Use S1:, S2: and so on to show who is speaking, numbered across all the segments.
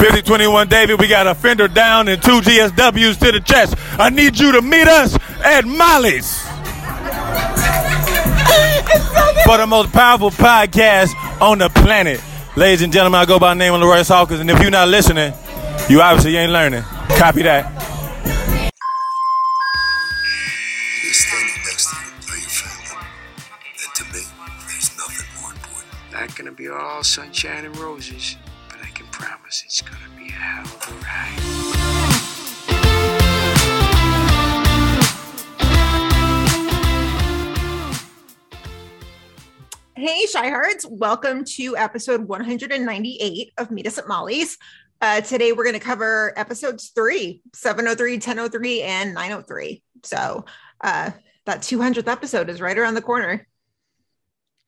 S1: 5021 David, we got a fender down and two GSWs to the chest. I need you to meet us at Molly's. For the most powerful podcast on the planet. Ladies and gentlemen, I go by the name of LaRoyce Hawkins, and if you're not listening, you obviously ain't learning. Copy that.
S2: Not gonna be all sunshine and roses, can promise it's gonna be a hell of a ride.
S3: Hey, Chi-Hards. Welcome to episode 198 of Meet Us at Molly's. Uh, today, we're going to cover episodes three, 703, 1003, and 903. So, uh, that 200th episode is right around the corner.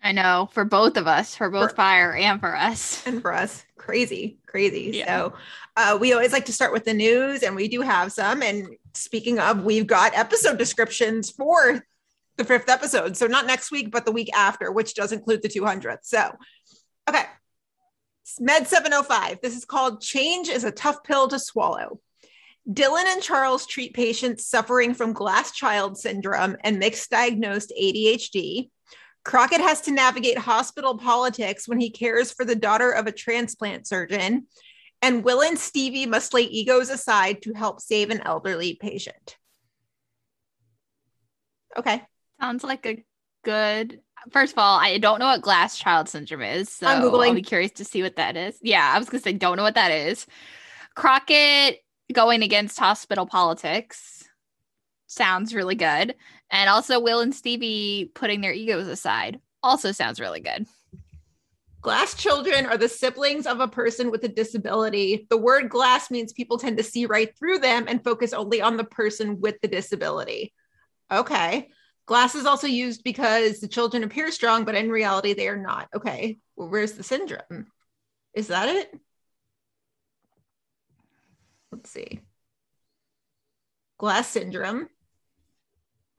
S4: I know for both of us, for both
S3: For-
S4: fire and for us.
S3: And for us, crazy, crazy.
S4: Yeah.
S3: So, uh, we always like to start with the news, and we do have some. And speaking of, we've got episode descriptions for the fifth episode. So, not next week, but the week after, which does include the 200th. So, okay. Med 705. This is called Change is a Tough Pill to Swallow. Dylan and Charles treat patients suffering from glass child syndrome and mixed diagnosed ADHD. Crockett has to navigate hospital politics when he cares for the daughter of a transplant surgeon. And Will and Stevie must lay egos aside to help save an elderly patient. Okay.
S4: Sounds like a good. First of all, I don't know what glass child syndrome is, so
S3: I'm Googling.
S4: I'll be curious to see what that is. Yeah, I was gonna say don't know what that is. Crockett going against hospital politics sounds really good, and also Will and Stevie putting their egos aside also sounds really good.
S3: Glass children are the siblings of a person with a disability. The word glass means people tend to see right through them and focus only on the person with the disability. Okay. Glass is also used because the children appear strong, but in reality, they are not. Okay. Well, where's the syndrome? Is that it? Let's see. Glass syndrome.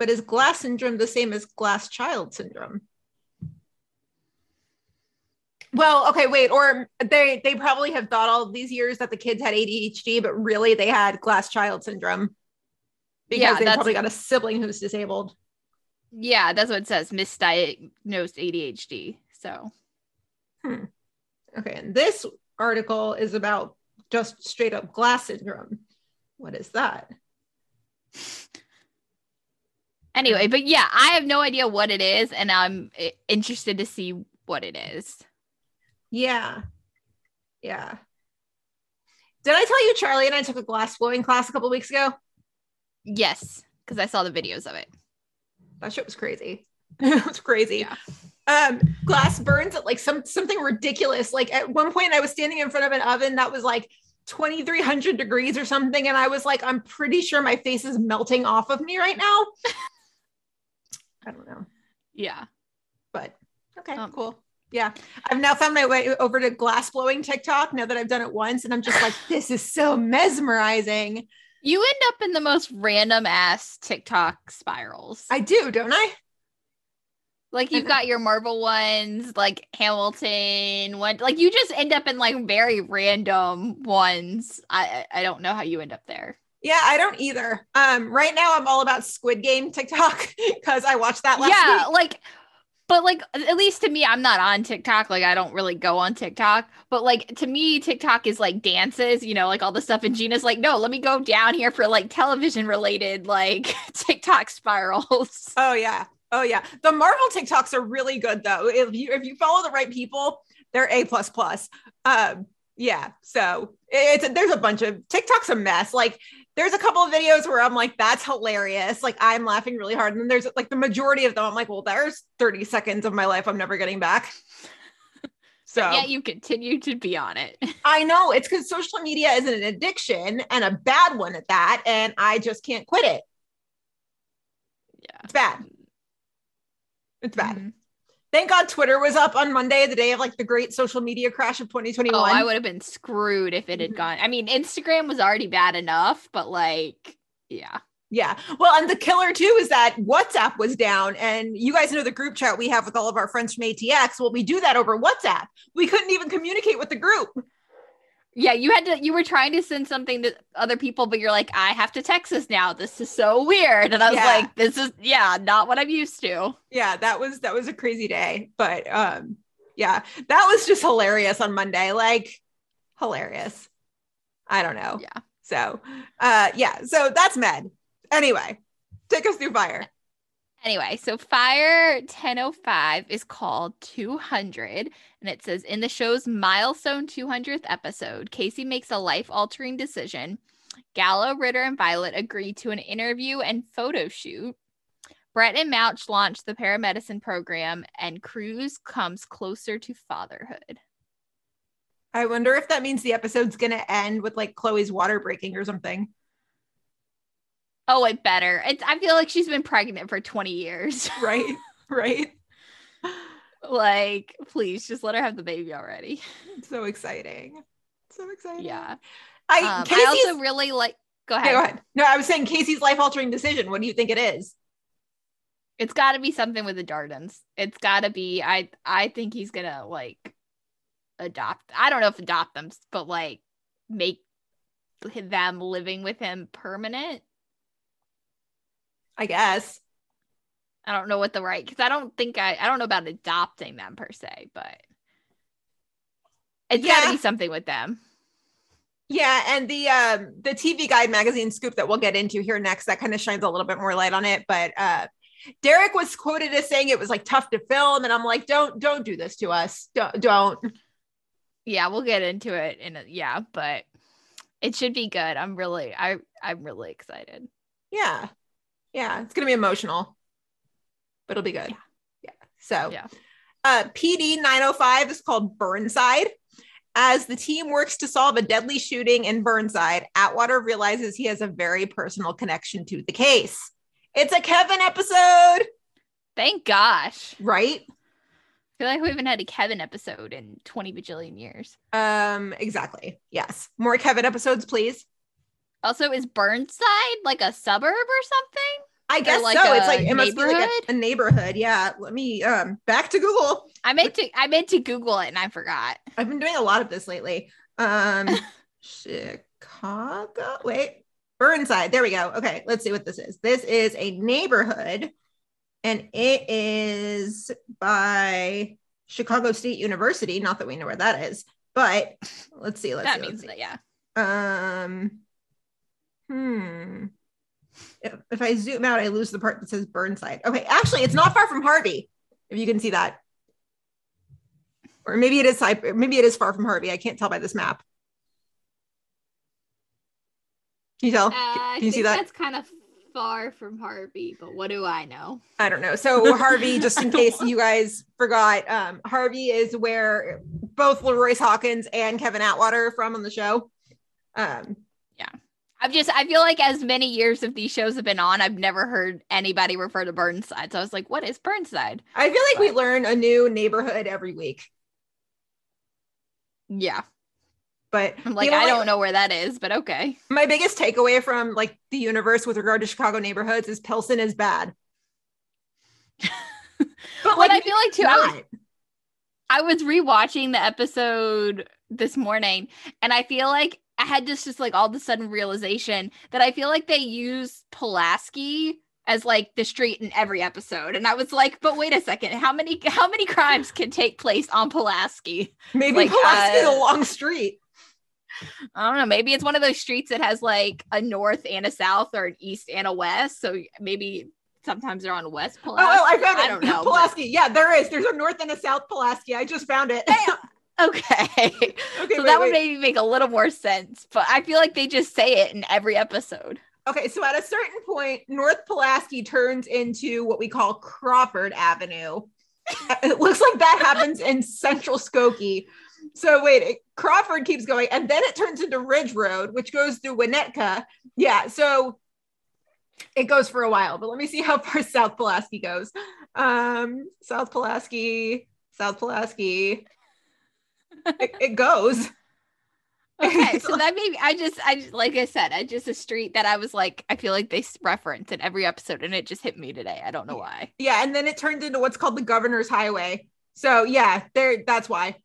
S3: But is glass syndrome the same as glass child syndrome? Well, okay, wait, or they they probably have thought all these years that the kids had ADHD, but really they had glass child syndrome because
S4: Yeah,
S3: they probably got a sibling who's disabled.
S4: Yeah, that's what it says. Misdiagnosed ADHD. So hmm.
S3: Okay, and this article is about just straight up glass syndrome. What is that?
S4: Anyway, but yeah, I have no idea what it is, and I'm interested to see what it is.
S3: Yeah, yeah. Did I tell you Charlie and I took a glass blowing class a couple weeks ago?
S4: Yes, because I saw the videos of it.
S3: That shit was crazy. it was crazy.
S4: Yeah.
S3: Um, glass burns at like some something ridiculous. Like at one point, I was standing in front of an oven that was like 2300 degrees or something, and I was like, I'm pretty sure my face is melting off of me right now. I don't know,
S4: Yeah.
S3: but okay,
S4: Um,
S3: cool. Yeah, I've now found my way over to glass blowing TikTok now that I've done it once, and I'm just like, this is so mesmerizing.
S4: You end up in the most random ass TikTok spirals.
S3: I do, don't I?
S4: like you've got your Marvel ones, like Hamilton one. Like you just end up in like very random ones. I I I don't know how you end up there.
S3: Yeah, I don't either. Um, right now I'm all about Squid Game TikTok because I watched that last
S4: yeah,
S3: week.
S4: like but like at least to me, I'm not on TikTok. Like I don't really go on TikTok. But like to me, TikTok is like dances, you know, like all the stuff. And Gina's like, no, let me go down here for like television related like TikTok spirals.
S3: Oh yeah. Oh yeah. The Marvel TikToks are really good though. If you if you follow the right people, they're A plus plus. Um, yeah. So it's there's a bunch of TikTok's a mess. Like there's a couple of videos where I'm like, that's hilarious. Like I'm laughing really hard. And then there's like the majority of them, I'm like, well, there's 30 seconds of my life I'm never getting back. So
S4: Yeah, you continue to be on it.
S3: I know it's because social media is an addiction and a bad one at that. And I just can't quit it.
S4: Yeah.
S3: It's bad. It's bad.
S4: Mhm.
S3: Thank God Twitter was up on Monday, the day of like the great social media crash of 2021.
S4: Oh, I would have been screwed if it had
S3: Mhm.
S4: gone. I mean, Instagram was already bad enough, but like, yeah.
S3: Yeah. Well, and the killer too is that WhatsApp was down. And you guys know the group chat we have with all of our friends from ATX. Well, we do that over WhatsApp. We couldn't even communicate with the group.
S4: Yeah, you had to. You were trying to send something to other people, but you're like, I have to Texas now. This is so weird. And I was
S3: Yeah.
S4: like, this is yeah, not what I'm used to.
S3: yeah that was that was a crazy day but um yeah that was just hilarious on monday like hilarious i don't know
S4: Yeah.
S3: so uh yeah so that's med anyway take us through fire
S4: Anyway, so Fire 1005 is called 200, and it says in the show's milestone 200th episode, Casey makes a life altering decision. Gallo, Ritter, and Violet agree to an interview and photo shoot. Brett and Mouch launch the paramedicine program, and Cruz comes closer to fatherhood.
S3: i wonder if that means the episode's gonna end with like chloe's water breaking or something
S4: Oh, it better. It's, I feel like she's been pregnant for 20 years.
S3: right right
S4: like, please just let her have the baby already.
S3: so exciting so exciting
S4: Yeah.
S3: i
S4: Um, I also really like, go ahead.
S3: Okay, go ahead no i was saying casey's life altering decision what do you think it is
S4: It's got to be something with the Dardens. It's got to be. I I think he's gonna like adopt. I don't know if adopt them, but like make them living with him permanent.
S3: I guess
S4: I don't know what the right because I don't think I I don't know about adopting them per se, but it's gotta be something with them.
S3: Yeah, and the um the TV Guide magazine scoop that we'll get into here next that kind of shines a little bit more light on it. But uh Derek was quoted as saying it was like tough to film, and I'm like, don't don't do this to us. Don't don't.
S4: Yeah, we'll get into it in a yeah, but it should be good. I'm really I I'm really excited.
S3: Yeah, yeah, it's gonna be emotional, but it'll be good. Yeah. So
S4: Yeah.
S3: uh PD 905 is called Burnside. As the team works to solve a deadly shooting in Burnside, Atwater realizes he has a very personal connection to the case. It's a Kevin episode,
S4: Thank gosh.
S3: right?
S4: I feel like we haven't had a Kevin episode in 20 bajillion years.
S3: Um, exactly. Yes. More Kevin episodes, please.
S4: Also, is Burnside like a suburb or something?
S3: I guess
S4: like
S3: so. It's like it must be like a, a neighborhood. Yeah. Let me um back to Google.
S4: I meant to I meant to Google it and I forgot.
S3: I've been doing a lot of this lately. Um Chicago. Wait. Burnside. There we go. Okay, let's see what this is. This is a neighborhood and it is by Chicago State University. Not that we know where that is, but let's see. Let's
S4: that
S3: see. let's
S4: means
S3: see.
S4: that yeah.
S3: Um, hmm. If, if I zoom out, I lose the part that says Burnside. Okay, actually, it's not far from Harvey. If you can see that, or maybe it is. Cy- Maybe it is far from Harvey. I can't tell by this map. Can you tell?
S4: Uh,
S3: can you see that?
S4: That's kind of far from Harvey, but what do I know?
S3: I don't know. So Harvey, just in case you guys forgot, um, Harvey is where both LaRoyce Hawkins and Kevin Atwater are from on the show. Um,
S4: I've just I feel like as many years of these shows have been on, I've never heard anybody refer to Burnside. So I was like, what is Burnside?
S3: I feel like we learn a new neighborhood every week.
S4: Yeah.
S3: But
S4: I'm like,
S3: the
S4: I
S3: only-
S4: don't know where that is, but okay.
S3: My biggest takeaway from like the universe with regard to Chicago neighborhoods is Pilsen is bad. but
S4: What I feel like too, I was. I was rewatching the episode this morning and I feel like I had this just like all of a sudden realization that I feel like they use Pulaski as like the street in every episode. And I was like, but wait a second, how many how many crimes can take place on Pulaski?
S3: maybe
S4: like,
S3: Pulaski is
S4: uh,
S3: a long street.
S4: I don't know. Maybe it's one of those streets that has like a north and a south or an east and a west. So maybe sometimes they're on West
S3: Oh,
S4: Pulaski.
S3: oh, I found it.
S4: I don't know. but-
S3: Pulaski. Yeah, there is. There's a north and a south Pulaski. I just found it.
S4: Okay.
S3: okay,
S4: so
S3: wait,
S4: that would
S3: wait.
S4: maybe make a little more sense. But I feel like they just say it in every episode.
S3: Okay, so at a certain point, North Pulaski turns into what we call Crawford Avenue. it looks like that happens in Central Skokie. So wait, it- Crawford keeps going, and then it turns into Ridge Road, which goes through Winnetka. Yeah, so it goes for a while, but let me see how far South Pulaski goes. Um, South Pulaski, South Pulaski. It, it goes.
S4: Okay, so that maybe I just I just like I said, I just a street that I was like I feel like they reference in every episode, and it just hit me today. I don't know why.
S3: Yeah, and then it turned into what's called the Governor's Highway. So yeah, there that's why.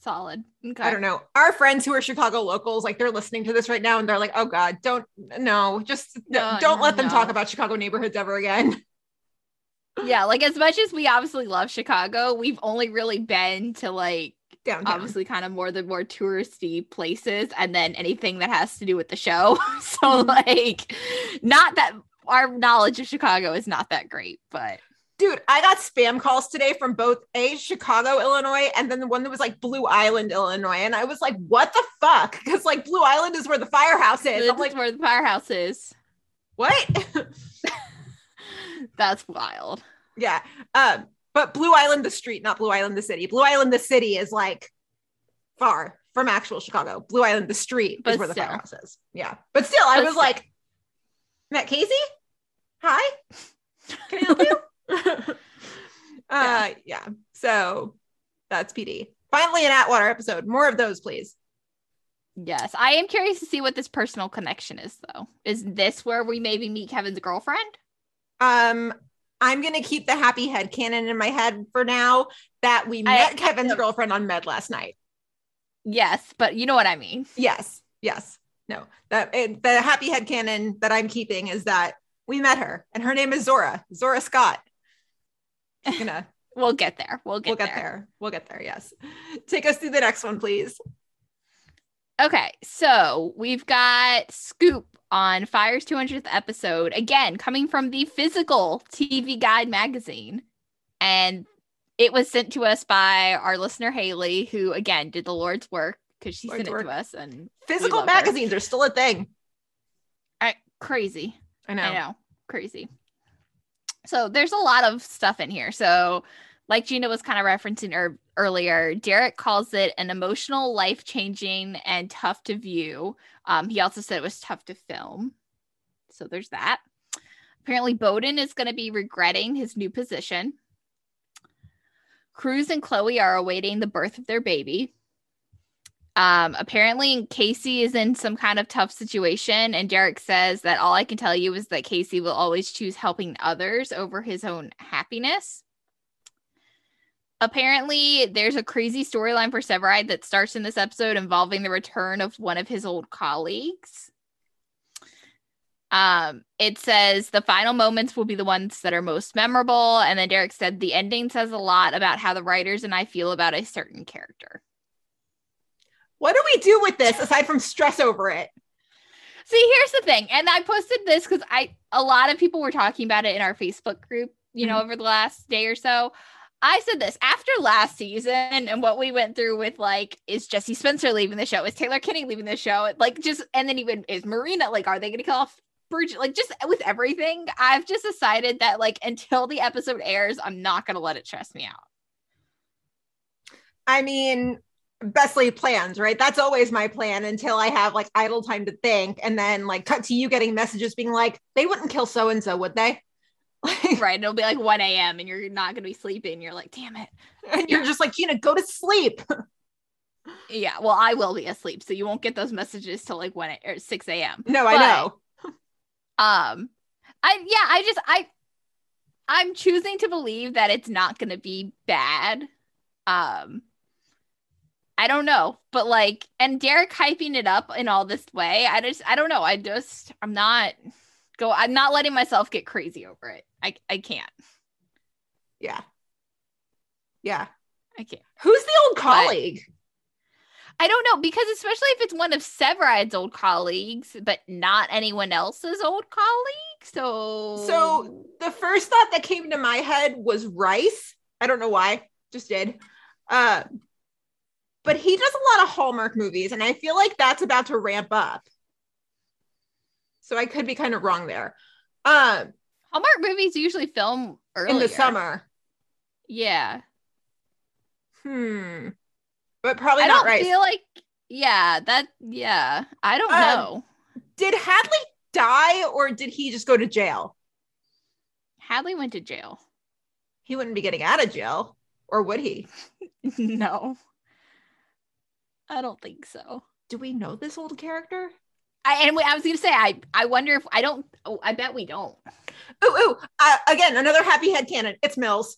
S4: solid. Okay.
S3: I don't know. Our friends who are Chicago locals, like they're listening to this right now and they're like, oh God, don't, no, just
S4: No,
S3: don't let them
S4: no.
S3: talk about Chicago neighborhoods ever again.
S4: Yeah, like as much as we obviously love Chicago, we've only really been to like
S3: Downtown.
S4: obviously kind of more the more touristy places and then anything that has to do with the show. so
S3: Mhm.
S4: like not that our knowledge of Chicago is not that great, but
S3: Dude, I got spam calls today from both a Chicago, Illinois, and then the one that was like Blue Island, Illinois. And I was like, what the fuck? Because like Blue Island is where the firehouse is.
S4: this
S3: I'm
S4: is
S3: like,
S4: where the firehouse is.
S3: what?
S4: That's wild.
S3: yeah. Um, but Blue Island, the street, not Blue Island, the city. Blue Island, the city is like far from actual Chicago. Blue Island, the street
S4: But
S3: is where the firehouse is. Yeah. But still, I
S4: But
S3: was
S4: still.
S3: like, Matt Casey? Hi. Can I help you? uh yeah. So that's PD. Finally an Atwater episode. More of those, please.
S4: Yes, I am curious to see what this personal connection is though. Is this where we maybe meet Kevin's girlfriend?
S3: Um, I'm gonna keep the happy head canon in my head for now that we
S4: I-
S3: met Kevin's girlfriend on Med last night.
S4: Yes, but you know what I mean.
S3: Yes, yes, no. That it, the happy head canon that I'm keeping is that we met her, and her name is Zora. Zora Scott. Gonna.
S4: We'll get there. We'll get
S3: we'll get
S4: there.
S3: there. We'll get there. Yes. Take us through the next one, please.
S4: Okay, so we've got Scoop on Fire's 200th episode, again, coming from the physical TV Guide magazine. And it was sent to us by our listener, Haley, who, again, did the Lord's work because she
S3: Lord's
S4: sent it
S3: work.
S4: to us. And
S3: Physical
S4: love her.
S3: magazines are still a thing.
S4: I, crazy.
S3: I know.
S4: I know. Crazy. So there's a lot of stuff in here. So, like Gina was kind of referencing er- earlier, Derek calls it an emotional, life changing, and tough to view. Um, he also said it was tough to film. So there's that. Apparently, Bowden is going to be regretting his new position. Cruz and Chloe are awaiting the birth of their baby. Um, apparently, Casey is in some kind of tough situation, and Derek says that all I can tell you is that Casey will always choose helping others over his own happiness. Apparently, there's a crazy storyline for Severide that starts in this episode involving the return of one of his old colleagues. Um, it says the final moments will be the ones that are most memorable, and then Derek said the ending says a lot about how the writers and I feel about a certain character.
S3: What do we do with this aside from stress over it?
S4: See, here's the thing, and I posted this because I a lot of people were talking about it in our Facebook group, you know, over the last day or so. I said this after last season and what we went through with like, is Jesse Spencer leaving the show? Is Taylor Kinney leaving the show? Like, just and then even is Marina like, are they going to kill off Burgess? Like, just with everything, I've just decided that like until the episode airs, I'm not going to let it stress me out.
S3: I mean, best laid plans, right? That's always my plan until I have like idle time to think. And then like cut to you getting messages being like, they wouldn't kill so and so, would they?
S4: Right? It'll be like 1 a.m. and you're not going to be sleeping. You're like, damn it.
S3: and you're just like, Gina, go to sleep.
S4: Yeah, well, I will be asleep, so you won't get those messages till like when or 6 a.m.
S3: No, I know.
S4: Um, I yeah, I just I I'm choosing to believe that it's not going to be bad. Um, I don't know, but like, and Derek hyping it up in all this way, I just I don't know. I just I'm not go. I'm not letting myself get crazy over it. I I can't.
S3: Yeah. Yeah.
S4: I can't.
S3: Who's the old colleague?
S4: I don't know because especially if it's one of Severide's old colleagues, but not anyone else's old colleague. So
S3: So the first thought that came to my head was Rice. I don't know why, just did. Uh, but he does a lot of Hallmark movies, and I feel like that's about to ramp up. So I could be kind of wrong there. Um,
S4: Hallmark movies usually film earlier
S3: in the summer.
S4: Yeah,
S3: Hmm. But probably
S4: I
S3: not
S4: don't feel like. Yeah, that. Yeah, I don't
S3: Um,
S4: know.
S3: did Hadley die or did he just go to jail?
S4: Hadley went to jail.
S3: He wouldn't be getting out of jail, or would he?
S4: no, I don't think so.
S3: Do we know this old character?
S4: I and I was gonna say I I wonder if I don't. Oh, I bet we don't.
S3: Ooh, ooh. Uh, again, another happy head cannon. It's Mills.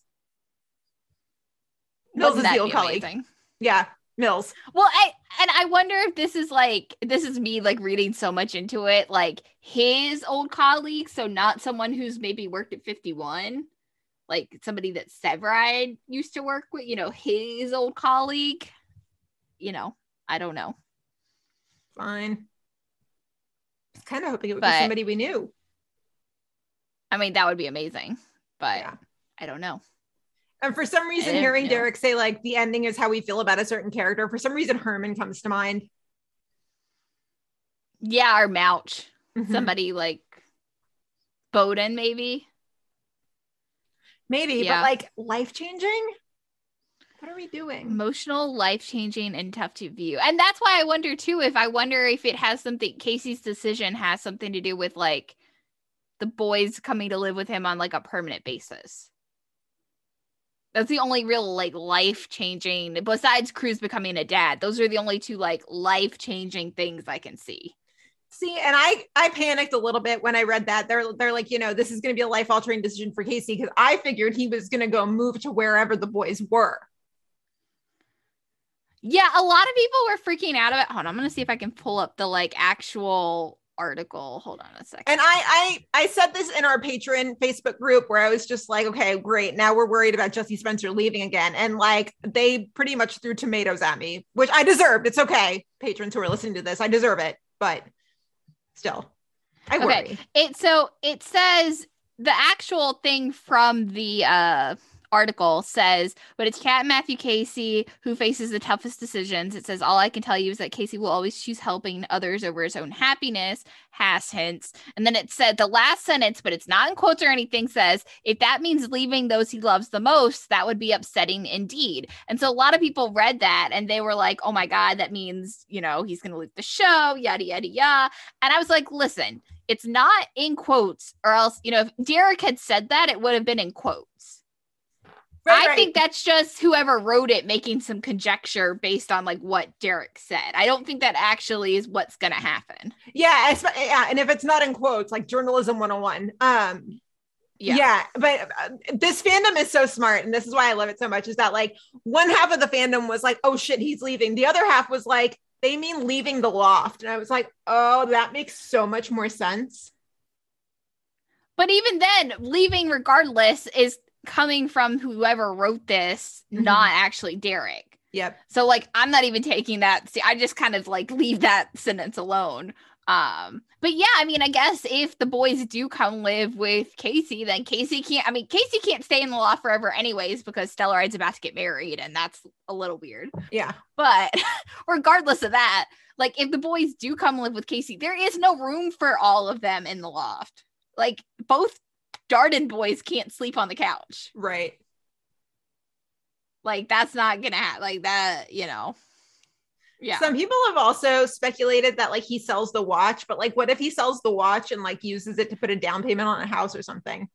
S3: Mills
S4: Wouldn't
S3: is the old colleague.
S4: amazing?
S3: Yeah, Mills.
S4: Well, I and I wonder if this is like this is me like reading so much into it, like his old colleague, so not someone who's maybe worked at 51, like somebody that Severide used to work with, you know, his old colleague. You know, I don't know.
S3: Fine. Kind of hoping it would
S4: But-
S3: be somebody we knew.
S4: I mean, that would be amazing, but
S3: Yeah.
S4: I don't know.
S3: And for some reason, hearing
S4: yeah.
S3: Derek say like the ending is how we feel about a certain character, for some reason Herman comes to mind.
S4: Yeah, or Mouch,
S3: Mhm.
S4: somebody like Bowden, maybe.
S3: Maybe,
S4: Yeah.
S3: but like life changing. What are we doing?
S4: emotional, life changing, and tough to view. And that's why I wonder too if I wonder if it has something, Casey's decision has something to do with like the boys coming to live with him on like a permanent basis. That's the only real like life changing, besides Cruz becoming a dad. Those are the only two like life changing things I can see.
S3: See, and I I panicked a little bit when I read that. They're they're like, you know, this is going to be a life altering decision for Casey because I figured he was going to go move to wherever the boys were.
S4: Yeah, a lot of people were freaking out about. It. Hold on, I'm gonna see if I can pull up the like actual article. Hold on a second.
S3: And I I I said this in our patron Facebook group where I was just like, okay, great. Now we're worried about Jesse Spencer leaving again. And like they pretty much threw tomatoes at me, which I deserved. It's okay, patrons who are listening to this. I deserve it, but still. I worry. Okay.
S4: it so it says the actual thing from the uh article says but it's cat matthew casey who faces the toughest decisions. It says all i can tell you is that casey will always choose helping others over his own happiness. Has hints. And then it said the last sentence but it's not in quotes or anything says if that means leaving those he loves the most that would be upsetting indeed. And so a lot of people read that and they were like oh my god that means you know he's gonna leave the show yada yada yada. And i was like listen it's not in quotes or else you know if derek had said that it would have been in quotes i
S3: right.
S4: think that's just whoever wrote it making some conjecture based on like what derek said i don't think that actually is what's gonna happen
S3: yeah, yeah. And if it's not in quotes, like journalism 101. Um,
S4: yeah
S3: yeah but uh, this fandom is so smart and this is why i love it so much is that like one half of the fandom was like oh shit he's leaving the other half was like they mean leaving the loft and i was like oh that makes so much more sense
S4: but even then leaving regardless is coming from whoever wrote this
S3: Mhm.
S4: not actually derek
S3: yep
S4: So like I'm not even taking that. See, I just kind of like leave that sentence alone. Um, but yeah, I mean, I guess if the boys do come live with Casey, then Casey can't. I mean, Casey can't stay in the law forever, anyways, because Stellaride's about to get married, and that's a little weird.
S3: yeah
S4: But regardless of that, like if the boys do come live with Casey, there is no room for all of them in the loft. Like both Darden boys can't sleep on the couch.
S3: right
S4: Like that's not gonna happen. Like that, you know. Yeah.
S3: some people have also speculated that like he sells the watch but like what if he sells the watch and like uses it to put a down payment on a house or something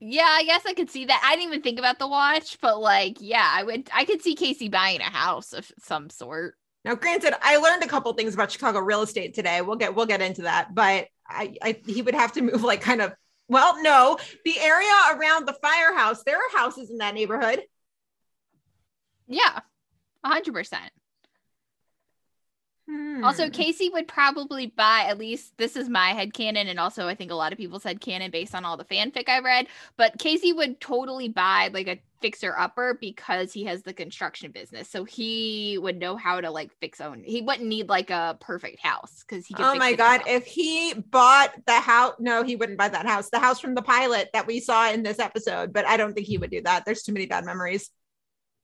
S4: Yeah, I guess I could see that. I didn't even think about the watch, but like, yeah, I would. I could see Casey buying a house of some sort.
S3: Now, granted, I learned a couple things about Chicago real estate today. We'll get we'll get into that, but I, I he would have to move like kind of well, no, the area around the firehouse. There are houses in that neighborhood.
S4: Yeah, a hundred percent.
S3: Hmm.
S4: Also, Casey would probably buy at least this is my head canon, and also I think a lot of people said canon based on all the fanfic I read. But Casey would totally buy like a fixer upper because he has the construction business, so he would know how to like fix own. He wouldn't need like a perfect house because he. Could
S3: Oh my god!
S4: himself.
S3: If he bought the house, no, he wouldn't buy that house. The house from the pilot that we saw in this episode, but I don't think he would do that. There's too many bad memories.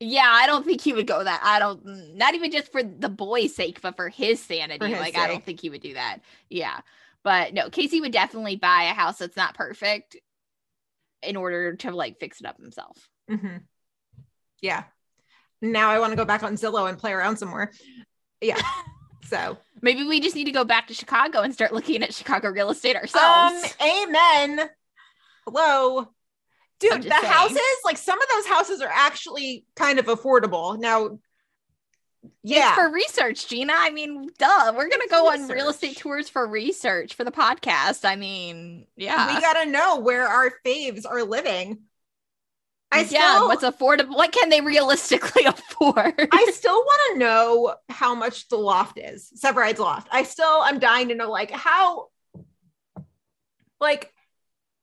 S4: Yeah, I don't think he would go that. I don't not even just for the boy's sake, but for his sanity.
S3: For his
S4: like I don't think he would do that. Yeah. But no, Casey would definitely buy a house that's not perfect in order to like fix it up himself.
S3: Mhm. Yeah. Now I want to go back on Zillow and play around some more. Yeah. So
S4: Maybe we just need to go back to Chicago and start looking at Chicago real estate ourselves.
S3: Um, amen. Hello. Dude, the
S4: saying.
S3: houses, like some of those houses are actually kind of affordable. Now, yeah.
S4: It's for research, Gina. I mean, duh. We're gonna go on real estate tours for research for the podcast. I mean, yeah.
S3: we gotta know where our faves are living. I
S4: yeah, what's affordable? What can they realistically afford?
S3: I still want to know how much the loft is, Severide's loft. I still, I'm dying to know, like, how, like,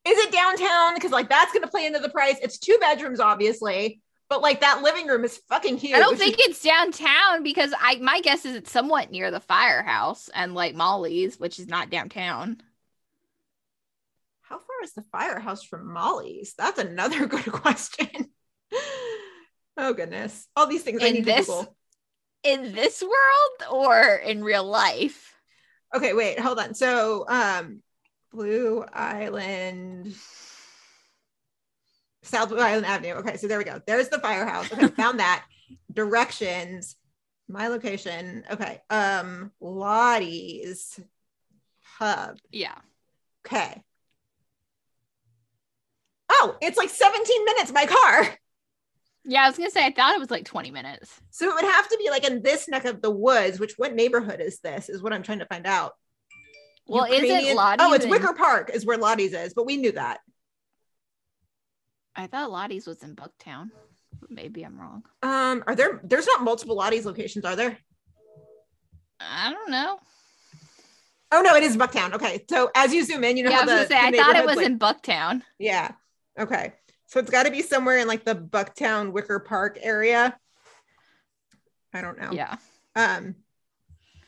S3: is it downtown? Because, like, that's going to play into the price. It's two bedrooms, obviously, but like that living room is fucking huge.
S4: I don't think it's downtown because I my guess is it's somewhat near the firehouse and like Molly's, which is not downtown.
S3: How far is the firehouse from Molly's? That's another good question. oh goodness. All these things I
S4: In
S3: need
S4: this-
S3: to Google.
S4: In this world or in real life?
S3: Okay, wait, hold on. So um Blue Island South Blue Island Avenue. Okay, so there we go. There's the firehouse. Okay, found that. Directions. My location. Okay. Um Lottie's Pub.
S4: Yeah.
S3: Okay. It's like 17 minutes by car.
S4: Yeah, I was gonna say I thought it was like 20 minutes.
S3: So it would have to be like in this neck of the woods, which what neighborhood is this? Is what I'm trying to find out.
S4: Well, is it Lottie's?
S3: Oh, it's
S4: in-
S3: Wicker Park is where Lottie's is, but we knew that.
S4: I thought Lottie's was in Bucktown. Maybe I'm wrong.
S3: Um, are there there's not multiple Lottie's locations, are there?
S4: I don't know.
S3: Oh no, it is Bucktown. Okay. So as you zoom in, you know
S4: yeah, I was
S3: the,
S4: gonna say I thought it was
S3: like-
S4: in Bucktown.
S3: Yeah. Okay. So it's got to be somewhere in like the Bucktown Wicker Park area. I don't know.
S4: Yeah.
S3: Um,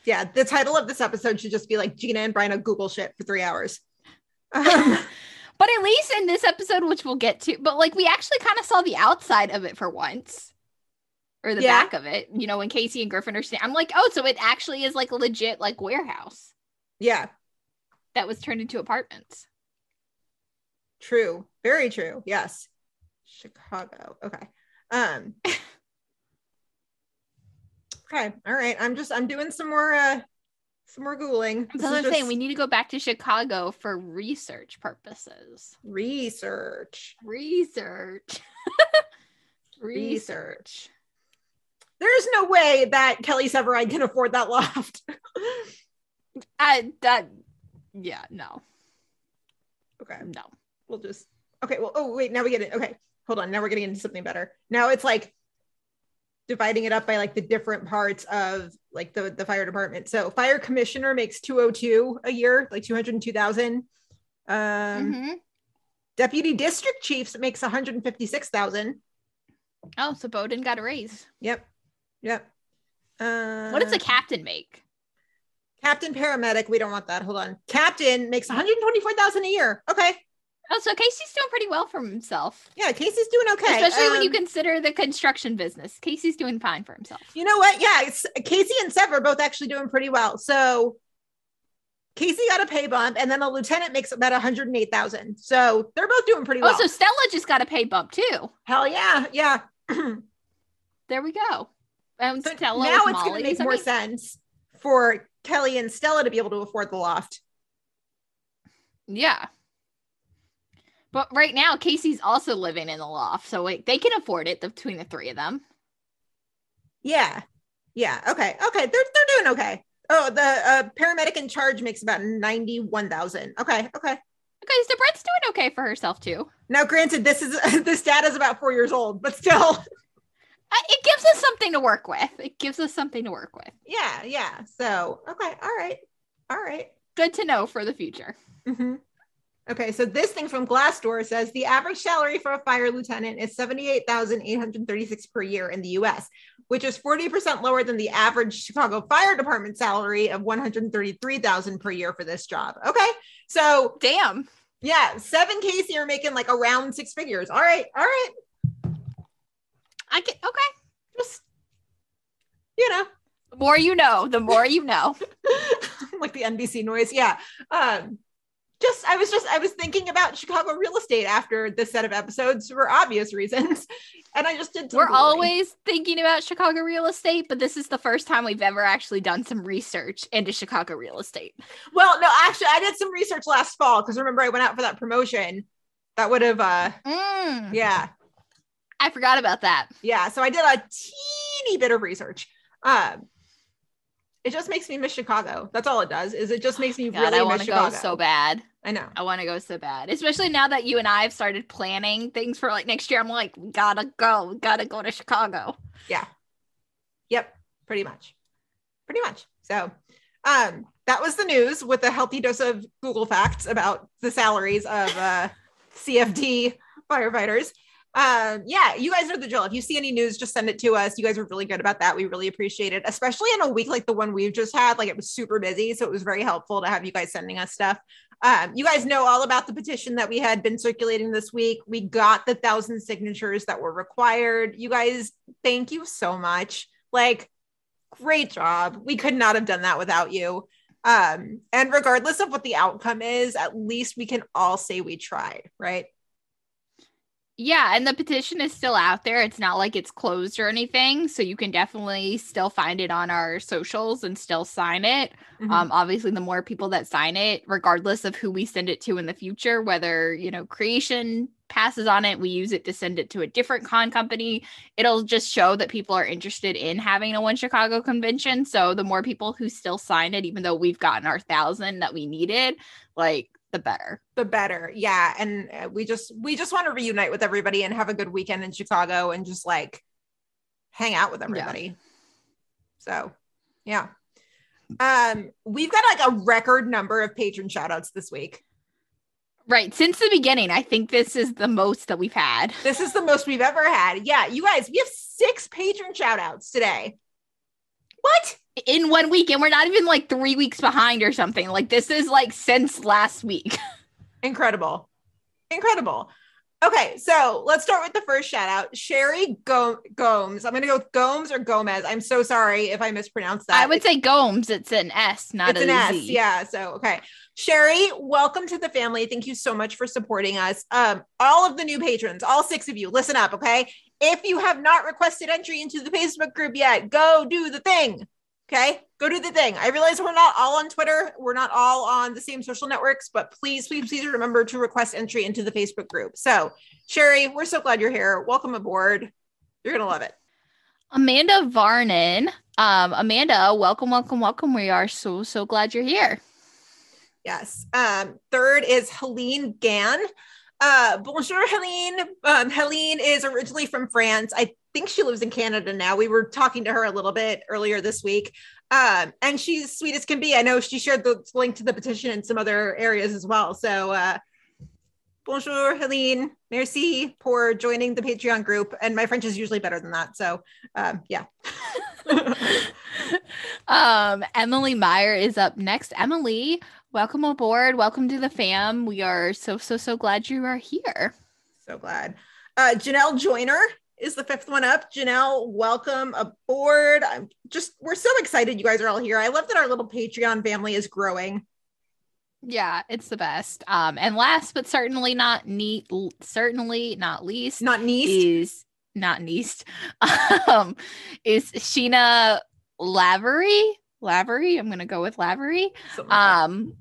S3: yeah, the title of this episode should just be like Gina and Bryna Google shit for three hours. Um,
S4: But at least in this episode, which we'll get to, but like we actually kind of saw the outside of it for once. Or the
S3: Yeah.
S4: back of it, you know, when Casey and Griffin are standing. I'm like, oh, so it actually is like a legit like warehouse
S3: yeah,
S4: that was turned into apartments.
S3: True. Very true. Yes. Chicago. Okay. Um Okay. All right. I'm just I'm doing some more uh some more Googling.
S4: So
S3: is
S4: I'm saying we need to go back to Chicago for research purposes.
S3: research.
S4: Research.
S3: Research. There's no way that Kelly Severide can afford that loft.
S4: I that yeah, no.
S3: okay.
S4: No.
S3: We'll just okay well oh wait now we get it. Okay hold on. Now we're getting into something better. Now it's like dividing it up by like the different parts of like the the fire department. So fire commissioner makes 202 a year like 202000 um
S4: Mhm.
S3: deputy district chiefs makes 156000
S4: Oh, so Bowden got a raise.
S3: yep yep. Uh,
S4: What does a captain make?
S3: captain paramedic we don't want that. Hold on. Captain makes 124000 a year. Okay
S4: Oh, so Casey's doing pretty well for himself.
S3: yeah casey's doing okay
S4: Especially when you
S3: Um,
S4: consider the construction business. Casey's doing fine for himself.
S3: You know what? Yeah, it's Casey and Sever both actually doing pretty well. So Casey got a pay bump, and then a lieutenant makes about 108,000. So they're both doing pretty well.
S4: Oh, so Stella just got a pay bump too.
S3: Hell yeah, yeah.
S4: There we go. And
S3: So
S4: Stella
S3: now it's going to make
S4: I
S3: more
S4: mean,
S3: sense for Kelly and Stella to be able to afford the loft.
S4: Yeah. But right now, Casey's also living in the loft, so wait, they can afford it between the three of them.
S3: Yeah, yeah. Okay, okay. They're they're doing okay. Oh, the uh, paramedic in charge makes about 91,000. Okay, okay.
S4: Okay, so Brett's doing okay for herself too.
S3: Now, granted, this is this data is about four years old, but still,
S4: Uh, It gives us something to work with. It gives us something to work with.
S3: yeah, yeah. So, okay, all right, all right.
S4: Good to know for the future.
S3: Mhm. Okay, so this thing from Glassdoor says the average salary for a fire lieutenant is 78,836 per year in the US, which is 40% lower than the average Chicago Fire Department salary of 133,000 per year for this job. Okay, so
S4: Damn.
S3: yeah, seven Casey are making like around six figures. All right, all right,
S4: I can okay.
S3: just you know,
S4: The more you know, the more you know.
S3: like the NBC noise. Yeah. Um, just I was just I was thinking about Chicago real estate after this set of episodes for obvious reasons, and I just did.
S4: We're
S3: Googling.
S4: always thinking about Chicago real estate, but this is the first time we've ever actually done some research into Chicago real estate.
S3: well. No, actually, I did some research last fall because remember I went out for that promotion. That would have, uh,
S4: Mm,
S3: yeah,
S4: I forgot about that.
S3: yeah. So I did a teeny bit of research. Um, it just makes me miss Chicago. That's all it does. Is it just makes me
S4: God,
S3: really
S4: I
S3: miss
S4: want to
S3: Chicago.
S4: go so bad.
S3: I know.
S4: I want to go so bad, especially now that you and I have started planning things for like next year. I'm like, we gotta go, gotta go to Chicago. Yeah.
S3: Yep, pretty much. Pretty much. So, um, that was the news with a healthy dose of Google facts about the salaries of uh, CFD firefighters. Um, yeah, you guys know the drill. If you see any news, just send it to us. You guys are really good about that. We really appreciate it, especially in a week like the one we've just had. Like it was super busy, so it was very helpful to have you guys sending us stuff. Um, you guys know all about the petition that we had been circulating this week. We got the thousand signatures that were required. You guys, thank you so much. Like, great job. We could not have done that without you. Um, and regardless of what the outcome is, at least we can all say we tried, right?
S4: Yeah, and the petition is still out there. It's not like it's closed or anything, so you can definitely still find it on our socials and still sign it.
S3: Mhm.
S4: Um, obviously, the more people that sign it, regardless of who we send it to in the future, whether you know creation passes on it, we use it to send it to a different con company. It'll just show that people are interested in having a One Chicago convention. So the more people who still sign it, even though we've gotten our thousand that we needed, like the better.
S3: the better. Yeah. And uh, we just we just want to reunite with everybody and have a good weekend in chicago and just like hang out with everybody. So yeah. Um we've got like a record number of patron shout outs this week.
S4: Right. Since the beginning, I think this is the most that we've had.
S3: this is the most we've ever had. Yeah. You guys we have six patron shout outs today. What
S4: in one week and we're not even like three weeks behind or something like this is like since last week
S3: incredible incredible okay so let's start with the first shout out sherry Go- gomes i'm gonna go with gomes or gomez i'm so sorry if i mispronounced that
S4: i would say gomes it's an s not
S3: an S.
S4: Z.
S3: Yeah. So okay. Sherry, welcome to the family. Thank you so much for supporting us. Um, all of the new patrons, all six of you, listen up, okay? If you have not requested entry into the Facebook group yet, go do the thing. Okay, go do the thing. I realize we're not all on Twitter, we're not all on the same social networks, but please, please, please remember to request entry into the Facebook group. So, Sherry, we're so glad you're here. Welcome aboard. You're gonna love it.
S4: amanda varnon um amanda welcome welcome welcome we are so so glad you're here
S3: Yes. Um, third is Helene Gann. Uh, bonjour, Helene. Um, Helene is originally from France. I think she lives in Canada now. We were talking to her a little bit earlier this week. Um, and she's sweet as can be. I know she shared the link to the petition in some other areas as well. So, uh, bonjour, Helene. Merci for joining the Patreon group. And my French is usually better than that. So, um, yeah.
S4: um emily meyer is up next emily welcome aboard welcome to the fam we are so so so glad you are here
S3: So glad. Uh, Janelle Joyner is the fifth one up. Janelle, welcome aboard. I'm just, we're so excited you guys are all here. I love that our little Patreon family is growing.
S4: yeah it's the best um and last but certainly not neat certainly not least
S3: Not niece.
S4: is not Neast, um, is Sheena Lavery. Lavery. I'm gonna go with Lavery.
S3: Like.
S4: Um,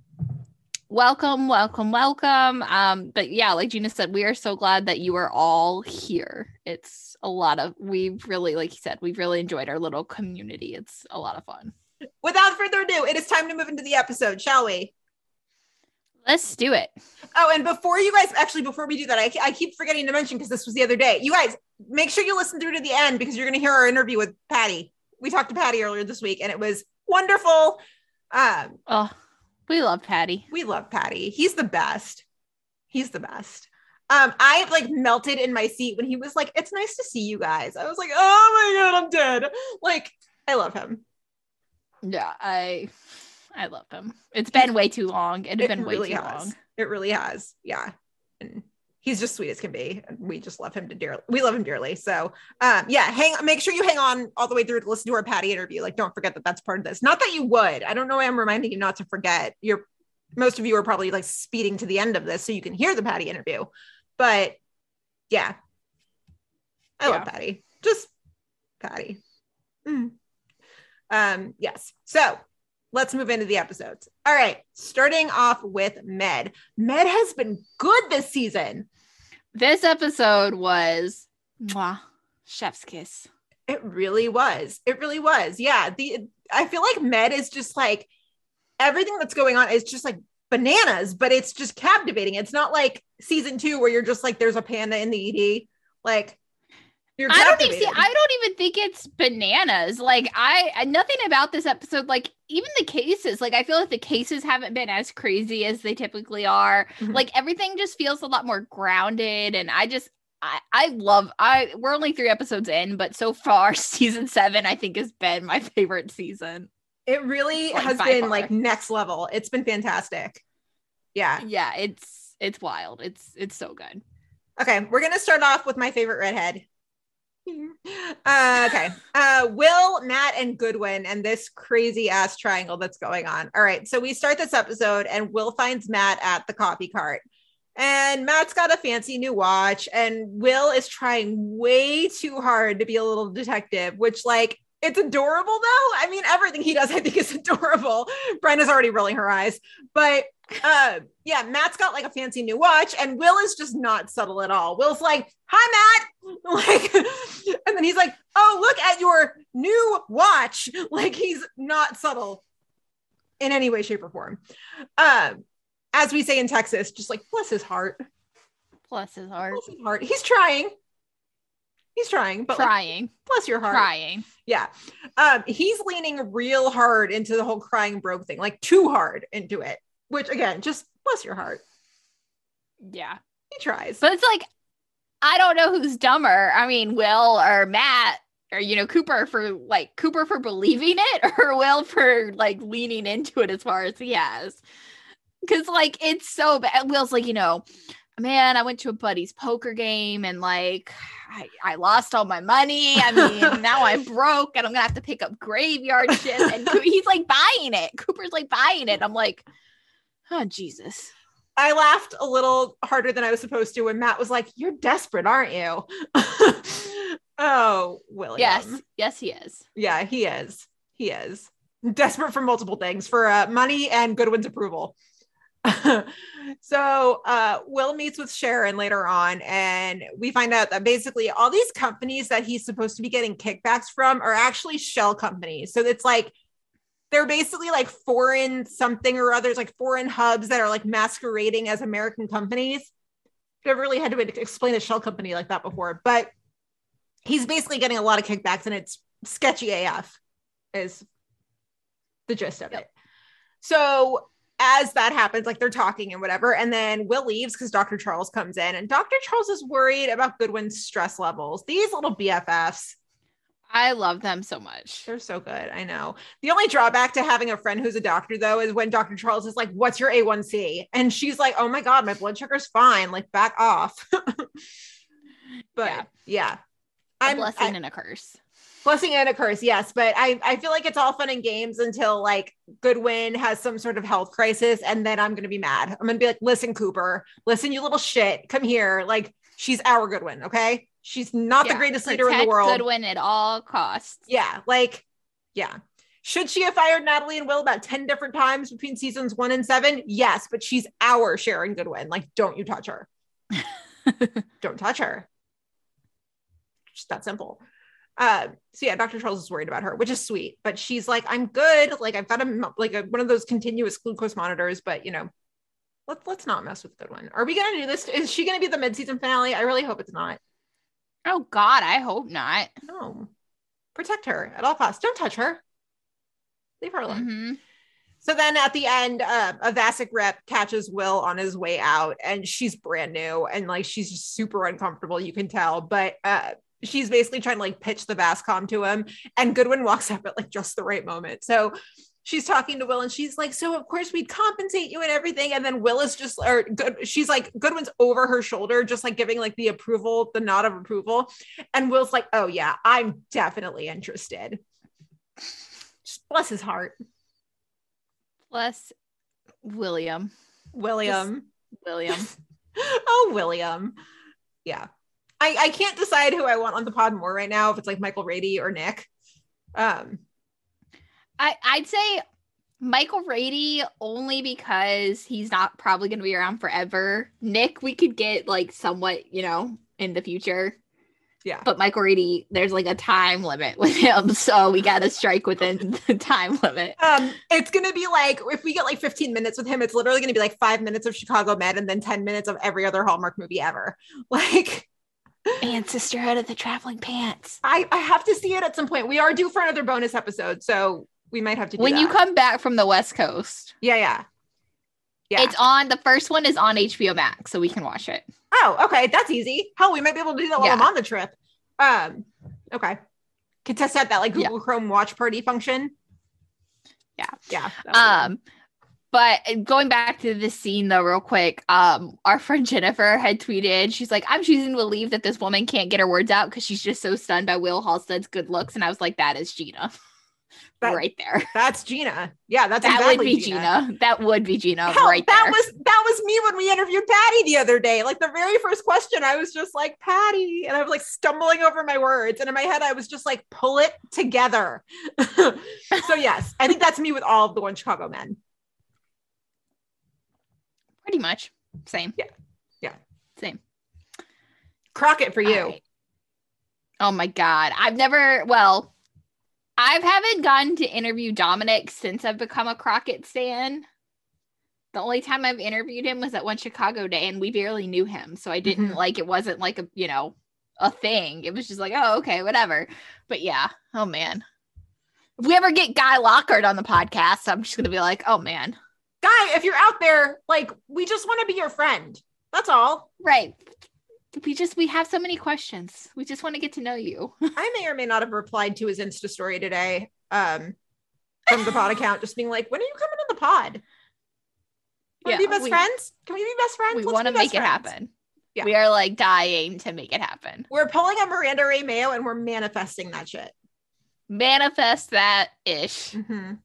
S4: welcome, welcome, welcome. Um, but yeah, like Gina said, we are so glad that you are all here. It's a lot of we've really, like you said, we've really enjoyed our little community. It's a lot of fun.
S3: Without further ado, it is time to move into the episode, shall we?
S4: Let's do it.
S3: Oh, and before you guys, actually, before we do that, I, I keep forgetting to mention because this was the other day. You guys, make sure you listen through to the end because you're going to hear our interview with Patty. We talked to Patty earlier this week and it was wonderful. Um,
S4: Oh, we love Patty.
S3: we love Patty. He's the best. He's the best. Um, I like melted in my seat when he was like, "It's nice to see you guys." I was like, "Oh my god, I'm dead!" Like, I love him.
S4: Yeah, I I love him. It's been way too long. It's
S3: It
S4: been way
S3: really
S4: too
S3: has.
S4: long.
S3: It really has. Yeah, and he's just sweet as can be. And we just love him to dearly. We love him dearly. So, um, yeah, hang. Make sure you hang on all the way through to listen to our Patty interview. Like, don't forget that that's part of this. Not that you would. I don't know why I'm reminding you not to forget. You're most of you are probably like speeding to the end of this so you can hear the Patty interview. But yeah, I love Patty. Just Patty. Mm. Um, yes. So let's move into the episodes. All right. Starting off with Med. Med has been good this season.
S4: This episode was mwah, chef's kiss.
S3: It really was. It really was. Yeah. The I feel like Med is just like everything that's going on is just like bananas, but it's just captivating. It's not like season two where you're just like there's a panda in the ED. Like you're
S4: I don't even see. I don't even think it's bananas. Like I, nothing about this episode. Like even the cases. Like I feel like the cases haven't been as crazy as they typically are.
S3: Mhm.
S4: Like everything just feels a lot more grounded. And I just, I, I love. I we're only three episodes in, but so far season seven I think has been my favorite season.
S3: It really
S4: Like,
S3: has been
S4: far.
S3: like next level. It's been fantastic. Yeah.
S4: Yeah, it's it's wild. It's it's so good.
S3: Okay, we're gonna start off with my favorite redhead. Uh, okay, uh, Will, Matt, and Goodwin, and this crazy ass triangle that's going on. All right, so we start this episode, and Will finds Matt at the coffee cart, and Matt's got a fancy new watch, and Will is trying way too hard to be a little detective, which like. It's adorable though. I mean, everything he does, I think, is adorable. Brenda's already rolling her eyes, but uh yeah matt's got like a fancy new watch and will is just not subtle at all. Will's like hi matt. Like and then he's like oh look at your new watch. Like he's not subtle in any way shape or form. Um as we say in texas just like bless his heart.
S4: Bless his heart.
S3: bless his heart. He's trying. He's trying but like,
S4: Trying,
S3: bless your heart.
S4: Trying.
S3: yeah. Um, he's leaning real hard into the whole crying broke thing, like too hard into it, which again, just bless your heart.
S4: Yeah.
S3: He tries.
S4: But it's like, I don't know who's dumber. I mean, Will or Matt or, you know, Cooper for like Cooper for believing it or Will for like leaning into it as far as he has. Cause like it's so bad. Will's like, you know, man, I went to a buddy's poker game and like I, I lost all my money. I mean, now I'm broke and I'm gonna have to pick up graveyard shit. And he's like buying it. Cooper's like buying it. I'm like, oh Jesus.
S3: I laughed a little harder than I was supposed to when Matt was like, You're desperate, aren't you? oh, William.
S4: Yes, yes, he is.
S3: Yeah, he is. He is desperate for multiple things for uh, money and Goodwin's approval. so uh, Will meets with Sharon later on, and we find out that basically all these companies that he's supposed to be getting kickbacks from are actually shell companies. So it's like they're basically like foreign something or others, like foreign hubs that are like masquerading as American companies. I've really had to explain a shell company like that before, but he's basically getting a lot of kickbacks, and it's sketchy AF. Is the gist of
S4: Yep.
S3: it. So as that happens, like they're talking and whatever, and then Will leaves because Dr. Charles comes in, and Dr. Charles is worried about Goodwin's stress levels. These little BFFs,
S4: I love them so much.
S3: they're so good. I know. The only drawback to having a friend who's a doctor, though, is when Dr. Charles is like, What's your A1C? And she's like, Oh my God, my blood sugar's fine. Like, back off. but
S4: Yeah.
S3: yeah.
S4: A
S3: I'm
S4: blessing
S3: I-
S4: and a curse.
S3: blessing and a curse yes but i i feel like it's all fun and games until like goodwin has some sort of health crisis and then i'm gonna be mad i'm gonna be like listen cooper listen you little shit come here like she's our goodwin okay? She's not the greatest leader in the world.
S4: Goodwin at all costs.
S3: yeah like yeah. Should she have fired natalie and will about 10 different times between seasons one and seven? Yes but she's our sharon goodwin. Like don't you touch her. Don't touch her. Just that simple. Uh so yeah dr charles is worried about her which is sweet but she's like i'm good. Like i've got a like a, one of those continuous glucose monitors but you know let's let's not mess with goodwin are we gonna do this is she gonna be the mid-season finale i really hope it's not
S4: Oh God, I hope not.
S3: no protect her at all costs don't touch her leave her alone
S4: Mhm.
S3: So then at the end, uh, a Vasic rep catches Will on his way out, and she's brand new and like she's just super uncomfortable, you can tell. But uh, she's basically trying to like pitch the Vascom to him, and Goodwin walks up at like just the right moment. So she's talking to Will, and she's like, "So of course we'd compensate you and everything." And then Will is just, or good, she's like, Goodwin's over her shoulder, just like giving like the approval, the nod of approval, and Will's like, "Oh yeah, I'm definitely interested." Just bless his heart.
S4: Bless William.
S3: William.
S4: William.
S3: oh, William. Yeah. I, I can't decide who I want on the pod more right now, if it's like Michael Rady or Nick. Um,
S4: I I'd say Michael Rady only because he's not probably going to be around forever. Nick, we could get like somewhat, you know, in the future.
S3: Yeah.
S4: But Michael Rady, there's like a time limit with him, so we got to strike within the time limit.
S3: Um, it's gonna be like if we get like 15 minutes with him, it's literally gonna be like five minutes of Chicago Med and then 10 minutes of every other Hallmark movie ever. Like
S4: And Sisterhood of the Traveling Pants.
S3: I, I have to see it at some point. We are due for another bonus episode, so we might have to do
S4: When you come back from the West Coast,
S3: Yeah, yeah. Yeah.
S4: it's on. The first one is on HBO Max, so we can watch it.
S3: oh, okay. That's easy. Hell, we might be able to do that while
S4: Yeah.
S3: I'm on the trip. Um, okay. Could test out that like
S4: Yeah.
S3: Google Chrome watch party function.
S4: Yeah.
S3: Yeah. that would be good.
S4: Um, but going back to this scene though, real quick, um, our friend Jennifer had tweeted, she's like, I'm choosing to believe that this woman can't get her words out because she's just so stunned by Will Halstead's good looks. And I was like, that is Gina.
S3: That-
S4: right there.
S3: that's Gina. Yeah, that's
S4: That
S3: exactly
S4: would be Gina. That would be Gina
S3: Hell,
S4: right
S3: that
S4: there.
S3: was that was me when we interviewed Patty the other day. Like the very first question, I was just like Patty, and I was like stumbling over my words, and in my head, I was just like, pull it together. so yes, I think that's me with all of the One Chicago Men.
S4: Pretty much. Same.
S3: Yeah. Yeah.
S4: Same.
S3: Crockett for you.
S4: Right. Oh my god. I've never well, I haven't gotten to interview Dominic since I've become a Crockett stan. The only time I've interviewed him was at one Chicago day and we barely knew him. So I didn't
S3: Mhm.
S4: like it wasn't like a, you know, a thing. It was just like, oh, okay, whatever. But yeah, oh man. If we ever get Guy Lockard on the podcast, I'm just gonna be like, oh man.
S3: Guy, if you're out there, like we just want to be your friend. That's all.
S4: Right. We just we have so many questions. We just want to get to know you.
S3: I may or may not have replied to his Insta story today um, from the pod account, just being like, when are you coming to the pod? Want to be best
S4: we-
S3: friends? Can we be best friends?
S4: we want to make it happen.
S3: Yeah.
S4: We are like dying to make it happen.
S3: We're pulling a Miranda Rae Mayo and we're manifesting that shit.
S4: Manifest that ish.
S3: Mhm.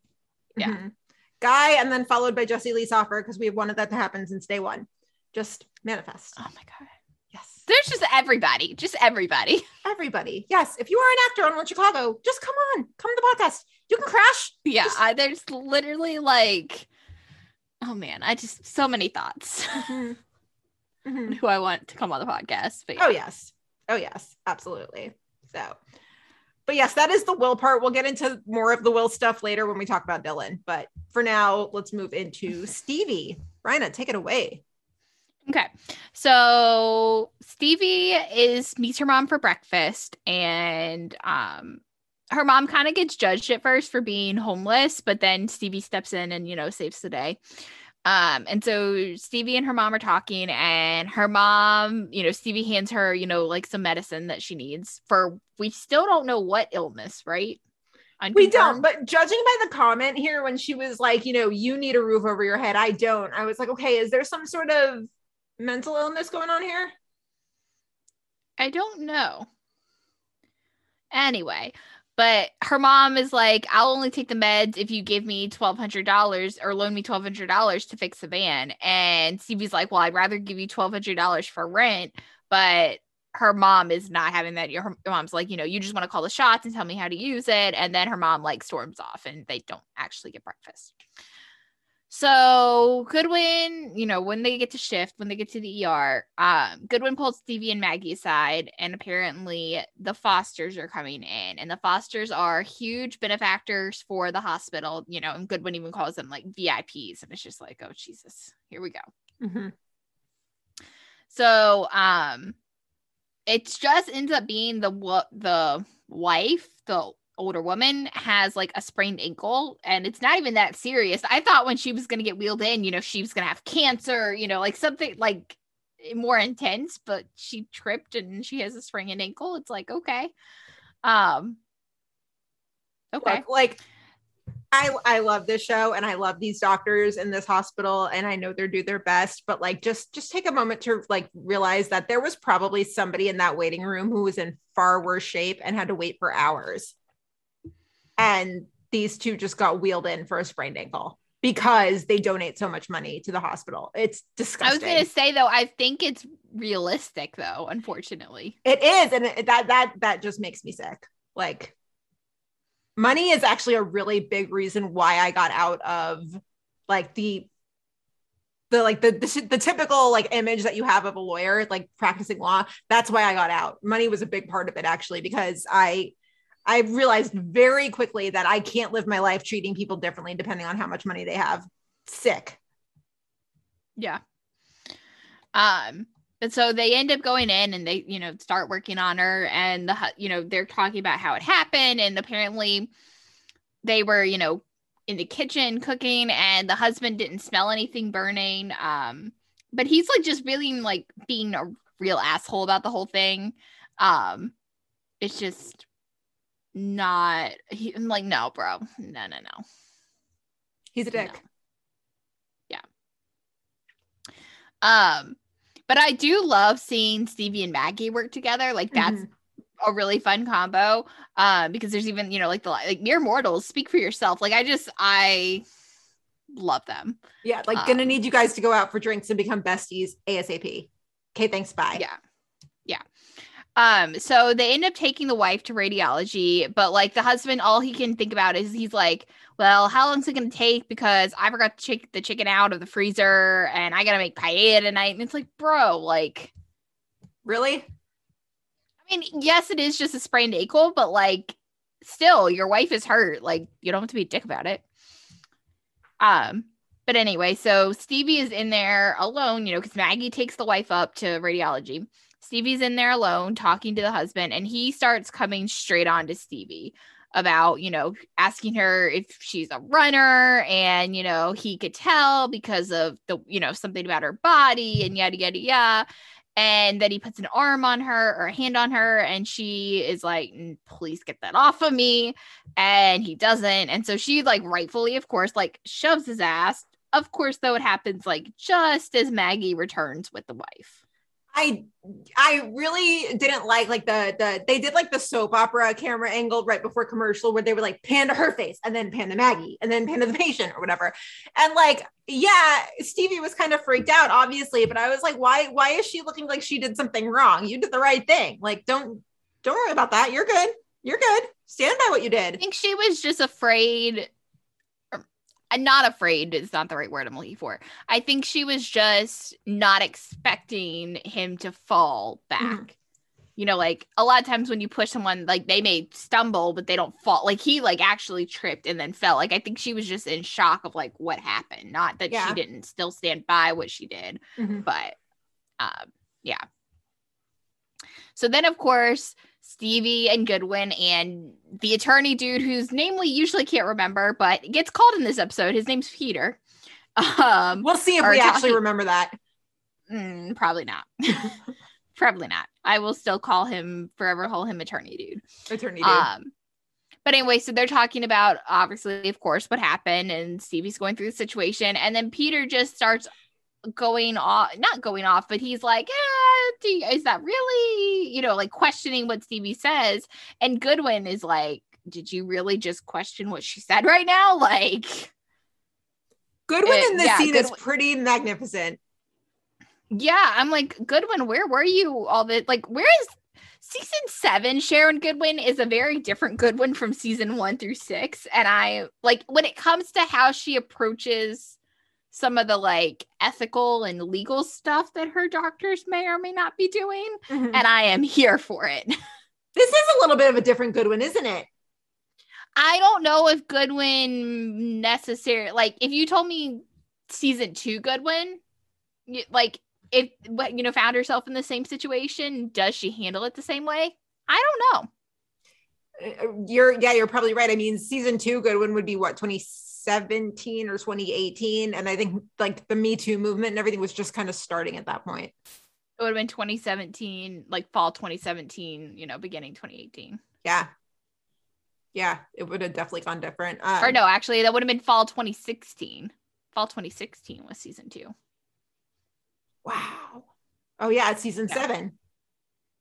S4: Yeah.
S3: Mhm. Guy, and then followed by Jesse Lee Soffer because we have wanted that to happen since day one. Just manifest.
S4: Oh my god. There's just everybody, just everybody.
S3: Everybody. Yes. If you are an actor on One Chicago, just come on. Come to the podcast. You can crash.
S4: Yeah,
S3: Just-
S4: I, there's literally like, oh man, I just so many thoughts
S3: Mhm. Mhm.
S4: who I want to come on the podcast. But yeah.
S3: Oh yes. Oh yes, absolutely. So but yes, that is the will part. We'll get into more of the will stuff later when we talk about Dylan. But for now, let's move into Stevie. Rhina, take it away.
S4: Okay. So Stevie is meets her mom for breakfast and um her mom kind of gets judged at first for being homeless, but then Stevie steps in and you know saves the day. Um and so Stevie and her mom are talking and her mom, you know, Stevie hands her, you know, like some medicine that she needs for we still don't know what illness, right?
S3: We don't, but judging by the comment here when she was like, you know, you need a roof over your head, I don't. I was like, okay, is there some sort of mental illness going on here?
S4: I don't know. Anyway, but her mom is like, I'll only take the meds if you give me $1,200 or loan me $1,200 to fix the van. And Stevie's like, Well, I'd rather give you $1,200 for rent. But her mom is not having that. Her mom's like, You know, you just want to call the shots and tell me how to use it. And then her mom like storms off and they don't actually get breakfast. So Goodwin, you know, when they get to shift, when they get to the ER, um, Goodwin pulls Stevie and Maggie aside, and apparently the Fosters are coming in, and the Fosters are huge benefactors for the hospital, you know, and Goodwin even calls them like VIPs, and it's just like, oh Jesus, here we go.
S3: Mm-hmm.
S4: So um it just ends up being the what the wife, the older woman has like a sprained ankle and it's not even that serious. I thought when she was going to get wheeled in, you know, she was going to have cancer, you know, like something like more intense, but she tripped and she has a sprained ankle. It's like, okay. Um Okay.
S3: Like I I love this show and I love these doctors in this hospital and I know they're do their best, but like just just take a moment to like realize that there was probably somebody in that waiting room who was in far worse shape and had to wait for hours. And these two just got wheeled in for a sprained ankle because they donate so much money to the hospital. It's disgusting.
S4: I was going to say though, I think it's realistic though, unfortunately.
S3: It is, and it, that that that just makes me sick. Like, money is actually a really big reason why I got out of like the the like the, the the typical like image that you have of a lawyer like practicing law. That's why I got out. Money was a big part of it actually because I I realized very quickly that I can't live my life treating people differently depending on how much money they have. Sick.
S4: Yeah. Um, but so they end up going in and they, you know, start working on her, and the, you know, they're talking about how it happened, and apparently they were, you know, in the kitchen cooking, and the husband didn't smell anything burning. Um, but he's like just really like being a real asshole about the whole thing. Um, it's just not. He, I'm like, no, bro, no, no, no.
S3: He's a dick.
S4: No. Um, but I do love seeing Stevie and Maggie work together. Like that's
S3: Mhm.
S4: a really fun combo. Um, because there's even you know like the like mere mortals speak for yourself. Like I just I love them.
S3: Yeah, like gonna
S4: Um,
S3: need you guys to go out for drinks and become besties ASAP. Okay, thanks. Bye.
S4: Yeah. Yeah. Um, so they end up taking the wife to radiology, but like the husband, all he can think about is he's like, Well, how long's it gonna take? Because I forgot to take the chicken out of the freezer and I gotta make paella tonight. And it's like, bro, like
S3: Really?
S4: I mean, yes, it is just a sprained ankle, but like still your wife is hurt. Like you don't have to be a dick about it. Um, but anyway, so Stevie is in there alone, you know, because Maggie takes the wife up to radiology. Stevie's in there alone talking to the husband, and he starts coming straight on to Stevie about, you know, asking her if she's a runner, and you know, he could tell because of the, you know, something about her body and yada yada yada. And then he puts an arm on her or a hand on her and she is like "Mm, please get that off of me. And he doesn't. And so she like rightfully of course like shoves his ass. Of course though it happens like just as maggie returns with the wife
S3: I I really didn't like like the the they did like the soap opera camera angle right before commercial where they were like pan to her face and then pan to Maggie and then pan to the patient or whatever. And like, yeah, Stevie was kind of freaked out, obviously, but I was like, why why is she looking like she did something wrong? You did the right thing. Like, don't don't worry about that. You're good. You're good. Stand by what you did.
S4: i think she was just afraid I'm not afraid is not the right word I'm looking for. I think she was just not expecting him to fall back.
S3: Mhm.
S4: You know, like a lot of times when you push someone, like they may stumble, but they don't fall. Like he like actually tripped and then fell. Like I think she was just in shock of like what happened. Not that
S3: Yeah.
S4: she didn't still stand by what she did,
S3: Mhm.
S4: but um, yeah. So then, of course, Stevie and Goodwin and the attorney dude, whose name we usually can't remember, but gets called in this episode. His name's Peter. Um,
S3: We'll see if we actually remember that.
S4: mm, probably not. probably not. I will still call him forever. Call him attorney dude.
S3: Attorney dude.
S4: Um, but anyway, so they're talking about obviously, of course, what happened, and Stevie's going through the situation, and then Peter just starts going off, not going off, but he's like, eh, you- is that really, you know, like questioning what Stevie says, and Goodwin is like, did you really just question what she said right now? Like,
S3: Goodwin
S4: uh,
S3: in this
S4: yeah,
S3: scene is pretty magnificent.
S4: yeah, I'm like, Goodwin, where were you all the like, where is season seven? Sharon Goodwin is a very different Goodwin from season one through six. And I like when it comes to how she approaches some of the like ethical and legal stuff that her doctors may or may not be doing.
S3: Mhm.
S4: And I am here for it.
S3: This is a little bit of a different Goodwin, isn't it?
S4: I don't know if Goodwin necessarily like if you told me season two Goodwin, like if what you know found herself in the same situation, does she handle it the same way? I don't know.
S3: Uh, You're yeah, you're probably right. I mean, season two Goodwin would be what 2017 or 2018, and I think like the Me Too movement and everything was just kind of starting at that point.
S4: It would have been 2017, like fall 2017, you know, beginning 2018.
S3: Yeah, yeah, it would have definitely gone different. Um,
S4: or no, actually, that would have been fall 2016. Fall 2016 was season two.
S3: Wow. Oh yeah, it's season
S4: Yeah.
S3: seven.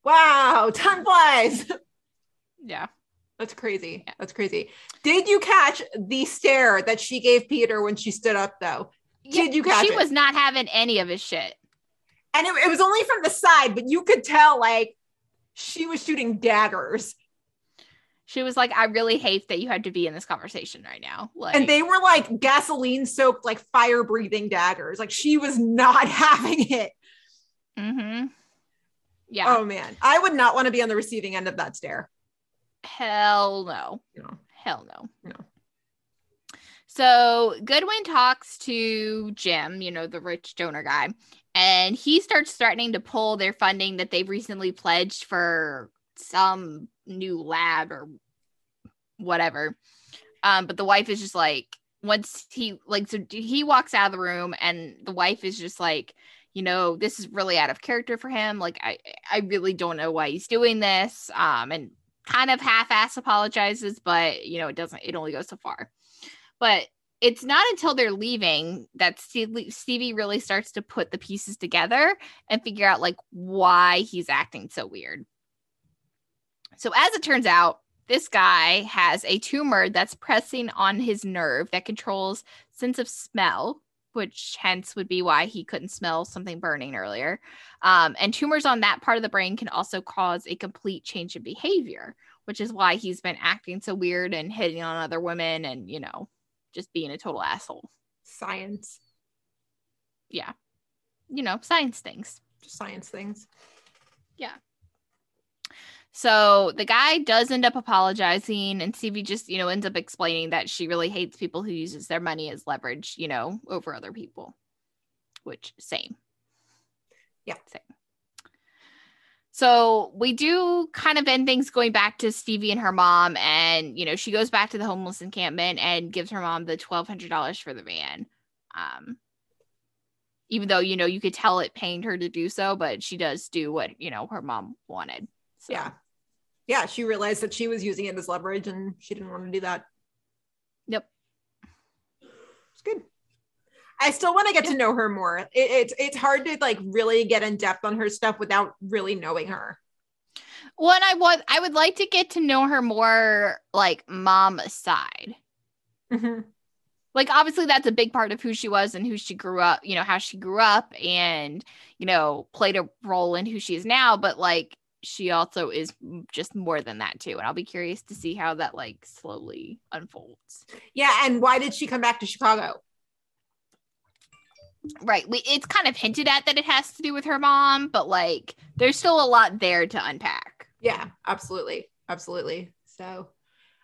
S3: Wow, time flies.
S4: Yeah.
S3: That's crazy.
S4: Yeah.
S3: That's crazy. Did you catch the stare that she gave Peter when she stood up though? Did you catch
S4: She
S3: it?
S4: was not having any of his shit.
S3: and it, it was only from the side, but you could tell like she was shooting daggers.
S4: She was like, I really hate that you had to be in this conversation right now. Like,
S3: and they were like gasoline soaked, like fire breathing daggers. Like she was not having it.
S4: Mm-hmm. yeah,
S3: Oh man, I would not want to be on the receiving end of that stare.
S4: Hell no.
S3: No.
S4: Hell no.
S3: No.
S4: So Goodwin talks to Jim, you know, the rich donor guy, and he starts threatening to pull their funding that they've recently pledged for some new lab or whatever. Um, but the wife is just like, once he like, so he walks out of the room, and the wife is just like, you know, this is really out of character for him. Like, I, I really don't know why he's doing this. Um, and kind of half-ass apologizes, but you know, it doesn't. It only goes so far. But it's not until they're leaving that Stevie, really starts to put the pieces together and figure out like why he's acting so weird. So as it turns out, this guy has a tumor that's pressing on his nerve that controls sense of smell, which hence would be why he couldn't smell something burning earlier. Um, and tumors on that part of the brain can also cause a complete change in behavior, which is why he's been acting so weird and hitting on other women and, you know, just being a total asshole.
S3: Science,
S4: Yeah. You know, science things.
S3: just science things.
S4: So the guy does end up apologizing, and Stevie just, you know, ends up explaining that she really hates people who uses their money as leverage, you know, over other people. Which same.
S3: Yeah.
S4: Same. So we do kind of end things going back to Stevie and her mom, and you know, she goes back to the homeless encampment and gives her mom the twelve hundred dollars for the van. Um even though, you know, you could tell it pained her to do so, but she does do what, you know, her mom wanted. So.
S3: Yeah. Yeah. She realized that she was using it as leverage and she didn't want to do that.
S4: Yep.
S3: It's good. I still want to get to know her more. It, it's it's hard to like really get in depth on her stuff without really knowing her.
S4: Well, and I would I would like to get to know her more like mom side.
S3: Mhm.
S4: Like obviously that's a big part of who she was and who she grew up, you know, how she grew up and, you know, played a role in who she is now, but like she also is just more than that too. And I'll be curious to see how that like slowly unfolds.
S3: Yeah. And why did she come back to Chicago?
S4: Right. We, it's kind of hinted at that it has to do with her mom, but like there's still a lot there to unpack.
S3: Yeah, absolutely. Absolutely. So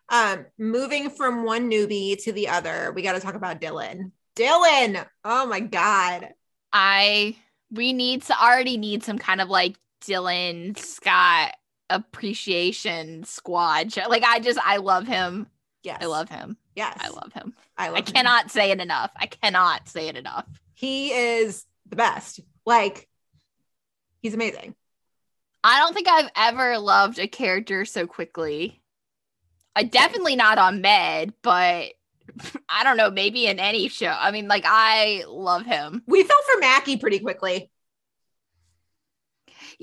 S3: um moving from one newbie to the other, we got to talk about Dylan. Dylan. Oh my god.
S4: I we need to already need some kind of like Dylan Scott appreciation squad. Like I just I love him.
S3: Yes.
S4: I love him.
S3: Yes.
S4: I love him.
S3: I love
S4: I
S3: him.
S4: cannot say it enough. I cannot say it enough.
S3: He is the best. Like he's amazing.
S4: I don't think I've ever loved a character so quickly. I definitely not on Med, but I don't know, maybe in any show. I mean, like I love him.
S3: We fell for Mackie pretty quickly.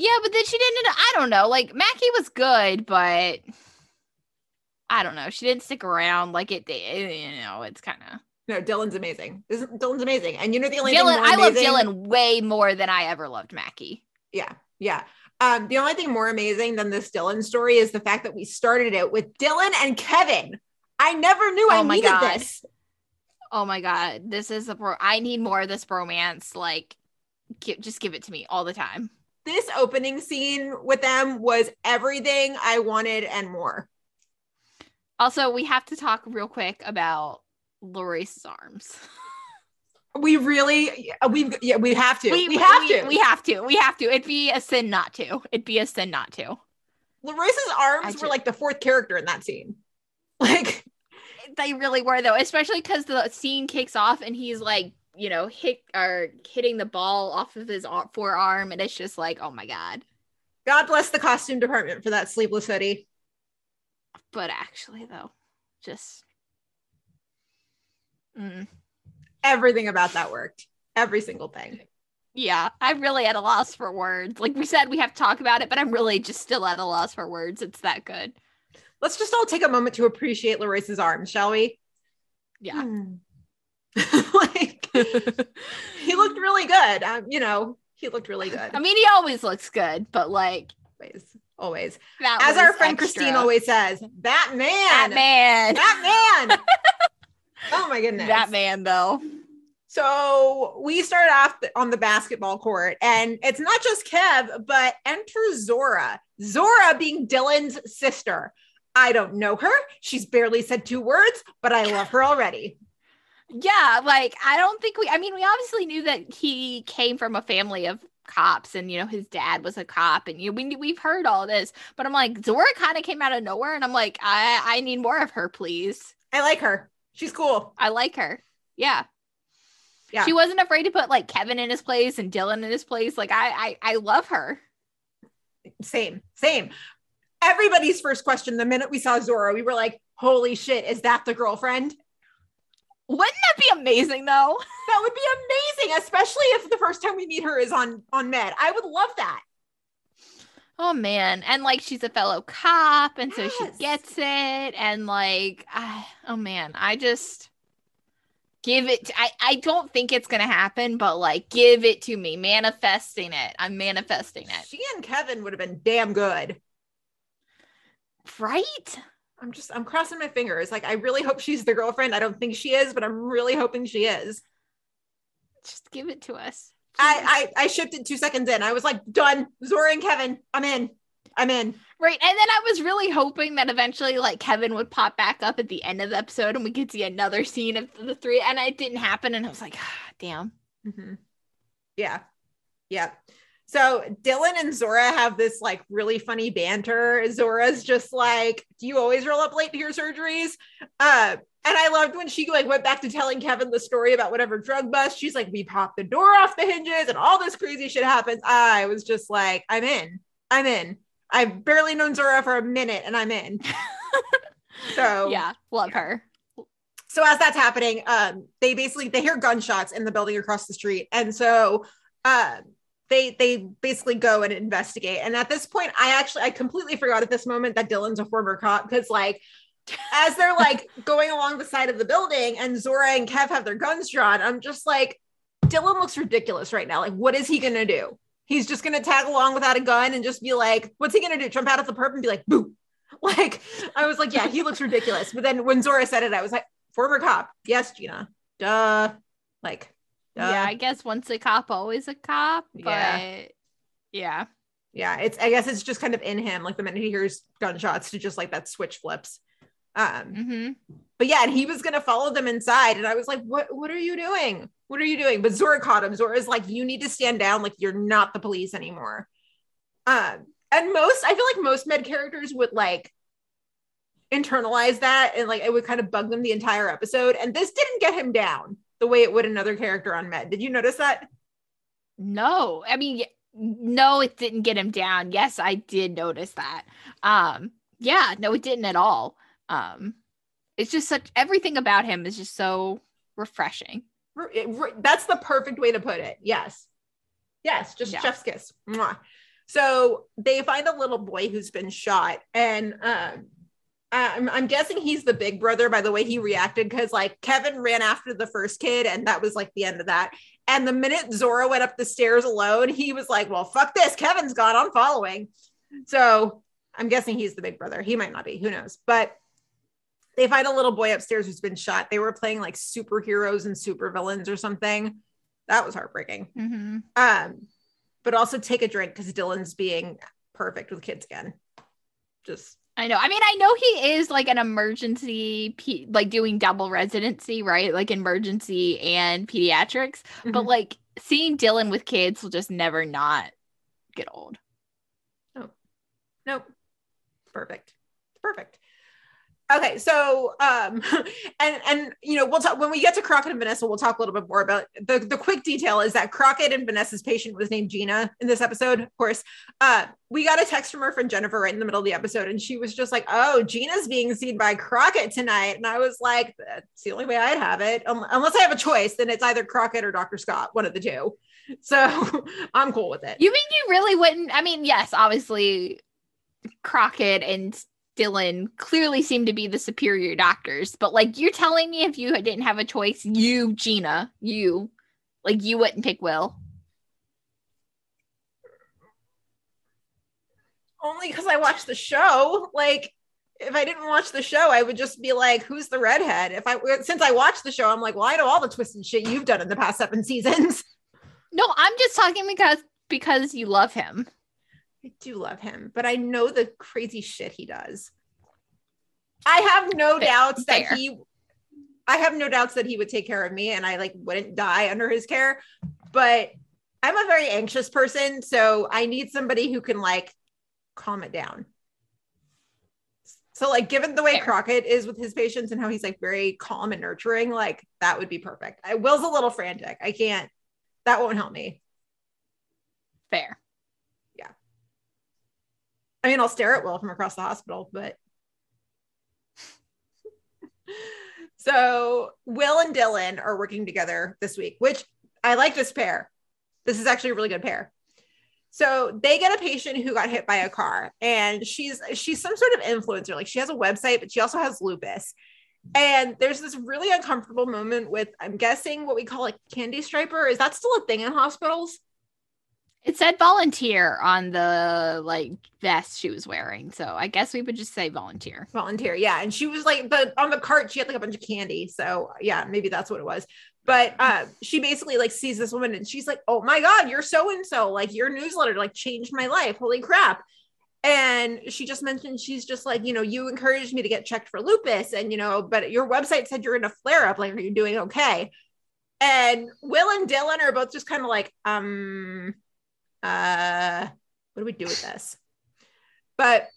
S4: Yeah, but then she didn't. I don't know. Like Mackie was good, but I don't know. She didn't stick around. Like it, it you know, it's kind of
S3: No, Dylan's amazing. This- Dylan's amazing. And you know the only
S4: Dylan. I love Dylan way more than I ever loved Mackie.
S3: Yeah, yeah. Um, the only thing more amazing than this Dylan story is the fact that we started it with Dylan and Kevin. I never knew I
S4: Oh my
S3: needed
S4: God.
S3: this.
S4: Oh my god, this is a bro. I need more of this bromance. Like, just give it to me all the time.
S3: This opening scene with them was everything I wanted and more.
S4: Also, we have to talk real quick about LaRoyce's arms.
S3: We really, we yeah, we have to. We, have to.
S4: We have to. We have to. It'd be a sin not to. It'd be a sin not to. LaRoyce's
S3: arms
S4: ju-
S3: were like the fourth character in that scene. Like,
S4: They really were though, especially because the scene kicks off and he's like, you know, hit or hitting the ball off of his forearm, and it's just like, oh my god.
S3: God bless the costume department for that sleeveless hoodie.
S4: But actually, though, just. Mm.
S3: Everything about that worked. Every single thing.
S4: Yeah, I'm really at a loss for words. Like we said, we have to talk about it, but I'm really just still at a loss for words. It's that good.
S3: Let's just all take a moment to appreciate LaRoyce's arms, shall we?
S4: Yeah.
S3: Hmm. like he looked really good. Um, you know, he looked really good.
S4: I mean, he always looks good, but like,
S3: Always, always. As our friend
S4: extra.
S3: Christine always says, that man,
S4: that man,
S3: that man. oh my goodness.
S4: that man though.
S3: So we start off on the basketball court, and it's not just Kev, but enter Zora. Zora being Dylan's sister. I don't know her. She's barely said two words, but I love her already.
S4: Yeah, like I don't think we. I mean, we obviously knew that he came from a family of cops, and you know his dad was a cop, and you know, we we've heard all this. But I'm like, Zora kind of came out of nowhere, and I'm like, I I need more of her, please.
S3: I like her. She's cool.
S4: I like her. Yeah.
S3: Yeah.
S4: She wasn't afraid to put like Kevin in his place and Dylan in his place. Like I I, I love her.
S3: Same, same. Everybody's first question the minute we saw Zora, we were like, holy shit, is that the girlfriend?
S4: Wouldn't that be amazing though?
S3: That would be amazing, especially if the first time we meet her is on on Med. I would love that.
S4: Oh man, and like she's a fellow cop, and so she gets it, and like, I, oh man, I just give it. I I don't think it's gonna happen, but like, give it to me, manifesting it. I'm manifesting it,
S3: She and Kevin would have been damn good.
S4: right?
S3: I'm just I'm crossing my fingers. Like I really hope she's the girlfriend. I don't think she is, but I'm really hoping she is.
S4: Just give it to us.
S3: I I, I it two seconds in. I was like, done. Zora and Kevin. I'm in. I'm in.
S4: Right. And then I was really hoping that eventually like Kevin would pop back up at the end of the episode and we could see another scene of the three. And it didn't happen. And I was like, ah, damn.
S3: Mhm. Yeah. Yeah. So Dylan and Zora have this like really funny banter. Zora's just like, "Do you always roll up late to your surgeries?" Uh, and I loved when she like went back to telling Kevin the story about whatever drug bust. She's like, "We popped the door off the hinges, and all this crazy shit happens." I was just like, "I'm in. I'm in." I've barely known Zora for a minute, and I'm in. so
S4: yeah. Love her.
S3: so as that's happening um they basically they hear gunshots in the building across the street and so uh they they basically go and investigate and at this point i actually i completely forgot at this moment that dylan's a former cop because like as they're like going along the side of the building and zora and kev have their guns drawn i'm just like dylan looks ridiculous right now like what is he gonna do he's just gonna tag along without a gun and just be like what's he gonna do jump out of the perp and be like boo like i was like yeah he looks ridiculous but then when zora said it i was like former cop. Yes, Gina. Duh. Like, duh.
S4: yeah,
S3: Yeah.
S4: I guess once a cop, always a cop. But
S3: Yeah.
S4: yeah.
S3: It's, I guess it's just kind of in him. Like the minute he hears gunshots to just like that switch flips. Um,
S4: hmm
S3: but yeah, and he was going to follow them inside. And I was like, what, what are you doing? What are you doing? But Zora caught him. Zora's like, you need to stand down. Like you're not the police anymore. Um, and most, I feel like most med characters would like internalize that and like it would kind of bug them the entire episode. And this didn't get him down the way it would another character on med. Did you notice that?
S4: No, I mean, no, it didn't get him down. Yes, I did notice that. Um, yeah, no, it didn't at all. Um, it's just such everything about him is just so refreshing.
S3: R- it- that's the perfect way to put it. Yes. Yes, just
S4: Yeah.
S3: chef's kiss. Mwah. So they find a little boy who's been shot, and um, I'm, I'm guessing he's the big brother by the way he reacted because like Kevin ran after the first kid, and that was like the end of that. And the minute Zora went up the stairs alone, he was like, "Well, fuck this. Kevin's gone. I'm following." So I'm guessing he's the big brother. He might not be. Who knows? But they find a little boy upstairs who's been shot. They were playing like superheroes and supervillains or something. That was heartbreaking.
S4: Mm-hmm.
S3: Um, but also take a drink because Dylan's being perfect with kids again. Just
S4: I know. I mean, I know he is like an emergency, pe- like doing double residency, right? Like emergency and pediatrics. But
S3: Mhm.
S4: like seeing Dylan with kids will just never not get old.
S3: nope. Nope. Perfect. Perfect. Okay, so um and and you know, we'll talk when we get to Crockett and Vanessa, we'll talk a little bit more about the the quick detail is that Crockett and Vanessa's patient was named Gina in this episode, of course. Uh we got a text from our friend Jennifer right in the middle of the episode, and she was just like, Oh, Gina's being seen by Crockett tonight. And I was like, That's the only way I'd have it. Um, unless I have a choice, then it's either Crockett or Dr. Scott, one of the two. So I'm cool with it.
S4: You mean you really wouldn't? I mean, yes, obviously Crockett and Dylan clearly seem to be the superior doctors, but like you're telling me if you didn't have a choice, you, Gina, you, like you wouldn't pick Will.
S3: Only because I watched the show. Like, if I didn't watch the show, I would just be like, "Who's the redhead?" If I since I watched the show, I'm like, "Well, I know all the twists and shit you've done in the past seven seasons."
S4: No, I'm just talking because because you love him.
S3: I do love him, but I know the crazy shit he does. I have no
S4: Fair-
S3: doubts that
S4: fair.
S3: he I have no doubts that he would take care of me and I like wouldn't die under his care, but I'm a very anxious person, so I need somebody who can like calm it down. So like given the way
S4: Fair.
S3: Crockett is with his patients and how he's like very calm and nurturing, like that would be perfect. I Will's a little frantic. I can't that won't help me.
S4: Fair.
S3: I mean, I'll stare at Will from across the hospital, but so Will and Dylan are working together this week, which I like this pair. This is actually a really good pair. So they get a patient who got hit by a car, and she's she's some sort of influencer. Like she has a website, but she also has lupus. And there's this really uncomfortable moment with, I'm guessing, what we call a candy striper. Is that still a thing in hospitals?
S4: It said volunteer on the like vest she was wearing. So I guess we would just say volunteer.
S3: volunteer yeah and she was like but on the cart she had like a bunch of candy so yeah maybe that's what it was but uh she basically like sees this woman and she's like oh my god you're so and so like your newsletter like changed my life holy crap and she just mentioned she's just like you know you encouraged me to get checked for lupus and you know but your website said you're in a flare up like are you doing okay and will and dylan are both just kind of like um uh what do we do with this but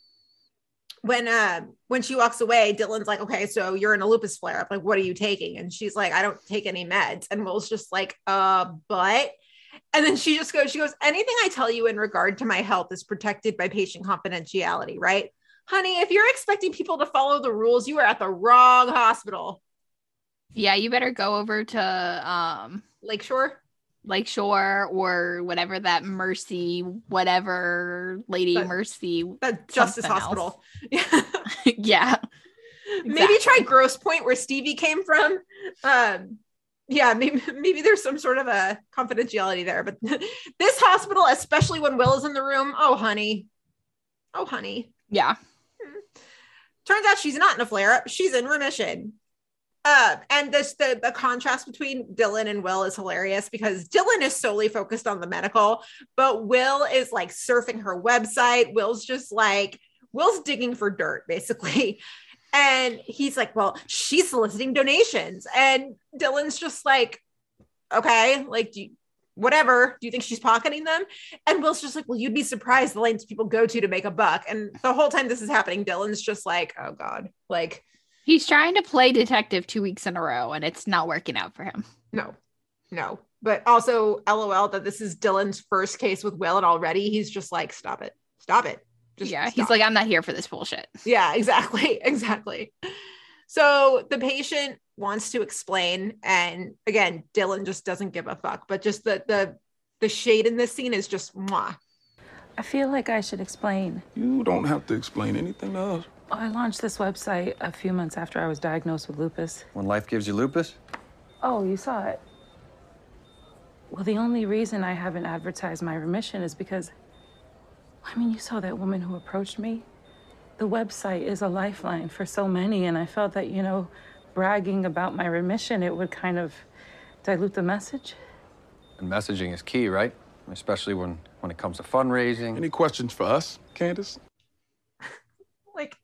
S3: when uh when she walks away, Dylan's like, okay, so you're in a lupus flare up. Like, what are you taking? And she's like, I don't take any meds. And Will's just like, uh, but and then she just goes, she goes, anything I tell you in regard to my health is protected by patient confidentiality, right? Honey, if you're expecting people to follow the rules, you are at the wrong hospital.
S4: Yeah, you better go over to um
S3: Lakeshore.
S4: Lakeshore or whatever that Mercy, whatever Lady
S3: But-
S4: Mercy.
S3: The Justice Hospital.
S4: yeah.
S3: maybe try Gross Point where Stevie came from. Um, yeah, maybe maybe there's some sort of a confidentiality there, but this hospital, especially when Will is in the room, oh honey, oh honey.
S4: Yeah.
S3: Turns out she's not in a flare up; she's in remission. Uh, and this the the contrast between Dylan and Will is hilarious because Dylan is solely focused on the medical, but Will is like surfing her website. Will's just like Will's digging for dirt, basically. And he's like, Well, she's soliciting donations. And Dylan's just like, Okay, like, you, whatever. Do you think she's pocketing them? And Will's just like, Well, you'd be surprised the lengths people go to to make a buck. And the whole time this is happening, Dylan's just like, Oh God, like,
S4: He's trying to play detective two weeks in a row and it's not working out for him.
S3: no, no. But also, LOL that this is Dylan's first case with Will, and already he's just like, Stop it, stop it. Just
S4: yeah. He's like, I'm not here for this bullshit.
S3: Yeah, exactly. Exactly. So the patient wants to explain, and again, Dylan just doesn't give a fuck. But just the the the shade in this scene is just mwah.
S5: I feel like I should explain.
S6: You don't have to explain anything to us.
S5: I launched this website a few months after I was diagnosed with lupus.
S7: When life gives you lupus?
S5: Oh, you saw it. Well, the only reason I haven't advertised my remission is because, I mean, you saw that woman who approached me. The website is a lifeline for so many, and I felt that, you know, bragging about my remission, it would kind of dilute the message.
S7: And messaging is key, right? Especially when, when it comes to fundraising.
S6: Any questions for us, Candace?
S3: Like,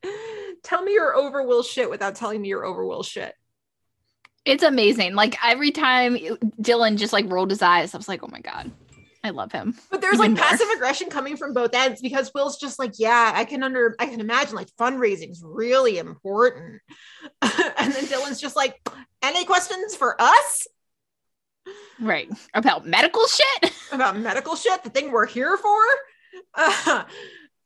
S3: tell me you're over Will shit without telling me you're over Will shit.
S4: It's amazing. Like every time Dylan just like rolled his eyes, I was like, oh my God, I love him.
S3: But there's like
S4: more.
S3: passive aggression coming from both ends because Will's just like, yeah, I can under, I can imagine like fundraising is really important. and then Dylan's just like, any questions for us
S4: Right. About medical shit.
S3: about medical shit, the thing we're here for? Uh,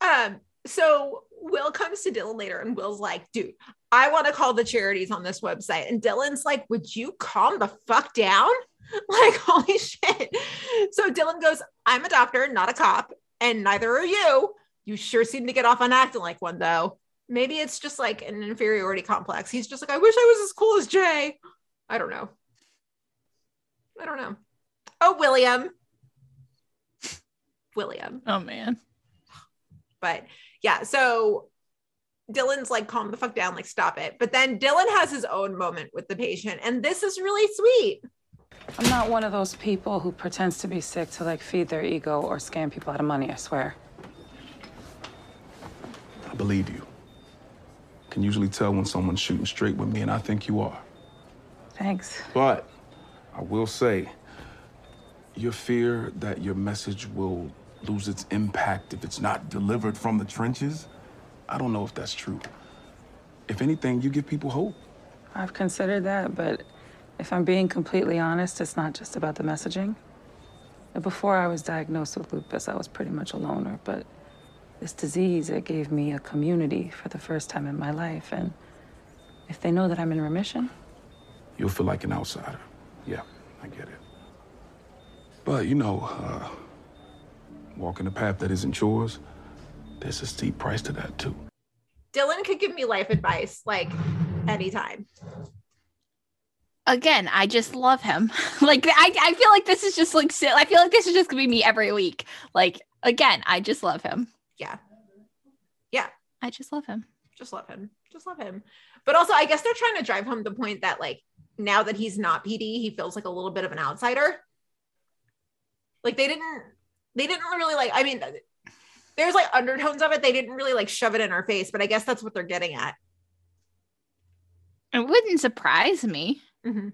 S3: um, so Will comes to Dylan later and Will's like, dude, I want to call the charities on this website. And Dylan's like, would you calm the fuck down? Like, holy shit. So Dylan goes, I'm a doctor, not a cop, and neither are you. You sure seem to get off on acting like one, though. Maybe it's just like an inferiority complex. He's just like, I wish I was as cool as Jay. I don't know. I don't know. Oh, William. William.
S4: Oh man.
S3: But yeah, so Dylan's like, calm the fuck down, like, stop it. But then Dylan has his own moment with the patient, and this is really sweet.
S5: I'm not one of those people who pretends to be sick to like feed their ego or scam people out of money, I swear.
S6: I believe you. Can usually tell when someone's shooting straight with me, and I think you are.
S5: Thanks.
S6: But I will say, your fear that your message will lose its impact if it's not delivered from the trenches, I don't know if that's true. If anything, you give people hope.
S5: I've considered that, but if I'm being completely honest, it's not just about the messaging. Before I was diagnosed with lupus, I was pretty much a loner, but this disease, it gave me a community for the first time in my life. And if they know that I'm in remission,
S6: You'll feel like an outsider. Yeah, I get it. But, you know, uh, walking a path that isn't yours, there's a steep price to that, too.
S3: Dylan could give me life advice like anytime.
S4: Again, I just love him. like I, I feel like this is just like I feel like this is just gonna be me every week. Like again, I just love him.
S3: Yeah. Yeah.
S4: I just love him.
S3: Just love him. Just love him. But also, I guess they're trying to drive home the point that, like, now that he's not PD, he feels like a little bit of an outsider. Like, they didn't, they didn't really like, I mean, there's like undertones of it. They didn't really like shove it in our face, but I guess that's what they're getting at.
S4: It wouldn't surprise me.
S3: Mhm.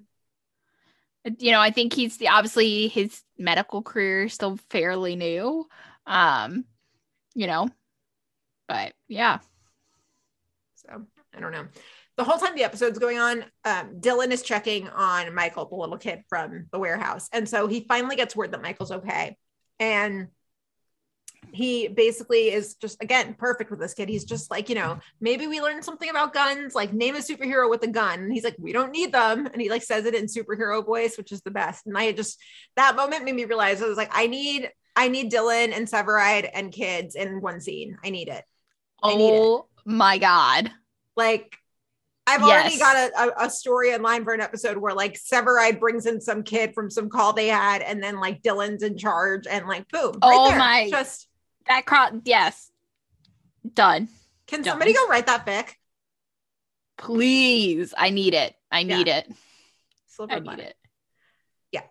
S4: You know, I think he's the obviously his medical career is still fairly new. Um, you know, but yeah.
S3: So I don't know. The whole time the episode's going on, um, Dylan is checking on Michael, the little kid from the warehouse. And so he finally gets word that Michael's okay. And he basically is just, again, perfect with this kid. He's just like, you know, maybe we learned something about guns, like name a superhero with a gun. And he's like, we don't need them. And he like says it in superhero voice, which is the best. And I just, that moment made me realize I was like, I need, I need Dylan and Severide and kids in one scene. I need it. I need it.
S4: Oh my god.
S3: Like I've already got a, a, story in line for an episode where like Severide brings in some kid from some call they had, and then like Dylan's in charge, and like boom, right
S4: Oh
S3: there.
S4: my-
S3: Just
S4: That cross yes. Done.
S3: can
S4: Done.
S3: somebody go write that fic?
S4: Please. I need it. I need it.
S3: Silver
S4: I need
S3: button.
S4: it. Yeah.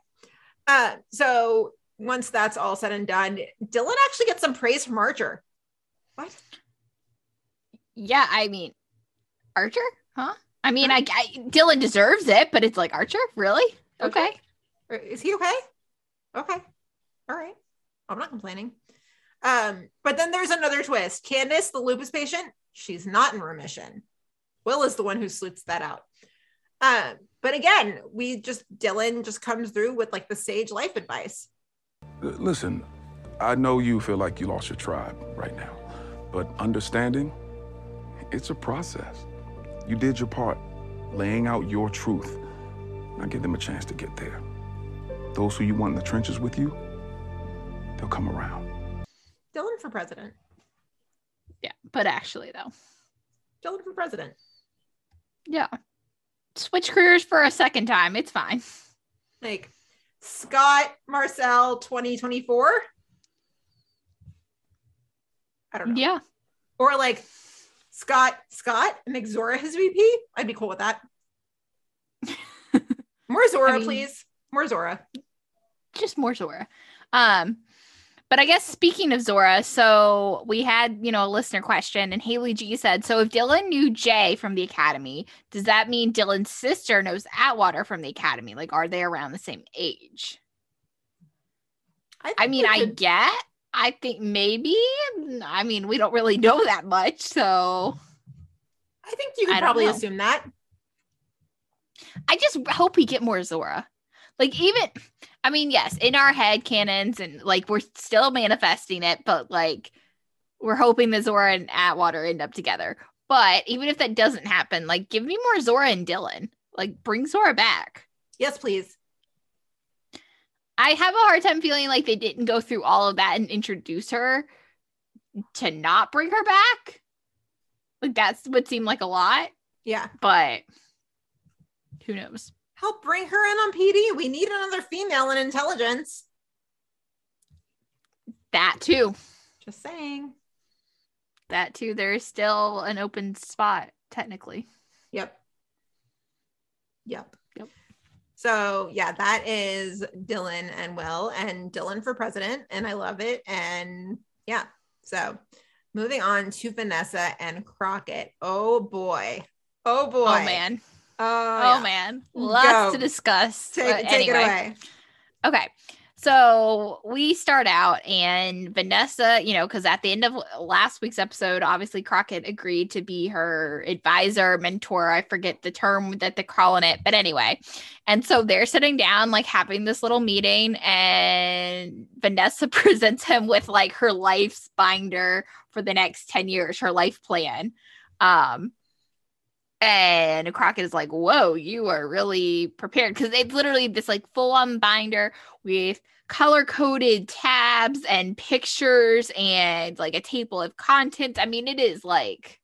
S3: Uh, so once that's all said and done, Dylan actually gets some praise from Archer. What?
S4: Yeah, I mean Archer? Huh? I mean, I, I Dylan deserves it, but it's like Archer, really? Okay.
S3: Or Is he okay? Okay. All right. I'm not complaining. Um, but then there's another twist. Candace, the lupus patient, she's not in remission. Will is the one who sleuths that out. Um, but again, we just Dylan just comes through with like the sage life advice.
S6: Listen, I know you feel like you lost your tribe right now, but understanding, it's a process. You did your part, laying out your truth. Now give them a chance to get there. Those who you want in the trenches with you, they'll come around.
S3: Dylan for president.
S4: Yeah, but actually though.
S3: Dylan for president.
S4: Yeah. Switch careers for a second time. It's fine.
S3: Like Scott Marcel 2024. I don't know.
S4: Yeah.
S3: Or like Scott Scott make Zora his VP. I'd be cool with that. More Zora,
S4: I mean-
S3: please. More Zora.
S4: just more Zora. Um, but I guess speaking of Zora, so we had, you know, a listener question, and Haley G said, So if Dylan knew Jay from the academy, does that mean Dylan's sister knows Atwater from the academy? Like, are they around the same age? I
S3: think
S4: mean, I get, I think maybe. Mm, I mean, we don't really know that much. So
S3: I think you could probably
S4: know.
S3: assume that.
S4: I just hope we get more Zora. Like even I mean, yes, in our head canons and like we're still manifesting it, but like we're hoping that Zora and Atwater end up together. But even if that doesn't happen, like give me more Zora and Dylan. Like bring Zora back.
S3: Yes, please.
S4: I have a hard time feeling like they didn't go through all of that and introduce her to not bring her back. Like that's what seemed like a lot,
S3: Yeah.
S4: but who knows?
S3: Help bring her in on PD. We need another female in intelligence.
S4: That too.
S3: Just saying.
S4: that too. There's still an open spot technically.
S3: Yep. Yep. So yeah, that is Dylan and Will and Dylan for president. And I love it. And yeah. So moving on to Vanessa and Crockett. Oh boy. Oh boy.
S4: Oh man.
S3: Oh,
S4: Oh
S3: yeah.
S4: man. Lots
S3: Go.
S4: to discuss.
S3: Take, take it away.
S4: Okay. So we start out, and Vanessa, you know, because at the end of last week's episode, obviously Crockett agreed to be her advisor, mentor. I forget the term that they're calling it, but anyway. And so they're sitting down, like having this little meeting, and Vanessa presents him with like her life's binder for the next 10 years, her life plan. Um, and Crockett is like, whoa, you are really prepared. Because it's literally this like full on binder with color coded tabs and pictures and like a table of contents. I mean, it is like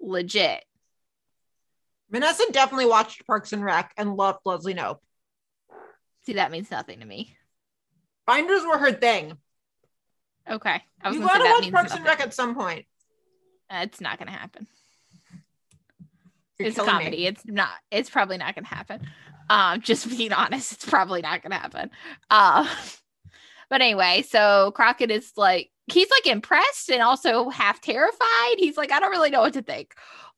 S4: legit.
S3: Vanessa definitely watched Parks and Rec and loved Leslie Knope.
S4: See, that means nothing to me.
S3: Binders were her thing.
S4: Okay. I was
S3: You gotta watch Parks and. Rec at some point.
S4: Uh, It's not gonna happen.
S3: You're
S4: it's a
S3: killing me.
S4: comedy. It's not. It's probably not gonna happen. Um, just being honest, it's probably not gonna happen. Uh, but anyway, so Crockett is like he's like impressed and also half terrified. He's like, I don't really know what to think.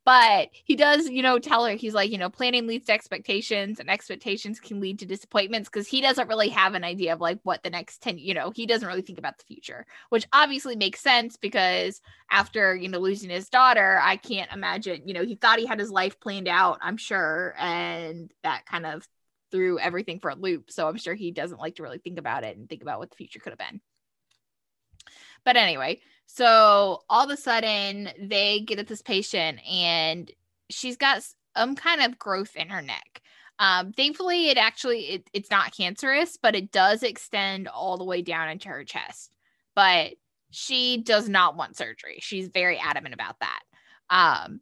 S4: But he does, you know, tell her he's like, you know, planning leads to expectations and expectations can lead to disappointments because he doesn't really have an idea of like what the next 10, you know, he doesn't really think about the future, which obviously makes sense because after, you know, losing his daughter, I can't imagine, you know, he thought he had his life planned out, I'm sure, and that kind of threw everything for a loop. So I'm sure he doesn't like to really think about it and think about what the future could have been. But anyway, so all of a sudden they get at this patient and she's got some kind of growth in her neck. Um, thankfully, it actually it, it's not cancerous, but it does extend all the way down into her chest. But she does not want surgery. She's very adamant about that. Um,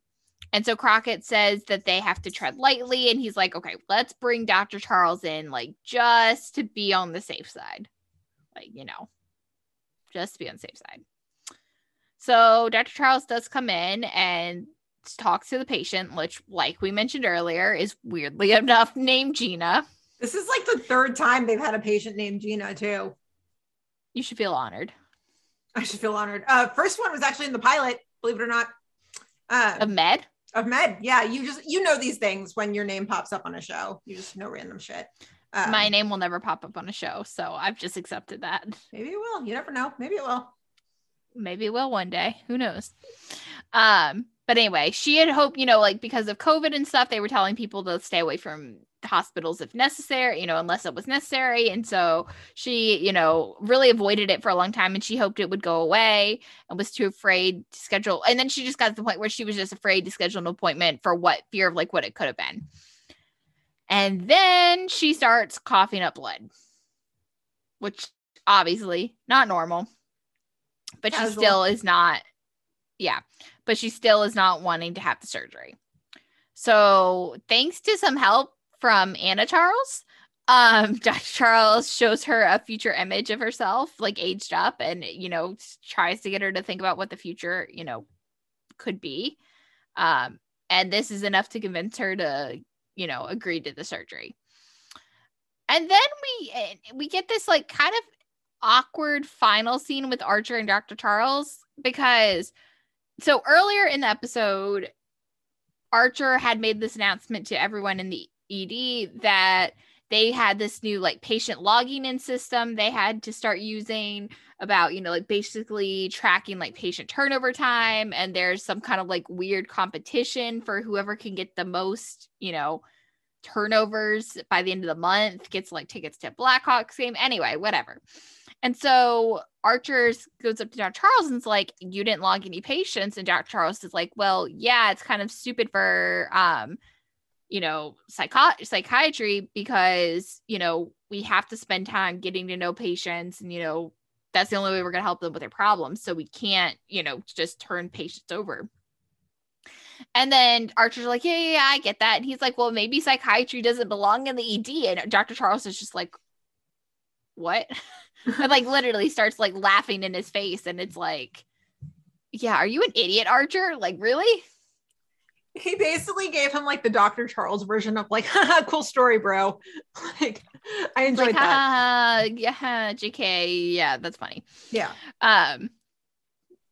S4: and so Crockett says that they have to tread lightly, and he's like, okay, let's bring Dr. Charles in, like just to be on the safe side. Like, you know, just to be on the safe side. So Dr. Charles does come in and talks to the patient, which, like we mentioned earlier, is weirdly enough named Gina.
S3: This is like the third time they've had a patient named Gina, too.
S4: You should feel honored.
S3: I should feel honored. Uh, first one was actually in the pilot, believe it or not. Uh,
S4: Of Med?
S3: of Med. Yeah, you just you know these things when your name pops up on a show. You just know random shit. Um,
S4: My name will never pop up on a show, so I've just accepted that.
S3: Maybe it will. You never know. Maybe it will.
S4: maybe it will one day who knows um but anyway she had hoped you know like because of covid and stuff they were telling people to stay away from hospitals if necessary you know unless it was necessary and so she you know really avoided it for a long time and she hoped it would go away and was too afraid to schedule and then she just got to the point where she was just afraid to schedule an appointment for what fear of like what it could have been and then she starts coughing up blood which obviously not normal but she
S3: Casual.
S4: still is not yeah but she still is not wanting to have the surgery. So thanks to some help from anna charles um dr. Charles shows her a future image of herself like aged up and you know tries to get her to think about what the future you know could be. Um and this is enough to convince her to you know agreed to the surgery and then we eh, we get this like kind of awkward final scene with Archer and Dr. Charles because so earlier in the episode, Archer had made this announcement to everyone in the ED that they had this new like patient logging in system they had to start using about you know like basically tracking like patient turnover time and there's some kind of like weird competition for whoever can get the most you know turnovers by the end of the month gets like tickets to Blackhawks game anyway whatever and so Archer's goes up to Dr. Charles and's like, You didn't log any patients. And Dr. Charles is like, Well, yeah, it's kind of stupid for um, you know, psychiatry because, you know, we have to spend time getting to know patients and, you know, that's the only way we're gonna help them with their problems. So we can't, you know, just turn patients over. And then Archer's like, yeah, yeah, yeah, I get that. And he's like, well, maybe psychiatry doesn't belong in the ED. And Dr. Charles is just like, what? and like literally starts like laughing in his face. And it's like, yeah, are you an idiot, Archer? Like, really?
S3: He basically gave him like the Dr. Charles version of like, haha, cool story, bro. Like, I enjoyed
S4: Like,
S3: that.
S4: ah, yeah, JK. Yeah, that's funny.
S3: Yeah.
S4: Um,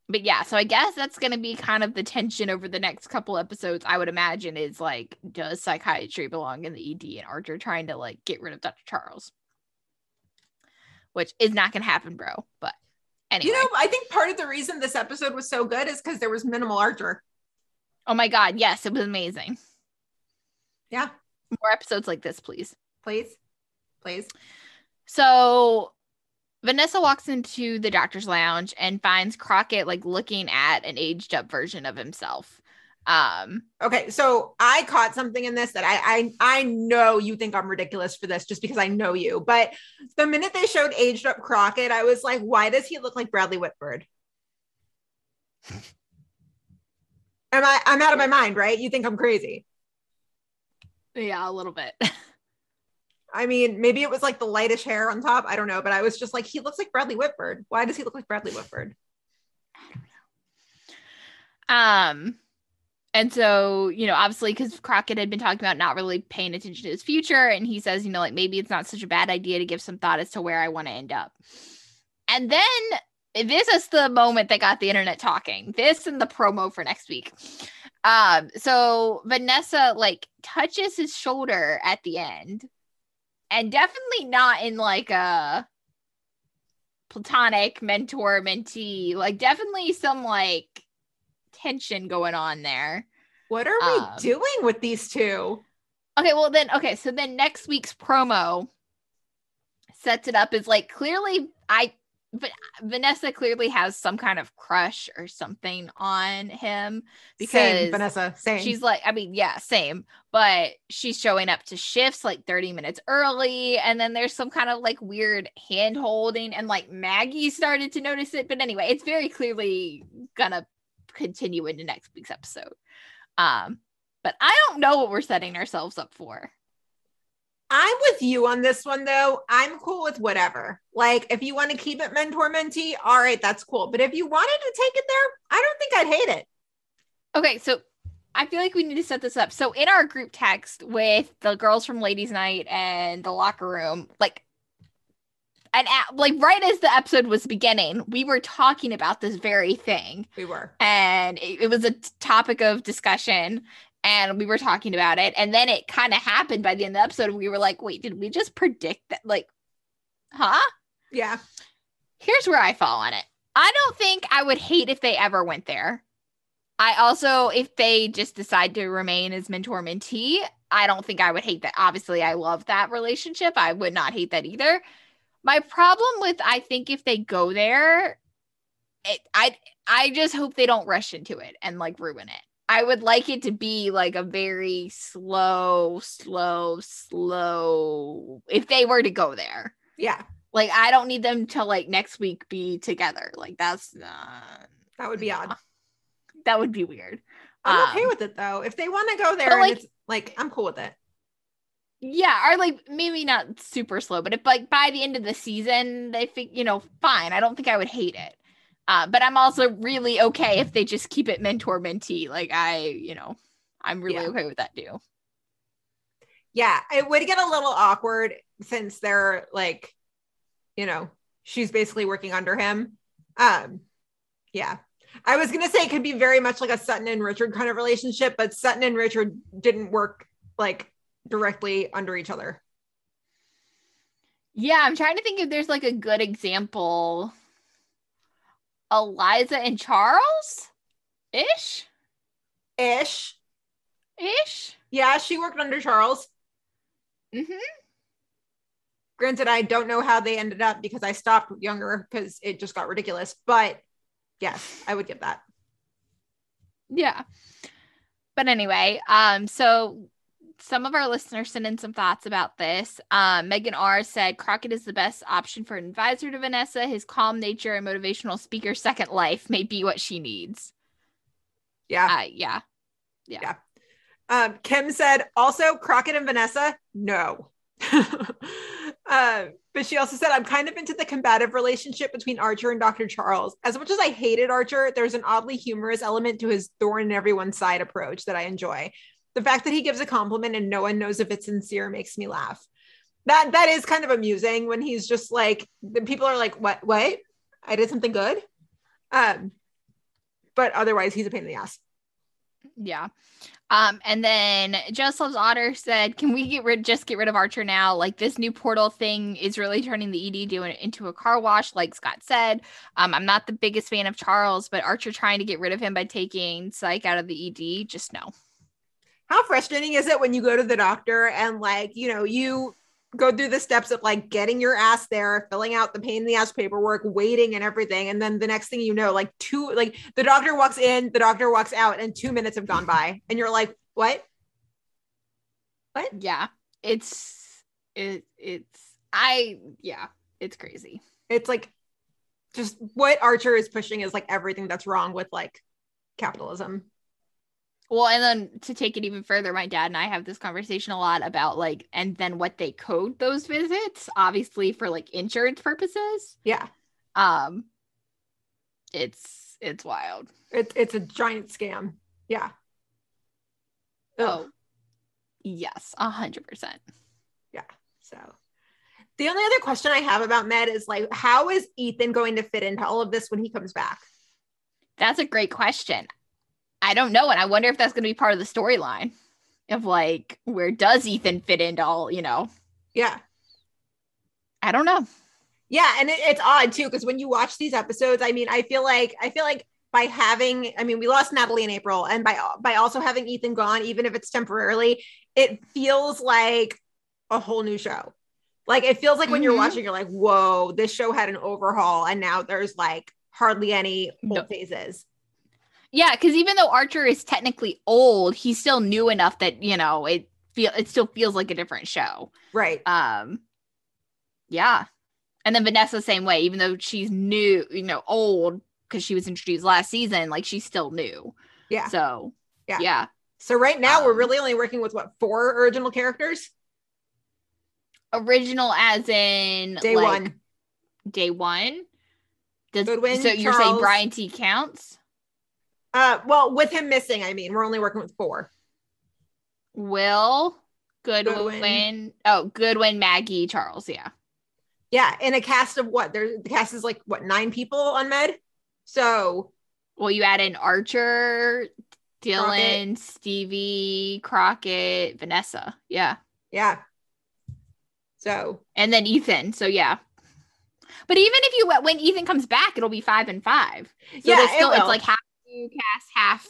S4: but yeah, so I guess that's gonna be kind of the tension over the next couple episodes. I would imagine is like, does psychiatry belong in the ED and Archer trying to like get rid of Dr. Charles, which is not gonna happen, bro. But anyway,
S3: You know, I think part of the reason this episode was so good is because there was minimal Archer.
S4: Oh my god, yes, it was amazing.
S3: Yeah.
S4: More episodes like this, please.
S3: Please. Please.
S4: So Vanessa walks into the doctor's lounge and finds Crockett like looking at an aged up version of himself. Um,
S3: Okay, so I caught something in this that I I I know you think I'm ridiculous for this just because I know you, but the minute they showed aged up Crockett, I was like, why does he look like Bradley Whitford? Am I I'm out of my mind, right? You think I'm crazy.
S4: yeah, a little bit.
S3: I mean, maybe it was like the lightish hair on top. I don't know, but I was just like, he looks like Bradley Whitford. Why does he look like Bradley Whitford?
S4: Um, and so, you know, obviously, because Crockett had been talking about not really paying attention to his future, and he says, you know, like maybe it's not such a bad idea to give some thought as to where I want to end up. And then this is the moment that got the internet talking. This and the promo for next week. Um, so Vanessa like touches his shoulder at the end, and definitely not in like a platonic mentor mentee, like definitely some like tension going on there.
S3: What are we
S4: Um,
S3: doing with these two?
S4: Okay, well then okay, so then next week's promo sets it up as like clearly I but Vanessa clearly has some kind of crush or something on him because
S3: Same, Vanessa. Same.
S4: she's like I mean yeah, same, but she's showing up to shifts like 30 minutes early and then there's some kind of like weird hand holding and like Maggie started to notice it, but anyway, it's very clearly gonna continue into next week's episode. Um but I don't know what we're setting ourselves up for.
S3: I'm with you on this one though. I'm cool with whatever. Like if you want to keep it mentor mentee, all right, that's cool. But if you wanted to take it there, I don't think I'd hate it.
S4: Okay, so I feel like we need to set this up. So in our group text with the girls from Ladies Night and the locker room, like and at, like right as the episode was beginning, we were talking about this very thing.
S3: We were.
S4: and it, it was a topic of discussion and we were talking about it and then it kind of happened by the end of the episode we were like wait did we just predict that like huh?
S3: Yeah.
S4: here's where i fall on it. I don't think i would hate if they ever went there. I also if they just decide to remain as mentor mentee i don't think i would hate that. Obviously i love that relationship. I would not hate that either. My problem with i think if they go there it, i i just hope they don't rush into it and like ruin it I would like it to be like a very slow, slow, slow. If they were to go there,
S3: Yeah.
S4: like I don't need them to like next week be together. Like that's not.
S3: That would be odd.
S4: That would be weird.
S3: I'm okay
S4: Um,
S3: with it though. If they want to go there
S4: like-
S3: it's like I'm cool with it.
S4: Yeah, or like maybe not super slow, but if like by the end of the season they think you know fine, I don't think I would hate it. Uh, but I'm also really okay if they just keep it mentor mentee. Like I, you know, I'm really
S3: Yeah.
S4: okay with that too.
S3: Yeah, it would get a little awkward since they're like, you know, she's basically working under him. Um, yeah. I was gonna say it could be very much like a Sutton and Richard kind of relationship, but Sutton and Richard didn't work like directly under each other.
S4: Yeah, I'm trying to think if there's like a good example. Eliza and Charles? Ish?
S3: Ish.
S4: Ish?
S3: Yeah, she worked under Charles.
S4: Mm-hmm.
S3: Granted, I don't know how they ended up because I stopped younger because it just got ridiculous. But yes, I would give that.
S4: Yeah. But anyway, um, so some of our listeners sent in some thoughts about this. Um, Megan R said Crockett is the best option for an advisor to Vanessa. His calm nature and motivational speaker second life may be what she needs.
S3: Yeah.
S4: Uh, yeah.
S3: Yeah. Um, Kim said also Crockett and Vanessa, no. Uh, but she also said, I'm kind of into the combative relationship between Archer and Dr. Charles. As much as I hated Archer, there's an oddly humorous element to his thorn in everyone's side approach that I enjoy. The fact that he gives a compliment and no one knows if it's sincere makes me laugh. That that is kind of amusing when he's just like the people are like, What what? I did something good. Um, but otherwise he's a pain in the ass.
S4: Yeah. Um, and then Loves Otter said, "Can we get rid just get rid of Archer now? Like this new portal thing is really turning the ED into a car wash, like Scott said. Um, I'm not the biggest fan of Charles, but Archer trying to get rid of him by taking Psych out of the ED, just no.
S3: How frustrating is it when you go to the doctor and like, you know, you go through the steps of like getting your ass there, filling out the pain in the ass paperwork, waiting and everything. And then the next thing you know, like two, like the doctor walks in, the doctor walks out, and two minutes have gone by. And you're like, what? What?
S4: Yeah, it's it it's I yeah, it's crazy.
S3: It's like just what Archer is pushing is like everything that's wrong with like capitalism.
S4: Well, and then to take it even further, my dad and I have this conversation a lot about like, and then what they code those visits, obviously for like insurance purposes.
S3: Yeah.
S4: Um, it's it's wild.
S3: It's it's a giant scam. Yeah. Ugh.
S4: Oh, yes, a hundred percent.
S3: Yeah. So the only other question I have about Med is like, how is Ethan going to fit into all of this when he comes back?
S4: That's a great question. I don't know, and I wonder if that's going to be part of the storyline of like, where does Ethan fit into all? You know,
S3: Yeah.
S4: I don't know.
S3: Yeah, and it, it's odd too because when you watch these episodes, I mean, I feel like I feel like by having, I mean, we lost Natalie in April, and by by also having Ethan gone, even if it's temporarily, it feels like a whole new show. Like it feels like when you're
S4: Mhm.
S3: watching, you're like, "Whoa, this show had an overhaul," and now there's like hardly any old
S4: No.
S3: phases.
S4: Yeah, because even though Archer is technically old, he's still new enough that you know it feel it still feels like a different show.
S3: Right.
S4: Um, yeah, and then Vanessa same way, even though she's new, you know, old because she was introduced last season, like she's still new.
S3: Yeah.
S4: So
S3: Yeah.
S4: yeah,
S3: So right now we're
S4: Um,
S3: really only working with what four original characters?
S4: original as in
S3: Day
S4: like,
S3: one.
S4: Day one. Does,
S3: Goodwin,
S4: so you're saying. Brian Tee counts?
S3: Uh, well, with him missing, I mean, we're only working with four.
S4: Will Goodwin,
S3: Goodwin.
S4: Oh, Goodwin, Maggie, Charles. Yeah.
S3: Yeah, in a cast of what? There's the cast is like what nine people on Med. So
S4: Well, you add in Archer, Dylan,
S3: Crockett.
S4: Stevie, Crockett, Vanessa. Yeah.
S3: yeah. So
S4: And then Ethan. So yeah. But even if you when Ethan comes back, it'll be five and five. So
S3: Yeah,
S4: there's
S3: it
S4: still it's like half new cast, half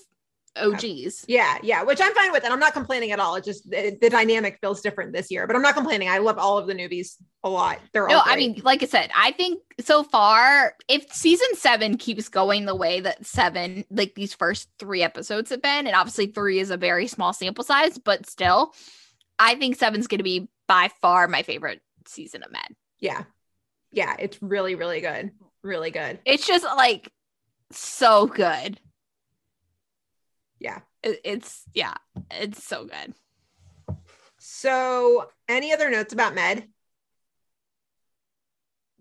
S4: OGs.
S3: yeah, yeah, which I'm fine with, and I'm not complaining at all. It just the, the dynamic feels different this year, but I'm not complaining. I love all of the newbies a lot. They're all
S4: No, I mean, like I said, I think so far, if season seven keeps going the way that seven, like these first three episodes have been, and obviously three is a very small sample size, but still, I think seven's going to be by far my favorite season of Med.
S3: yeah, yeah, it's really, really good, really good.
S4: It's just like so good.
S3: Yeah.
S4: It- it's yeah, it's so good.
S3: So, any other notes about Med?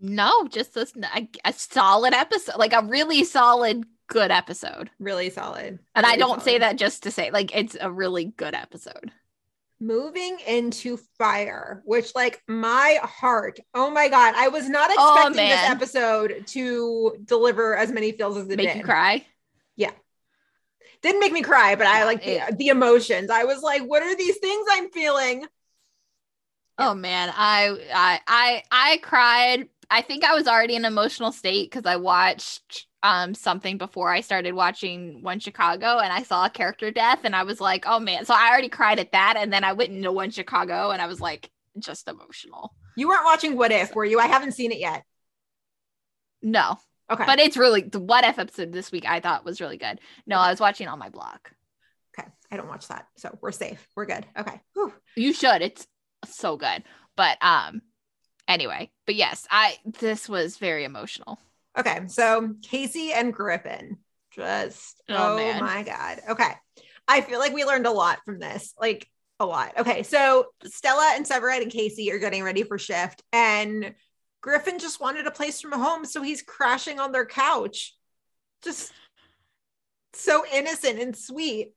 S4: No, just this a, a solid episode, like a really solid, good episode.
S3: Really solid,
S4: And I don't say that just to say, like, it's a really good episode.
S3: moving into fire which like my heart oh my god i was not
S4: Oh,
S3: expecting this episode to deliver as many feels as it did.
S4: Make
S3: did
S4: you cry.
S3: Didn't make me cry but i like the, the emotions i was like what are these things i'm feeling
S4: Oh man, I I I I cried. I think I was already in an emotional state because I watched um something before I started watching One Chicago and I saw a character death and I was like, oh man. So I already cried at that and then I went into One Chicago and I was like just emotional.
S3: you weren't watching what if were you i haven't seen it yet
S4: No.
S3: Okay
S4: But it's really the what if episode this week I thought was really good. No, I was watching on my blog.
S3: okay i don't watch that so we're safe we're good okay Whew.
S4: You should. It's so good. But um anyway, but yes, I this was very emotional.
S3: okay so casey and griffin just
S4: Oh,
S3: oh, my god okay i feel like we learned a lot from this like a lot. Okay, so Stella and Severide and Casey are getting ready for shift, and Griffin just wanted a place from home, so he's crashing on their couch. Just so innocent and sweet.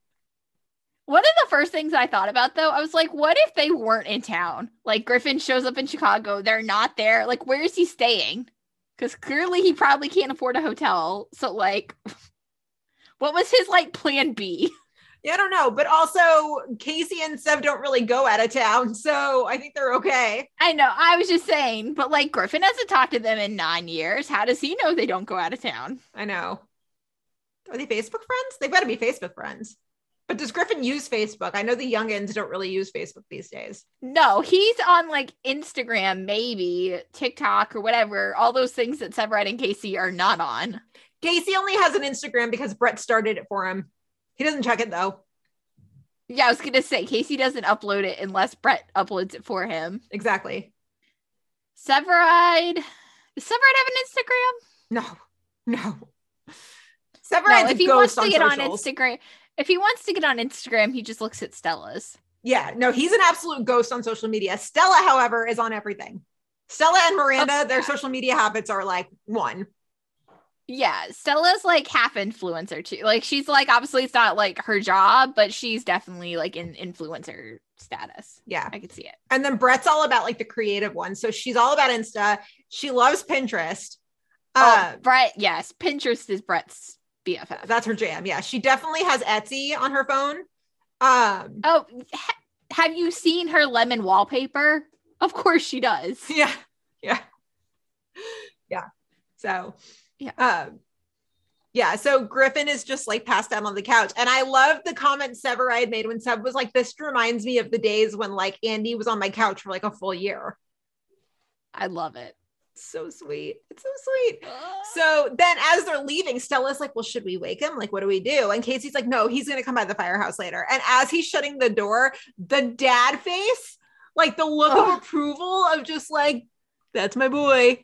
S4: One of the first things I thought about though, I was like, what if they weren't in town? Like Griffin shows up in Chicago, they're not there. Like, where is he staying? Because clearly he probably can't afford a hotel. So, like, what was his like plan B?
S3: Yeah, I don't know, but also Casey and Sev don't really go out of town, so I think they're okay.
S4: I know. I was just saying, but like Griffin hasn't talked to them in nine years. How does he know they don't go out of town?
S3: I know. Are they Facebook friends? They've got to be Facebook friends. But does Griffin use Facebook? I know the youngins don't really use Facebook these days.
S4: No, he's on like Instagram, maybe TikTok or whatever. All those things that Severide and Casey are not on.
S3: Casey only has an Instagram because Brett started it for him. He doesn't check it though.
S4: Yeah, I was gonna say Casey doesn't upload it unless Brett uploads it for him.
S3: Exactly.
S4: Severide. Does Severide have an Instagram?
S3: No, no.
S4: No, if he wants to get on. Instagram, if he wants to get on Instagram, he just looks at Stella's.
S3: Yeah, no, he's an absolute ghost on social media. Stella, however, is on everything. Stella and Miranda, their social media habits are like one.
S4: Yeah, Stella's like half influencer too. Like she's like obviously it's not like her job, but she's definitely like in influencer status.
S3: Yeah.
S4: I could see it.
S3: And then Brett's all about like the creative one. So she's all about Insta. She loves Pinterest. Uh,
S4: oh, Brett, yes, Pinterest is Brett's BFF.
S3: that's her jam. Yeah. She definitely has Etsy on her phone. Um,
S4: Oh, ha- have you seen her lemon wallpaper? Of course she does.
S3: yeah. Yeah. Yeah. So,
S4: Yeah.
S3: Um, yeah. So Griffin is just like passed out on the couch. And I love the comment Severide made when Sev was like, this reminds me of the days when like Andy was on my couch for like a full year.
S4: I love it.
S3: So sweet. It's so sweet. So then as they're leaving, Stella's like, well, should we wake him? Like, what do we do? And Casey's like, no, he's going to come by the firehouse later. And as he's shutting the door, the dad face, like the look of approval of just like, that's my boy.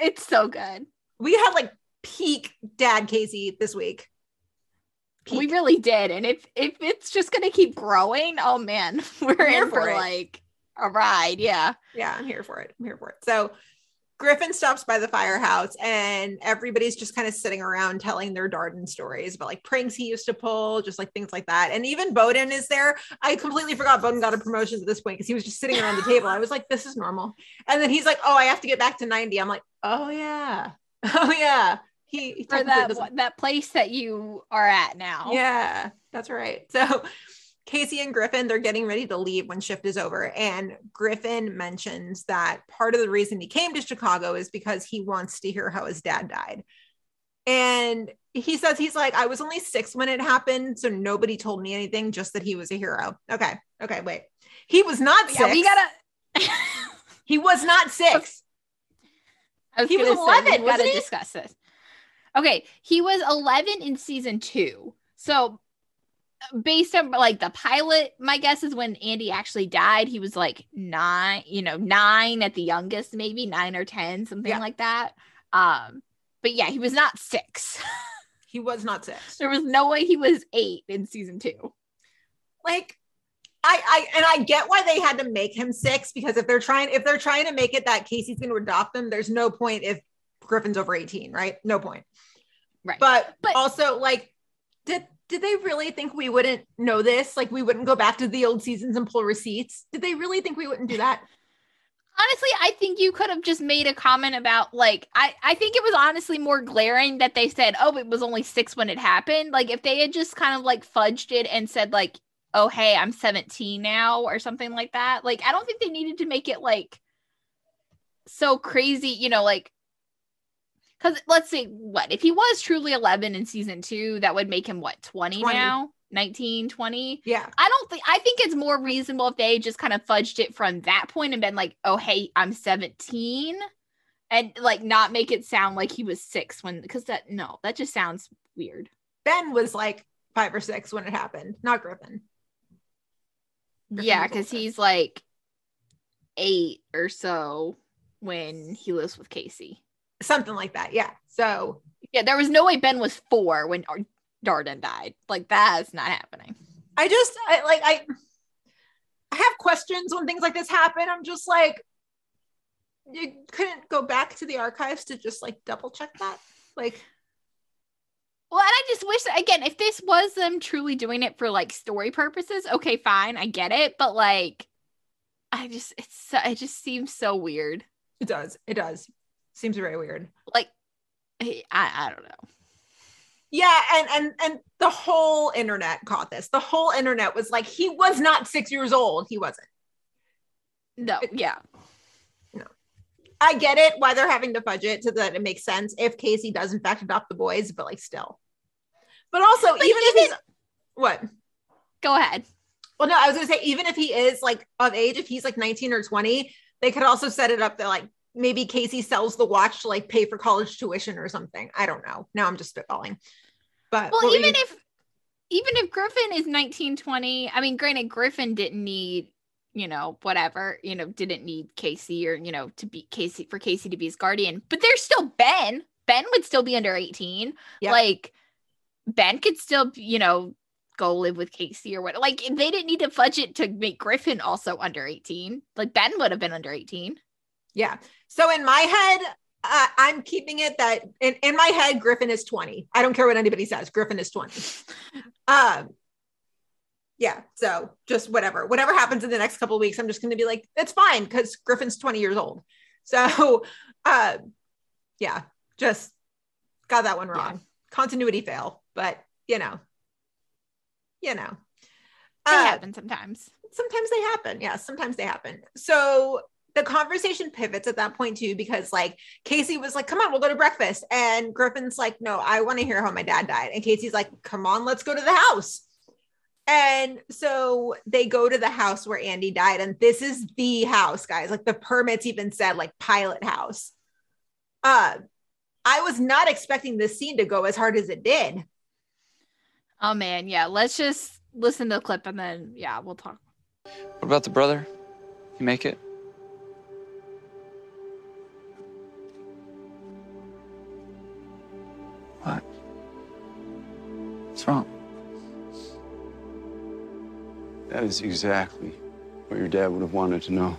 S4: It's so good.
S3: We had like peak dad Casey this week.
S4: We really did. And if if it's just gonna keep growing, oh man, we're
S3: here
S4: in
S3: for
S4: for like a ride. Yeah.
S3: yeah, I'm here for it. I'm here for it. So Griffin stops by the firehouse and everybody's just kind of sitting around telling their Darden stories about like pranks he used to pull, just like things like that. And even Boden is there. I completely forgot Boden got a promotion at this point because he was just sitting around the table. I was like, this is normal. And then he's like, oh, I have to get back to 90. I'm like, oh yeah. Oh yeah. He, he
S4: For that
S3: doesn't-
S4: that place that you are at now.
S3: yeah, that's right. So Casey and Griffin, they're getting ready to leave when shift is over. And Griffin mentions that part of the reason he came to Chicago is because he wants to hear how his dad died. And he says, he's like, I was only six when it happened. So nobody told me anything, just that he was a hero. Okay. Okay. Wait. He was not six.
S4: Yeah, we gotta
S3: he was not six.
S4: I was
S3: He was
S4: gonna say,
S3: 11,
S4: we've gotta
S3: he?
S4: discuss this. Okay, he was 11 in season two. So, based on like the pilot, my guess is when Andy actually died, he was like nine, you know, nine at the youngest, maybe nine or 10, something
S3: Yeah.
S4: like that. Um, but yeah, he was not six.
S3: He was not six.
S4: there was no way he was eight in season two.
S3: like I, I and I get why they had to make him six because if they're trying if they're trying to make it that Casey's going to adopt them, there's no point if Griffin's over 18, right? No point.
S4: Right.
S3: But,
S4: But-
S3: also like did did they really think we wouldn't know this? Like we wouldn't go back to the old seasons and pull receipts? Did they really think we wouldn't do that?
S4: honestly i think you could have just made a comment about like i i think it was honestly more glaring that they said oh it was only six when it happened like if they had just kind of like fudged it and said like oh hey i'm 17 now or something like that like i don't think they needed to make it like so crazy you know like because let's say what if he was truly 11 in season two that would make him what 20,
S3: 20.
S4: now 19 20
S3: Yeah.
S4: I don't think I think it's more reasonable if they just kind of fudged it from that point and been like, oh hey, I'm 17 and like not make it sound like he was six when because that no, that just sounds weird.
S3: Ben was like five or six when it happened, not Griffin.
S4: Yeah, because he's like eight or so when he lives with Casey.
S3: Something like that. Yeah. So
S4: Yeah, there was no way Ben was four when Ar- Darden died. Like that's not happening.
S3: I just I, like I I have questions when things like this happen. I'm just like, you couldn't go back to the archives to just like double check that. Like,
S4: Well, and I just wish that again, if this was them truly doing it for like story purposes, okay, fine, I get it. But like, I just it's so, it just seems so weird.
S3: it does. It does. Seems very weird.
S4: Like, eh, I I don't know.
S3: Yeah, and and and the whole internet caught this. The whole internet was like, he was not six years old. He wasn't.
S4: No, yeah, No.
S3: I get it why they're having to fudge it so that it makes sense if Casey does in fact adopt the boys, but like still. But also, even if he's what?
S4: go ahead.
S3: Well, no, I was gonna say even if he is like of age, if he's like 19 or 20, they could also set it up that like maybe Casey sells the watch to like pay for college tuition or something. I don't know. Now I'm just spitballing. But
S4: Well, even
S3: you-
S4: if even if Griffin is 1920, I mean, granted, Griffin didn't need, you know, whatever, you know, didn't need Casey or, you know, to be Casey for Casey to be his guardian, but there's still Ben. Ben would still be under 18.
S3: Yep.
S4: Like, Ben could still, you know, go live with Casey or what. Like, they didn't need to fudge it to make Griffin also under 18. Like, Ben would have been under 18.
S3: Yeah. So in my head, uh, I'm keeping it that in, in my head, Griffin is 20. I don't care what anybody says. Griffin is 20. Um, yeah. So just whatever, whatever happens in the next couple of weeks, I'm just going to be like, it's fine because Griffin's 20 years old. So, uh, yeah, just got that one wrong. Continuity fail, but you know, you know,
S4: They
S3: Uh,
S4: happen sometimes.
S3: sometimes they happen. Yeah, sometimes they happen. So the conversation pivots at that point too, because like Casey was like, come on, we'll go to breakfast. And Griffin's like, no, I want to hear how my dad died. And Casey's like, come on, let's go to the house. And so they go to the house where Andy died. And this is the house, guys. Like the permits even said like pilot house. Uh I was not expecting this scene to go as hard as it did.
S4: Oh, man. Yeah. Let's just listen to the clip and then, yeah, we'll talk.
S8: What about the brother? You make it? What? What's wrong?
S9: That is exactly what your dad would have wanted to know.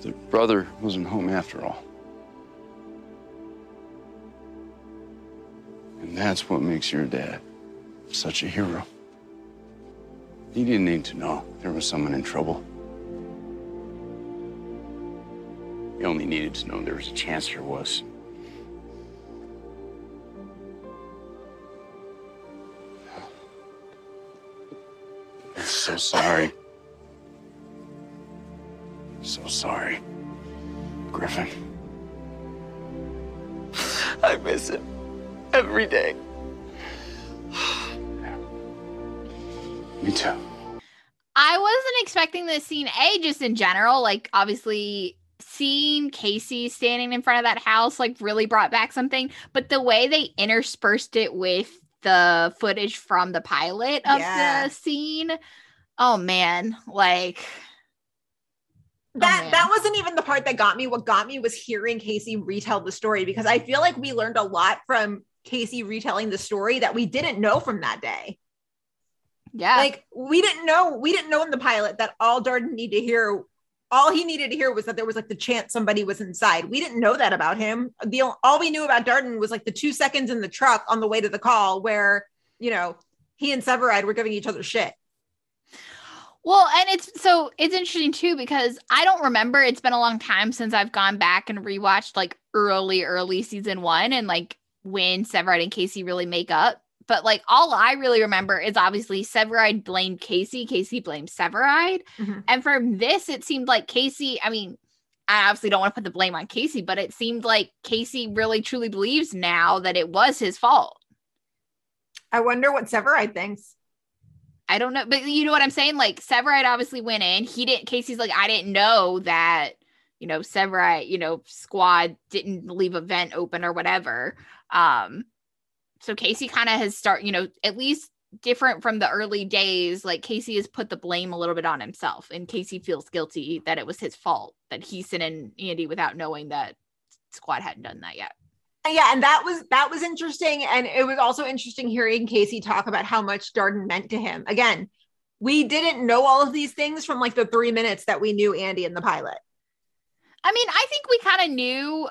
S9: The brother wasn't home after all. That's what makes your dad such a hero. He didn't need to know there was someone in trouble. He only needed to know there was a chance there was. I'm so sorry. So sorry. Griffin.
S8: I miss him every day.
S9: Me too.
S4: I wasn't expecting this scene, A, just in general. Like, obviously, seeing Casey standing in front of that house, like, really brought back something. But the way they interspersed it with the footage from the pilot of
S3: Yeah.
S4: the scene, oh man, like, oh,
S3: that
S4: man.
S3: that wasn't even the part that got me what got me was hearing casey retell the story because i feel like we learned a lot from casey retelling the story that we didn't know from that day
S4: yeah.
S3: like we didn't know we didn't know in the pilot that all darden needed to hear all he needed to hear was that there was like the chance somebody was inside we didn't know that about him the all we knew about darden was like the two seconds in the truck on the way to the call where you know he and severide were giving each other shit
S4: Well, and it's so it's interesting too because I don't remember. It's been a long time since I've gone back and rewatched like early, early season one and like when Severide and Casey really make up. But like all I really remember is obviously Severide blamed Casey, Casey blamed Severide.
S3: Mhm.
S4: And from this, it seemed like Casey, I mean, I obviously don't want to put the blame on Casey, but it seemed like Casey really truly believes now that it was his fault.
S3: i wonder what severide thinks
S4: I don't know, but you know what I'm saying? Like Severide obviously went in. He didn't. Casey's like, I didn't know that. You know, Severide. You know, squad didn't leave a vent open or whatever. Um, so Casey kind of has start. You know, at least different from the early days. Like Casey has put the blame a little bit on himself, and Casey feels guilty that it was his fault that he sent in Andy without knowing that squad hadn't done that yet.
S3: yeah, and that was that was interesting, and it was also interesting hearing Casey talk about how much Darden meant to him. Again, we didn't know all of these things from like the three minutes that we knew Andy in the pilot.
S4: I mean, I think we kind of knew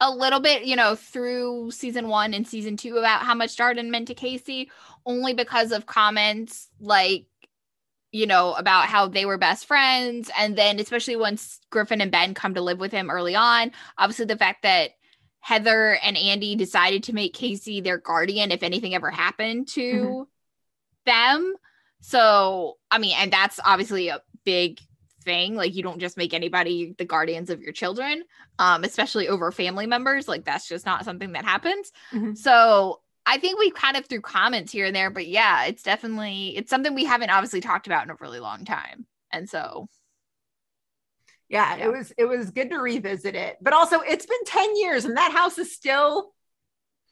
S4: a little bit, you know, through season one and season two about how much Darden meant to Casey, only because of comments like, you know, about how they were best friends. And then, especially once Griffin and Ben come to live with him early on, obviously the fact that Heather and Andy decided to make Casey their guardian if anything ever happened to mm-hmm. them. So, I mean, and that's obviously a big thing. Like, you don't just make anybody the guardians of your children, um, especially over family members. Like, that's just not something that happens.
S3: Mhm.
S4: So, I think we kind of threw comments here and there, but yeah, it's definitely it's something we haven't obviously talked about in a really long time. And so,
S3: Yeah,
S4: Yeah.
S3: it was it was good to revisit it, but also it's been ten years, and that house is still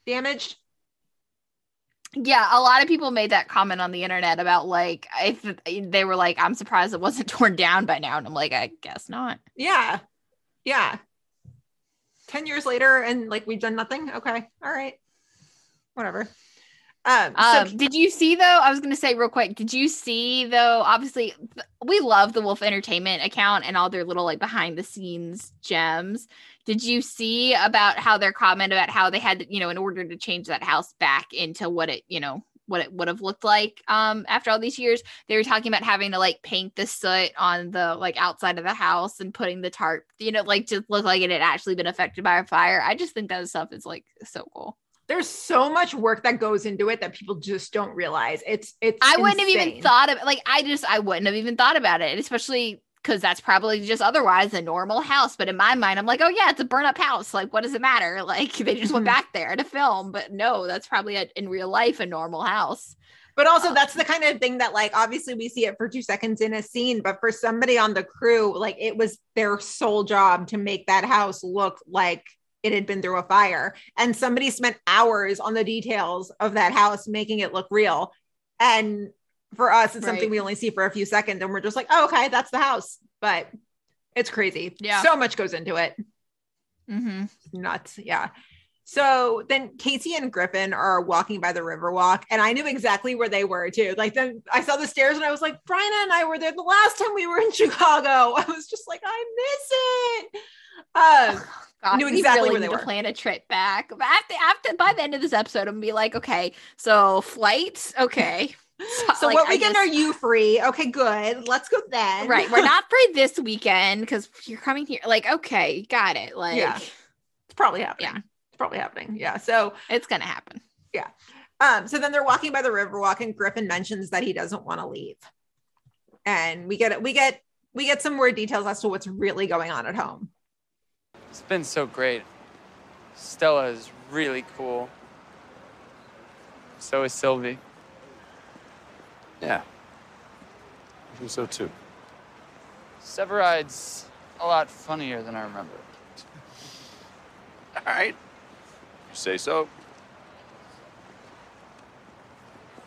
S3: damaged.
S4: Yeah, a lot of people made that comment on the internet about like if they were like, I'm surprised it wasn't torn down by now. And I'm like, I guess not.
S3: Yeah, yeah. Ten years later, and like we've done nothing. Okay, all right, whatever. Um, so
S4: Um, did you see though? I was gonna say real quick. Did you see though? Obviously, we love the Wolf Entertainment account and all their little like behind the scenes gems. Did you see about how their comment about how they had, you know, in order to change that house back into what it, you know, what it would have looked like um after all these years? They were talking about having to like paint the soot on the like outside of the house and putting the tarp, you know, like to look like it had actually been affected by a fire. I just think that stuff is like so cool.
S3: there's so much work that goes into it that people just don't realize. It's it's.
S4: I wouldn't have even
S3: insane.
S4: thought of like I just I wouldn't have even thought about it, especially because that's probably just otherwise a normal house. But in my mind, I'm like, oh yeah, it's a burn up house. Like, what does it matter? Like they just went
S3: Mhm.
S4: back there to film, but no, that's probably a, in real life a normal house.
S3: But also, that's the kind of thing that, like, obviously we see it for two seconds in a scene, but for somebody on the crew, like, it was their sole job to make that house look like it had been through a fire. And somebody spent hours on the details of that house, making it look real. And for us, it's something we only see for a few seconds, and we're just like, oh, okay, that's the house. But it's crazy.
S4: Yeah.
S3: So much goes into it.
S4: Mm-hmm.
S3: nuts. Yeah. So then Casey and Griffin are walking by the Riverwalk, and I knew exactly where they were too. Like then I saw the stairs, and I was like, Brian and I were there the last time we were in Chicago. I was just like, I miss it. Um,
S4: God,
S3: Knew exactly
S4: really
S3: where they
S4: need to
S3: were.
S4: plan a trip back. But after, after by the end of this episode, I'm gonna be like, okay, so flights, okay.
S3: so
S4: like,
S3: what
S4: I
S3: weekend
S4: just-
S3: are you free? Okay, good. Let's go then.
S4: Right, we're not free this weekend because you're coming here. Like, okay, got it. Like,
S3: Yeah. It's probably happening.
S4: Yeah.
S3: It's probably happening. Yeah. So
S4: it's gonna happen. Yeah.
S3: Um, so then they're walking by the Riverwalk, and Griffin mentions that he doesn't want to leave. And we get it. we get we get some more details as to what's really going on at home.
S10: It's been so great. Stella is really cool. So is Sylvie.
S9: Yeah. I think so too.
S10: Severide's a lot funnier than I remember.
S9: All right. You say so.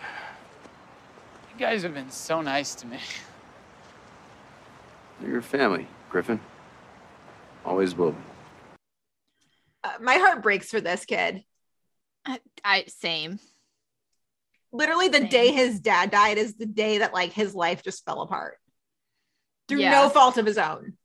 S10: You guys have been so nice to me.
S9: You're your family, Griffin. Always will be.
S3: Uh, my heart breaks for this kid.
S4: I, I same.
S3: Literally, the
S4: Same.
S3: day his dad died is the day that like his life just fell apart through
S4: Yeah.
S3: no fault of his own.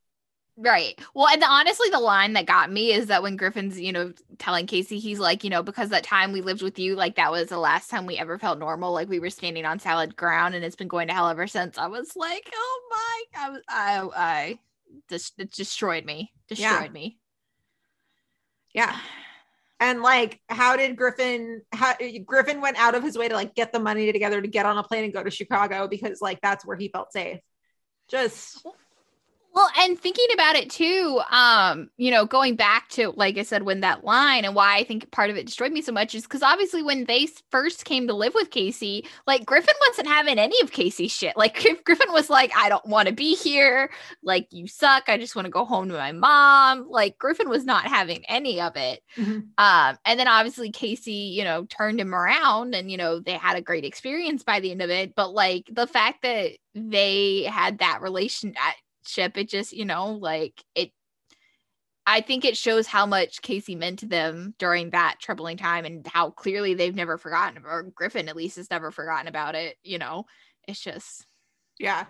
S4: Right. Well, and the, honestly, the line that got me is that when Griffin's, you know, telling Casey, he's like, you know, because that time we lived with you, like that was the last time we ever felt normal. Like we were standing on solid ground, and it's been going to hell ever since. I was like, oh my, I was, I, I, just it destroyed me, destroyed
S3: Yeah.
S4: me.
S3: Yeah. And like, how did Griffin? How Griffin went out of his way to like get the money together to get on a plane and go to Chicago because like that's where he felt safe. Just
S4: Well, and thinking about it too, um, you know, going back to like I said, when that line and why I think part of it destroyed me so much is because obviously when they first came to live with Casey, like Griffin wasn't having any of Casey's shit. Like Gri- Griffin was like, I don't want to be here. Like you suck. I just want to go home to my mom. Like Griffin was not having any of it.
S3: Mhm.
S4: Um, and then obviously Casey, you know, turned him around and, you know, they had a great experience by the end of it. But like the fact that they had that relationship, it just, you know, like it, I think it shows how much Casey meant to them during that troubling time and how clearly they've never forgotten, or Griffin at least has never forgotten about it. You know, it's just
S3: Yeah.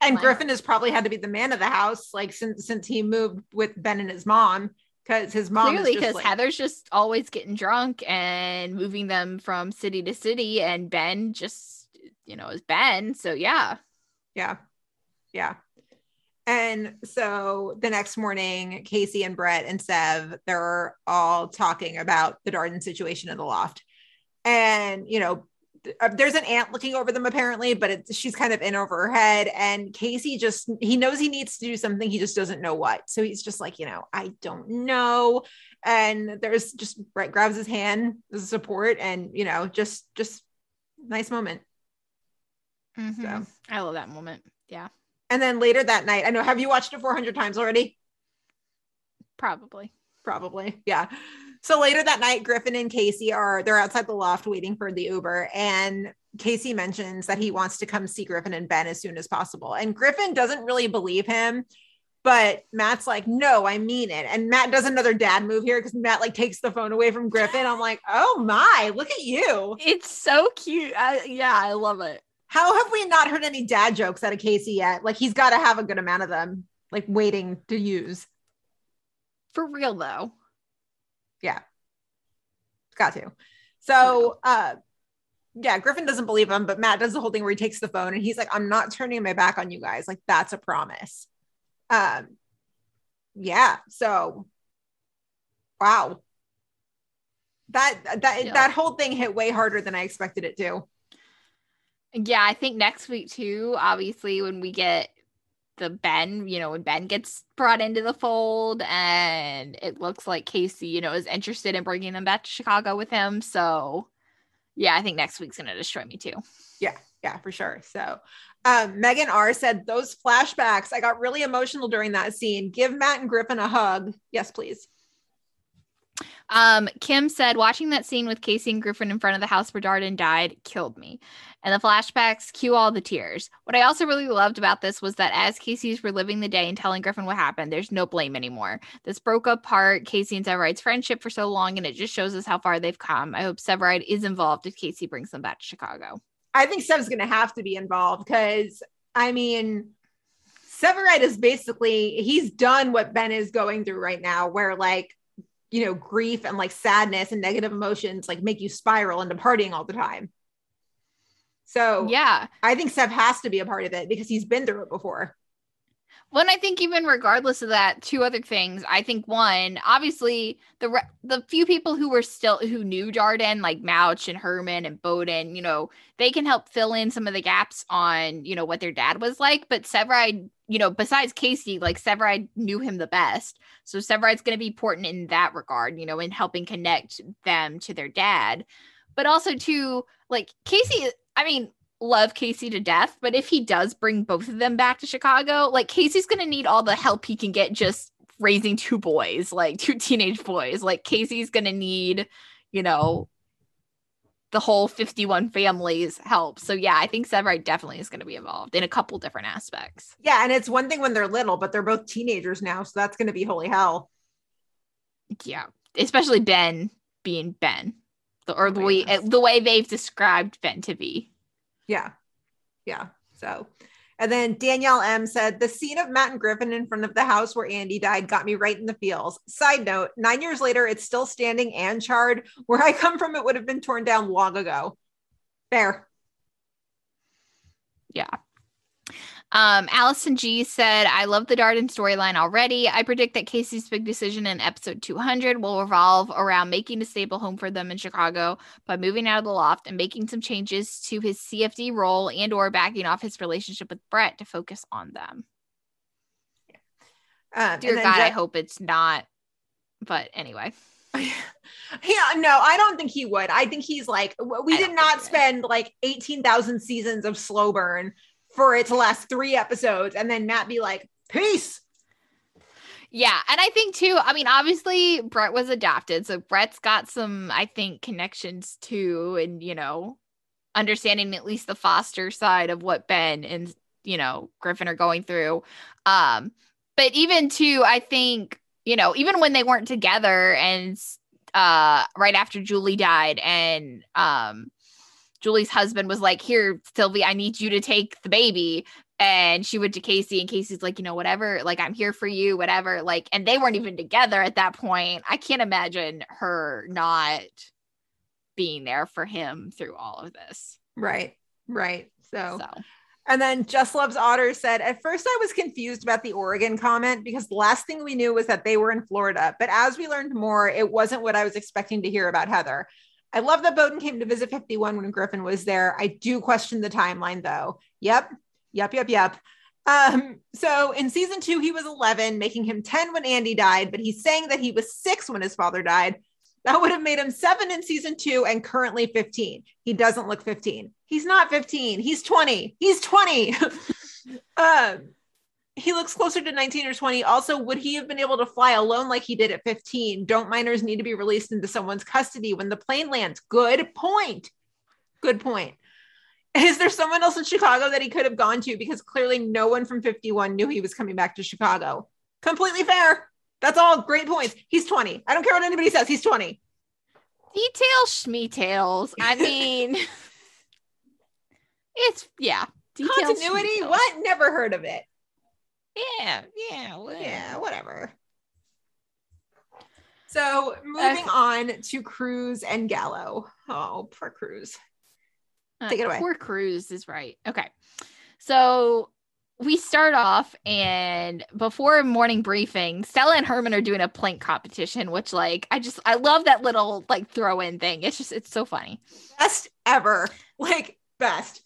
S3: And. Griffin has probably had to be the man of the house, like since since he moved with Ben and his mom, because his mom
S4: clearly because
S3: like,
S4: Heather's just always getting drunk and moving them from city to city, and Ben just you know is Ben. So yeah,
S3: Yeah. Yeah. And so the next morning, Casey and Brett and Sev, they're all talking about the Darden situation in the loft. And, you know, uh, there's an aunt looking over them apparently, but it's, she's kind of in over her head. And Casey just, he knows he needs to do something. He just doesn't know what. So he's just like, you know, I don't know. And there's just Brett grabs his hand as a support and, you know, just, just nice moment.
S4: Mhm. I love that moment. Yeah,
S3: And then later that night, I know, have you watched it 400 times already?
S4: probably.
S3: Probably. Yeah. So later that night, Griffin and Casey are they're outside the loft waiting for the Uber. And Casey mentions that he wants to come see Griffin and Ben as soon as possible. And Griffin doesn't really believe him. But Matt's like, no, I mean it. And Matt does another dad move here because Matt like takes the phone away from Griffin. I'm like, oh my, look at you.
S4: It's so cute. I, yeah, I love it.
S3: How have we not heard any dad jokes out of Casey yet? Like he's got to have a good amount of them, like waiting to use.
S4: For real though.
S3: Yeah. Got to. So uh yeah, Griffin doesn't believe him, but Matt does the whole thing where he takes the phone and he's like, I'm not turning my back on you guys. Like, that's a promise. Um yeah, so wow. That that
S4: Yeah.
S3: that whole thing hit way harder than I expected it to.
S4: Yeah, I think next week too, obviously, when we get the Ben, you know, when Ben gets brought into the fold and it looks like Casey, you know, is interested in bringing them back to Chicago with him. So, yeah, I think next week's going to destroy me too.
S3: Yeah, yeah, for sure. So, um, Megan R said those flashbacks. I got really emotional during that scene. Give Matt and Griffin a hug. Yes, please.
S4: Um, Kim said, watching that scene with Casey and Griffin in front of the house where Darden died killed me. And the flashbacks cue all the tears. What I also really loved about this was that as Casey's reliving the day and telling Griffin what happened, there's no blame anymore. This broke apart Casey and Severide's friendship for so long, and it just shows us how far they've come. I hope Severide is involved if Casey brings them back to Chicago.
S3: I think Sev's going to have to be involved because I mean, Severide is basically he's done what Ben is going through right now, where like you know grief and like sadness and negative emotions like make you spiral into partying all the time. So
S4: Yeah.
S3: I think Sev has to be a part of it because he's been through it before.
S4: Well, and I think even regardless of that, two other things. I think one, obviously, the re- the few people who were still who knew Darden, like Mouch and Herman and Boden, you know, they can help fill in some of the gaps on you know what their dad was like. But Severide, you know, besides Casey, like Severide knew him the best, so Severide's going to be important in that regard, you know, in helping connect them to their dad. But also, too, like Casey, I mean, love Casey to death, but if he does bring both of them back to Chicago, like Casey's going to need all the help he can get just raising two boys, like two teenage boys. Like Casey's going to need, you know, the whole 51 families help. So yeah, I think Severide definitely is going to be involved in a couple different aspects.
S3: Yeah, and it's one thing when they're little, but they're both teenagers now, so that's going to be holy hell.
S4: Yeah, especially Ben being Ben, the, or the
S3: my
S4: way the way they've described Ben to be.
S3: Yeah. Yeah. So, and then Danielle M said the scene of Matt and Griffin in front of the house where Andy died got me right in the feels. Side note, nine years later, it's still standing and charred. Where I come from, it would have been torn down long ago. Fair.
S4: Yeah. Um, Allison G said, I love the Darden storyline already. I predict that Casey's big decision in episode 200 will revolve around making a stable home for them in Chicago by moving out of the loft and making some changes to his CFD role and or backing off his relationship with Brett to focus on them.
S3: Um,
S4: Dear God, I hope it's not. But anyway.
S3: Yeah, no, I don't think he would. I think he's like, we
S4: I
S3: did not spend like 18,000 seasons of slow burn for it to last three episodes and then Matt be like, peace.
S4: Yeah, and I think too, I mean, obviously Brett was adopted, so Brett's got some, I think, connections too, and you know, understanding at least the foster side of what Ben and you know Griffin are going through. Um, but even too, I think, you know, even when they weren't together and uh right after Julie died and um Julie's husband was like, Here, Sylvie, I need you to take the baby. And she went to Casey, and Casey's like, You know, whatever, like, I'm here for you, whatever. Like, and they weren't even together at that point. I can't imagine her not being there for him through all of this.
S3: Right. Right. So,
S4: So,
S3: and then Just Loves Otter said, At first I was confused about the Oregon comment because the last thing we knew was that they were in Florida. But as we learned more, it wasn't what I was expecting to hear about Heather. I love that Boden came to visit 51 when Griffin was there. I do question the timeline though. Yep. Yep. Yep. Yep. Um, so in season two, he was 11, making him 10 when Andy died, but he's saying that he was six when his father died. That would have made him seven in season two and currently 15. He doesn't look 15. He's not 15. He's 20. He's 20. um, he looks closer to 19 or 20. Also, would he have been able to fly alone like he did at 15? Don't minors need to be released into someone's custody when the plane lands? Good point. Good point. Is there someone else in Chicago that he could have gone to? Because clearly no one from 51 knew he was coming back to Chicago. Completely fair. That's all great points. He's 20. I don't care what anybody says. He's 20.
S4: details, schmetails. I mean, it's, yeah. Details,
S3: Continuity?
S4: schmetails.
S3: What? Never heard of it.
S4: Yeah. Yeah. well,
S3: Yeah, whatever. So moving on to Cruz and Gallo. Oh, poor Cruz.
S4: Uh,
S3: Take it away.
S4: Poor Cruz is right. Okay. So we start off and before morning briefing, Stella and Herman are doing a plank competition, which like I just I love that little like throw in thing. It's just it's so funny.
S3: Best ever. Like best.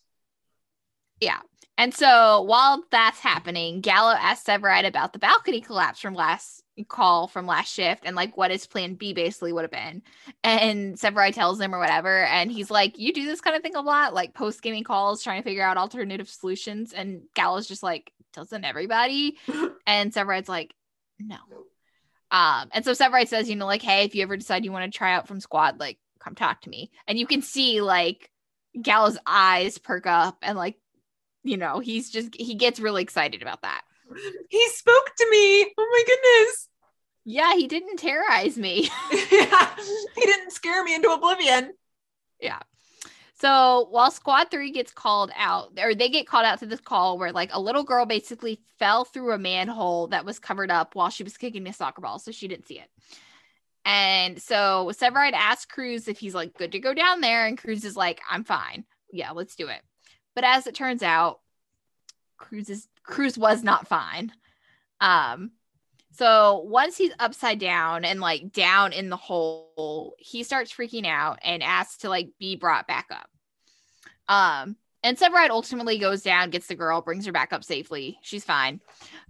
S4: Yeah. And so while that's happening, Gallo asks Severide about the balcony collapse from last call from last shift and like what his plan B basically would have been. And Severide tells him or whatever. And he's like, You do this kind of thing a lot, like post gaming calls, trying to figure out alternative solutions. And Gallo's just like, Doesn't everybody? and Severide's like, No. Um, and so Severide says, you know, like, hey, if you ever decide you want to try out from squad, like, come talk to me. And you can see like Gallo's eyes perk up and like you know, he's just he gets really excited about that.
S3: He spoke to me. Oh my goodness.
S4: Yeah, he didn't terrorize me.
S3: yeah. He didn't scare me into oblivion.
S4: yeah. So while squad three gets called out, or they get called out to this call where like a little girl basically fell through a manhole that was covered up while she was kicking a soccer ball, so she didn't see it. And so Severide asks Cruz if he's like good to go down there, and Cruz is like, I'm fine. Yeah, let's do it. But as it turns out, Cruz is Cruz was not fine. Um, so once he's upside down and like down in the hole, he starts freaking out and asks to like be brought back up. Um, and Severide ultimately goes down, gets the girl, brings her back up safely. She's fine.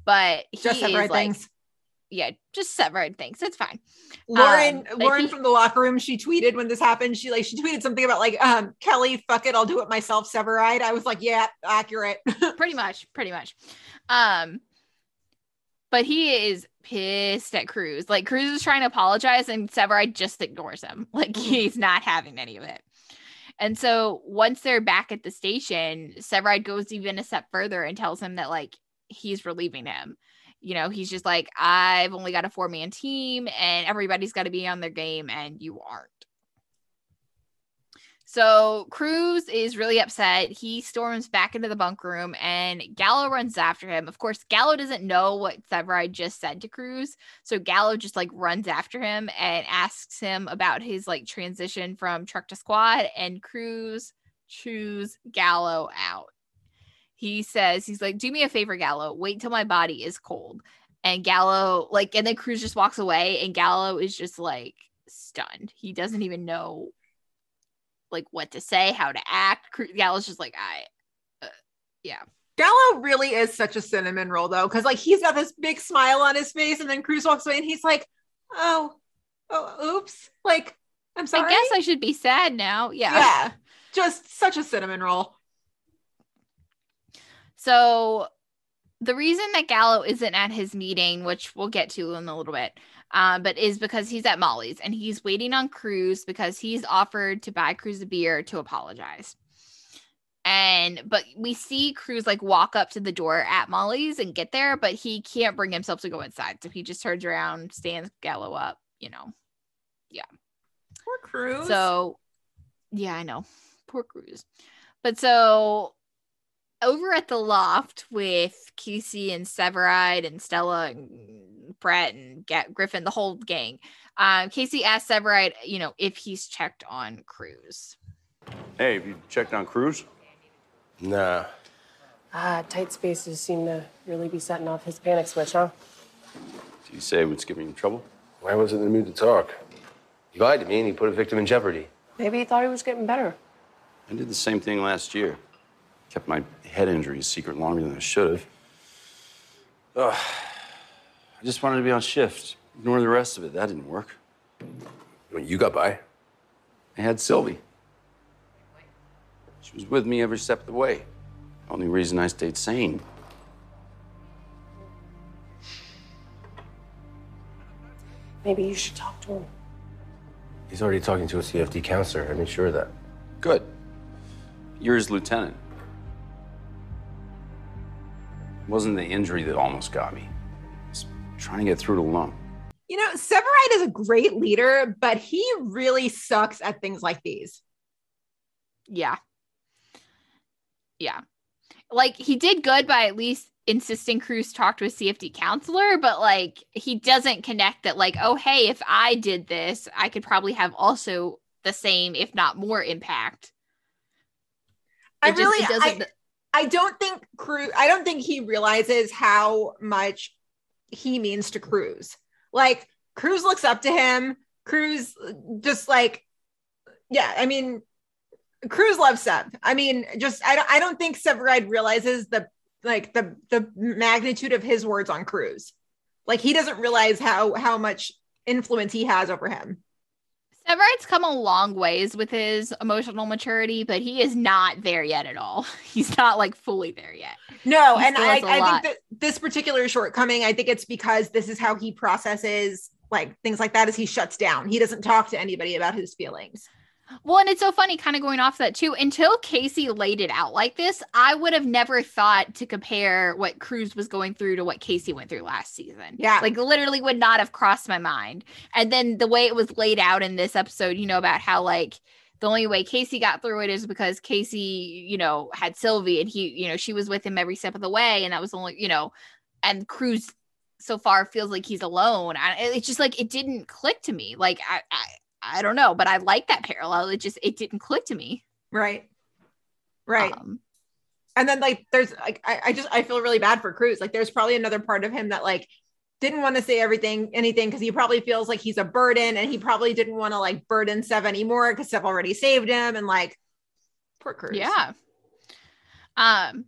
S4: But he
S3: Just
S4: is like,
S3: things.
S4: Yeah, just Severide things. It's fine.
S3: Lauren,
S4: Um,
S3: Lauren
S4: he-
S3: from the locker room, she tweeted when this happened. She like she tweeted something about like um Kelly, fuck it, I'll do it myself, Severide. I was like, yeah, accurate.
S4: pretty much, pretty much. Um, but he is pissed at Cruz. Like Cruz is trying to apologize, and Severide just ignores him. Like he's not having any of it. And so once they're back at the station, Severide goes even a step further and tells him that like he's relieving him. You know, he's just like, I've only got a four man team, and everybody's got to be on their game, and you aren't. So Cruz is really upset. He storms back into the bunk room and Gallo runs after him. Of course, Gallo doesn't know what Severide just said to Cruz. So Gallo just like runs after him and asks him about his like transition from truck to squad. And Cruz chews Gallo out. He says, he's like, do me a favor, Gallo. Wait till my body is cold. And Gallo, like, and then Cruz just walks away and Gallo is just like stunned. He doesn't even know like what to say, how to act. Gallo's just like, I, uh, yeah.
S3: Gallo really is such a cinnamon roll though, because like he's got this big smile on his face, and then Cruz walks away and he's like, Oh, oh, oops. Like, I'm sorry.
S4: I guess I should be sad now. Yeah.
S3: yeah. Just such a cinnamon roll.
S4: So the reason that Gallo isn't at his meeting, which we'll get to in a little bit, uh, but is because he's at Molly's and he's waiting on Cruz because he's offered to buy Cruz a beer to apologize. And but we see Cruz like walk up to the door at Molly's and get there, but he can't bring himself to go inside. So he just turns around, stands Gallo up, you know. Yeah.
S3: Poor Cruz.
S4: So yeah, I know. Poor Cruz. But so over at the loft with Casey and Severide and Stella and Brett and Ga- Griffin, the whole gang. Um, Casey asked Severide, you know, if he's checked on Cruz.
S9: Hey, have you checked on Cruz?
S11: Nah.
S12: Ah, tight spaces seem to really be setting off his panic switch, huh?
S9: Did you say it would get me trouble?
S11: Why wasn't in the mood to talk? He lied to me and he put a victim in jeopardy.
S12: Maybe he thought he was getting better.
S9: I did the same thing last year. Kept my head injury secret longer than I should have. Ugh. I just wanted to be on shift. Ignore the rest of it. That didn't work.
S11: When you got by?
S9: I had Sylvie. She was with me every step of the way. Only reason I stayed sane.
S12: Maybe you should talk to him.
S11: He's already talking to a CFD counselor. I made sure of that.
S9: Good. You're his lieutenant. It wasn't the injury that almost got me. It's trying to get through to Lum.
S3: You know, Severide is a great leader, but he really sucks at things like these.
S4: Yeah. Yeah. Like he did good by at least insisting Cruz talk to a CFD counselor, but like he doesn't connect that, like, oh, hey, if I did this, I could probably have also the same, if not more, impact.
S3: I
S4: just-
S3: really,
S4: it doesn't-
S3: I, I don't think Cruz, I don't think he realizes how much he means to Cruz. Like Cruz looks up to him. Cruz just like, yeah, I mean, Cruz loves Sev. I mean, just I don't I don't think Severide realizes the like the the magnitude of his words on Cruz. Like he doesn't realize how how much influence he has over him.
S4: Severide's come a long ways with his emotional maturity, but he is not there yet at all. He's not like fully there yet.
S3: No,
S4: He
S3: and I, I think that this particular shortcoming, I think it's because this is how he processes like things like that. Is he shuts down. He doesn't talk to anybody about his feelings.
S4: Well, and it's so funny, kind of going off that too. Until Casey laid it out like this, I would have never thought to compare what Cruz was going through to what Casey went through last season.
S3: Yeah.
S4: Like literally would not have crossed my mind. And then the way it was laid out in this episode, you know, about how like the only way Casey got through it is because Casey, you know, had Sylvie and he, you know, she was with him every step of the way. And that was only, you know, and Cruz so far feels like he's alone. I, it's just like it didn't click to me. Like I, I I don't know, but I like that parallel. It just it didn't click to me.
S3: Right. Right.
S4: Um,
S3: and then like there's like I, I just I feel really bad for Cruz. Like there's probably another part of him that like didn't want to say everything anything because he probably feels like he's a burden and he probably didn't want to like burden Sev anymore because Sev already saved him and like poor Cruz.
S4: Yeah. Um.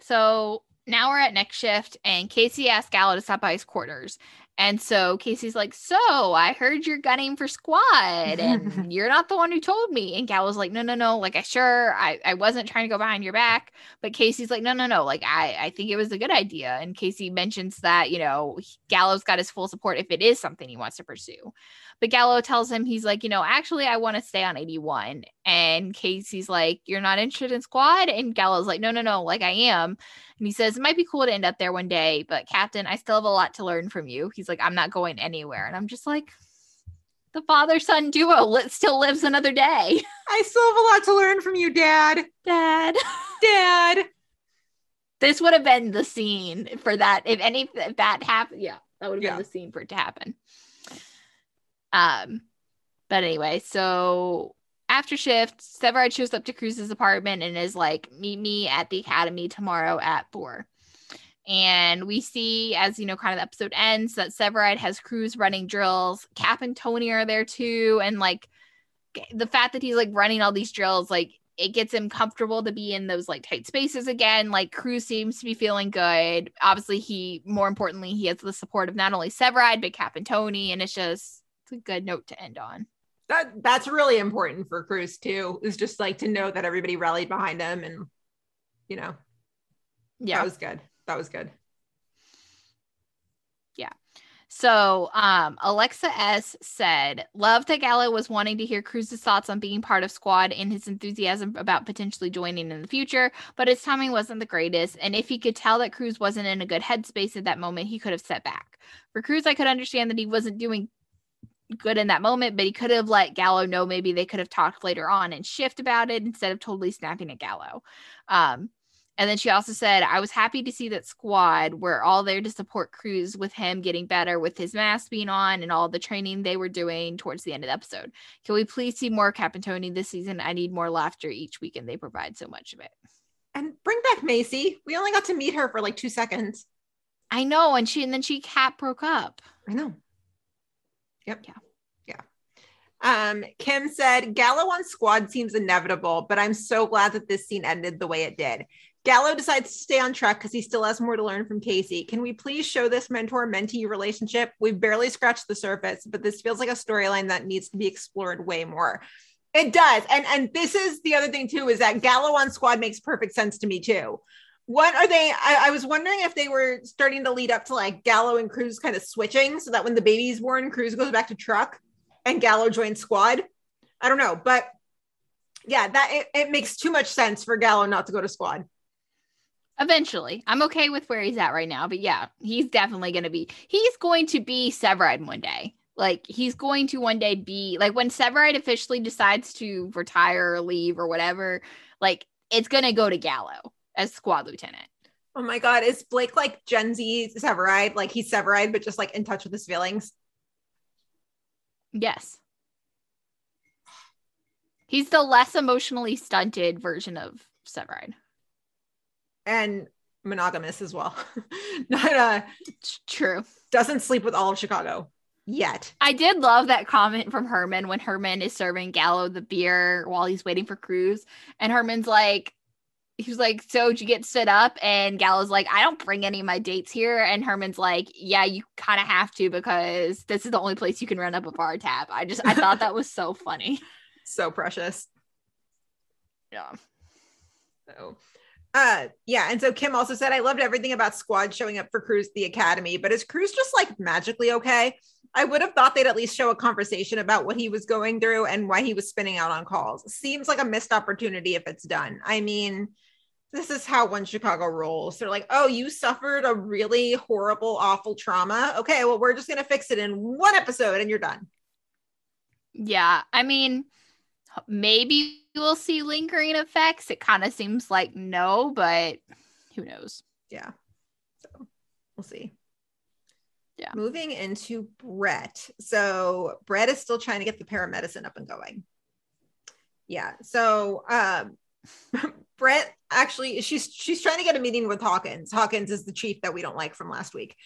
S4: So now we're at next shift, and Casey asked Gallo to stop by his quarters. And so Casey's like, So I heard you're gunning for squad, and you're not the one who told me. And Gallo's like, No, no, no. Like, I sure I, I wasn't trying to go behind your back. But Casey's like, No, no, no. Like, I, I think it was a good idea. And Casey mentions that, you know, Gallo's got his full support if it is something he wants to pursue. But Gallo tells him, he's like, you know, actually, I want to stay on 81. And Casey's like, you're not interested in squad? And Gallo's like, no, no, no, like I am. And he says, it might be cool to end up there one day, but Captain, I still have a lot to learn from you. He's like, I'm not going anywhere. And I'm just like, the father son duo li- still lives another day.
S3: I still have a lot to learn from you, Dad.
S4: Dad.
S3: Dad.
S4: This would have been the scene for that. If any, if that happened, yeah, that would have
S3: Yeah.
S4: been the scene for it to happen. Um, but anyway, so after shift, Severide shows up to Cruz's apartment and is like, "Meet me at the academy tomorrow at four. And we see, as you know, kind of the episode ends, that Severide has Cruz running drills. Cap and Tony are there too, and like the fact that he's like running all these drills, like it gets him comfortable to be in those like tight spaces again. Like Cruz seems to be feeling good. Obviously, he more importantly, he has the support of not only Severide but Cap and Tony, and it's just it's a good note to end on.
S3: That that's really important for Cruz too. Is just like to know that everybody rallied behind him and you know,
S4: Yeah.
S3: that was good. That was good. Yeah.
S4: So, um, Alexa S said, Love that Gallo was wanting to hear Cruz's thoughts on being part of squad and his enthusiasm about potentially joining in the future, but his timing wasn't the greatest. And if he could tell that Cruz wasn't in a good headspace at that moment, he could have set back. For Cruz, I could understand that he wasn't doing good in that moment, but he could have let Gallo know maybe they could have talked later on and shift about it instead of totally snapping at Gallo. Um, and then she also said, I was happy to see that squad were all there to support Cruz with him getting better with his mask being on and all the training they were doing towards the end of the episode. Can we please see more Cap and Tony this season? I need more laughter each week, and they provide so much of it.
S3: And bring back Macy. We only got to meet her for like two seconds.
S4: I know, and she and then she cat broke up.
S3: I know. Yep. Yeah. Yeah. Um, Kim said Gallo on squad seems inevitable, but I'm so glad that this scene ended the way it did. Gallo decides to stay on track because he still has more to learn from Casey. Can we please show this mentor mentee relationship? We've barely scratched the surface, but this feels like a storyline that needs to be explored way more. It does. And and this is the other thing too, is that Gallo on squad makes perfect sense to me too. What are they? I, I was wondering if they were starting to lead up to like Gallo and Cruz kind of switching so that when the baby's born, Cruz goes back to truck and Gallo joins squad. I don't know, but yeah, that it, it makes too much sense for Gallo not to go to squad.
S4: Eventually, I'm okay with where he's at right now, but yeah, he's definitely going to be. He's going to be Severide one day. Like he's going to one day be like when Severide officially decides to retire or leave or whatever. Like it's going to go to Gallo as squad lieutenant.
S3: Oh my god, is Blake like Gen Z Severide? Like he's Severide, but just like in touch with his feelings.
S4: Yes. He's the less emotionally stunted version of Severide.
S3: And monogamous as well. Not uh
S4: true.
S3: Doesn't sleep with all of Chicago yet.
S4: I did love that comment from Herman when Herman is serving Gallo the beer while he's waiting for Cruz. And Herman's like, he was like, So did you get stood up? And Gallo's like, I don't bring any of my dates here. And Herman's like, Yeah, you kind of have to because this is the only place you can run up a bar tab. I just, I thought that was so funny.
S3: So precious.
S4: Yeah.
S3: So, uh, yeah. And so Kim also said, I loved everything about Squad showing up for Cruz the Academy, but is Cruz just like magically okay? I would have thought they'd at least show a conversation about what he was going through and why he was spinning out on calls. Seems like a missed opportunity if it's done. I mean, this is how one Chicago rolls. They're like, oh, you suffered a really horrible, awful trauma. Okay, well, we're just going to fix it in one episode and you're done.
S4: Yeah. I mean, maybe we'll see lingering effects. It kind of seems like no, but who knows?
S3: Yeah. So we'll see.
S4: Yeah.
S3: Moving into Brett. So Brett is still trying to get the paramedicine up and going. Yeah. So um Brett actually she's she's trying to get a meeting with Hawkins. Hawkins is the chief that we don't like from last week.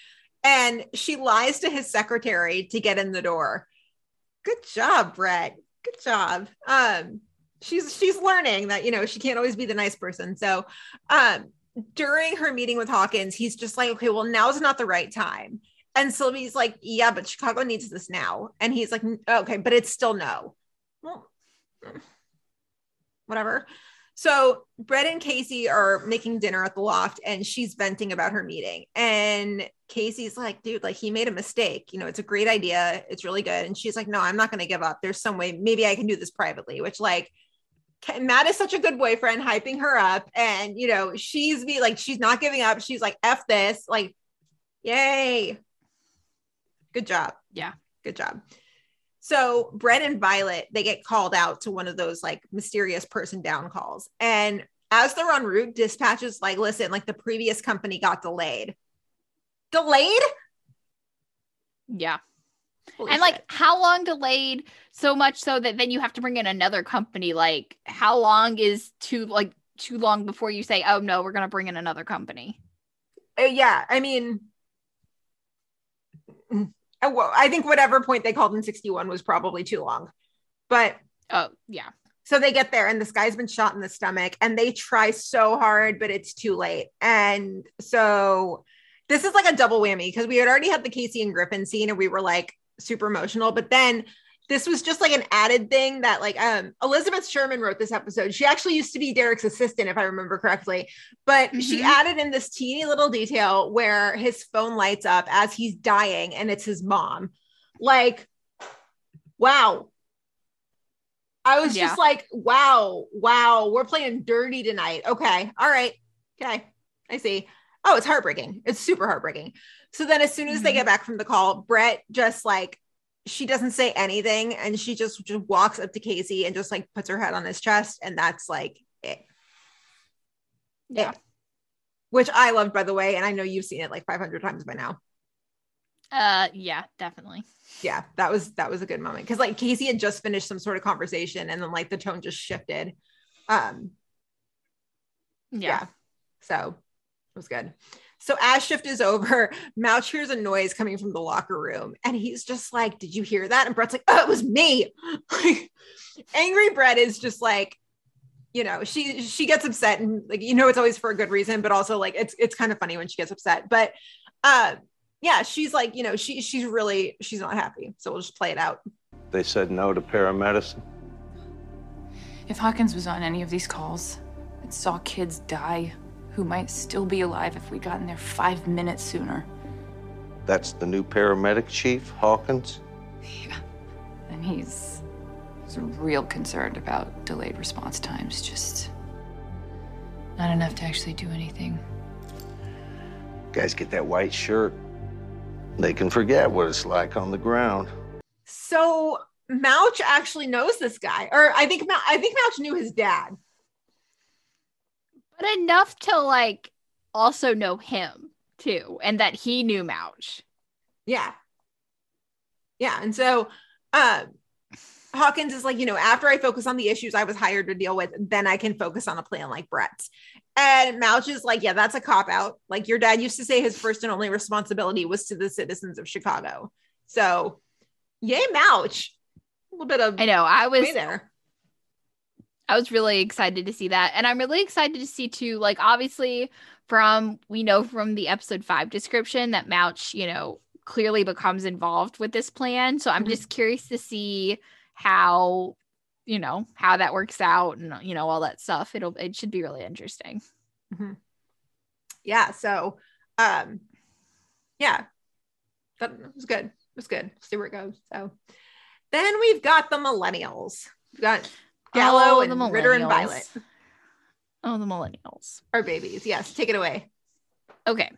S3: And she lies to his secretary to get in the door. Good job, Brett. Good job. Um she's she's learning that you know she can't always be the nice person. So um during her meeting with Hawkins, he's just like, okay, well, now's not the right time. And Sylvie's like, yeah, but Chicago needs this now. And he's like, okay, but it's still no. Well, whatever. So Brett and Casey are making dinner at the loft and she's venting about her meeting. And Casey's like, dude, like he made a mistake. You know, it's a great idea. It's really good. And she's like, no, I'm not going to give up. There's some way, maybe I can do this privately, which like Matt is such a good boyfriend, hyping her up. And, you know, she's be like, she's not giving up. She's like, F this. Like, yay. Good job.
S4: Yeah.
S3: Good job. So Brett and Violet, they get called out to one of those like mysterious person down calls. And as they're en route, dispatches like, listen, like the previous company got delayed. Delayed?
S4: Yeah.
S3: Holy
S4: and
S3: shit.
S4: like how long delayed so much so that then you have to bring in another company like how long is too like too long before you say oh no we're going to bring in another company
S3: Uh, yeah, I mean, Uh, I think whatever point they called in 61 was probably too long. But
S4: oh, yeah.
S3: So they get there and this guy's been shot in the stomach and they try so hard, but it's too late. And so this is like a double whammy because we had already had the Casey and Griffin scene and we were like super emotional. But then this was just like an added thing that like um Elizabeth Sherman wrote this episode. She actually used to be Derek's assistant, if I remember correctly. But she
S4: Mhm.
S3: added in this teeny little detail where his phone lights up as he's dying and it's his mom. Like, wow. I was
S4: Yeah.
S3: just like, wow, wow, we're playing dirty tonight. Okay. All right. Okay. I see. Oh, it's heartbreaking. It's super heartbreaking. So then as soon as they
S4: Mhm.
S3: get back from the call, Brett just like she doesn't say anything and she just just walks up to Casey and just like puts her head on his chest and that's like it.
S4: Yeah.
S3: It. Which I loved by the way and I know you've seen it like 500 times by now.
S4: Uh, yeah, definitely.
S3: Yeah, that was that was a good moment cuz like Casey had just finished some sort of conversation and then like the tone just shifted. Um
S4: Yeah.
S3: So it was good. So as shift is over, Mouch hears a noise coming from the locker room, and he's just like, "Did you hear that?" And Brett's like, "Oh, it was me." Like, angry Brett is just like, you know, she she gets upset, and like you know, it's always for a good reason, but also like it's it's kind of funny when she gets upset. But uh, yeah, she's like, you know, she she's really she's not happy. So we'll just play it out.
S13: They said no to paramedicine.
S14: If Hawkins was on any of these calls and saw kids die who might still be alive if we'd gotten there five minutes sooner,
S13: That's the new paramedic chief, Hawkins.
S14: Yeah. And he's, he's real concerned about delayed response times. Just not enough to actually do anything.
S13: Guys get that white shirt. They can forget what it's like on the ground.
S3: So Mouch actually knows this guy, or I think Mou- I think Mouch knew his dad.
S4: But enough to like also know him too, and that he knew Mouch.
S3: Yeah. Yeah. And so uh Hawkins is like, you know, after I focus on the issues I was hired to deal with, then I can focus on a plan like Brett's. And Mouch is like, yeah, that's a cop out. Like your dad used to say his first and only responsibility was to the citizens of Chicago. So yay, Mouch. A little bit of
S4: I know. I was
S3: there.
S4: I was really excited to see that. And I'm really excited to see too, like obviously from we know from the episode five description that Mouch, you know, clearly becomes involved with this plan. So I'm
S3: Mhm.
S4: just curious to see how, you know, how that works out and you know, all that stuff. It'll it should be really interesting.
S3: Mhm. Yeah. So, um, yeah, that was good. It was good. See where it goes. So, then we've got the millennials. We've got Gallo
S4: Oh,
S3: and
S4: the
S3: Ritter and. Violet,
S4: Oh, the millennials.
S3: our babies. Yes, take it away.
S4: Okay.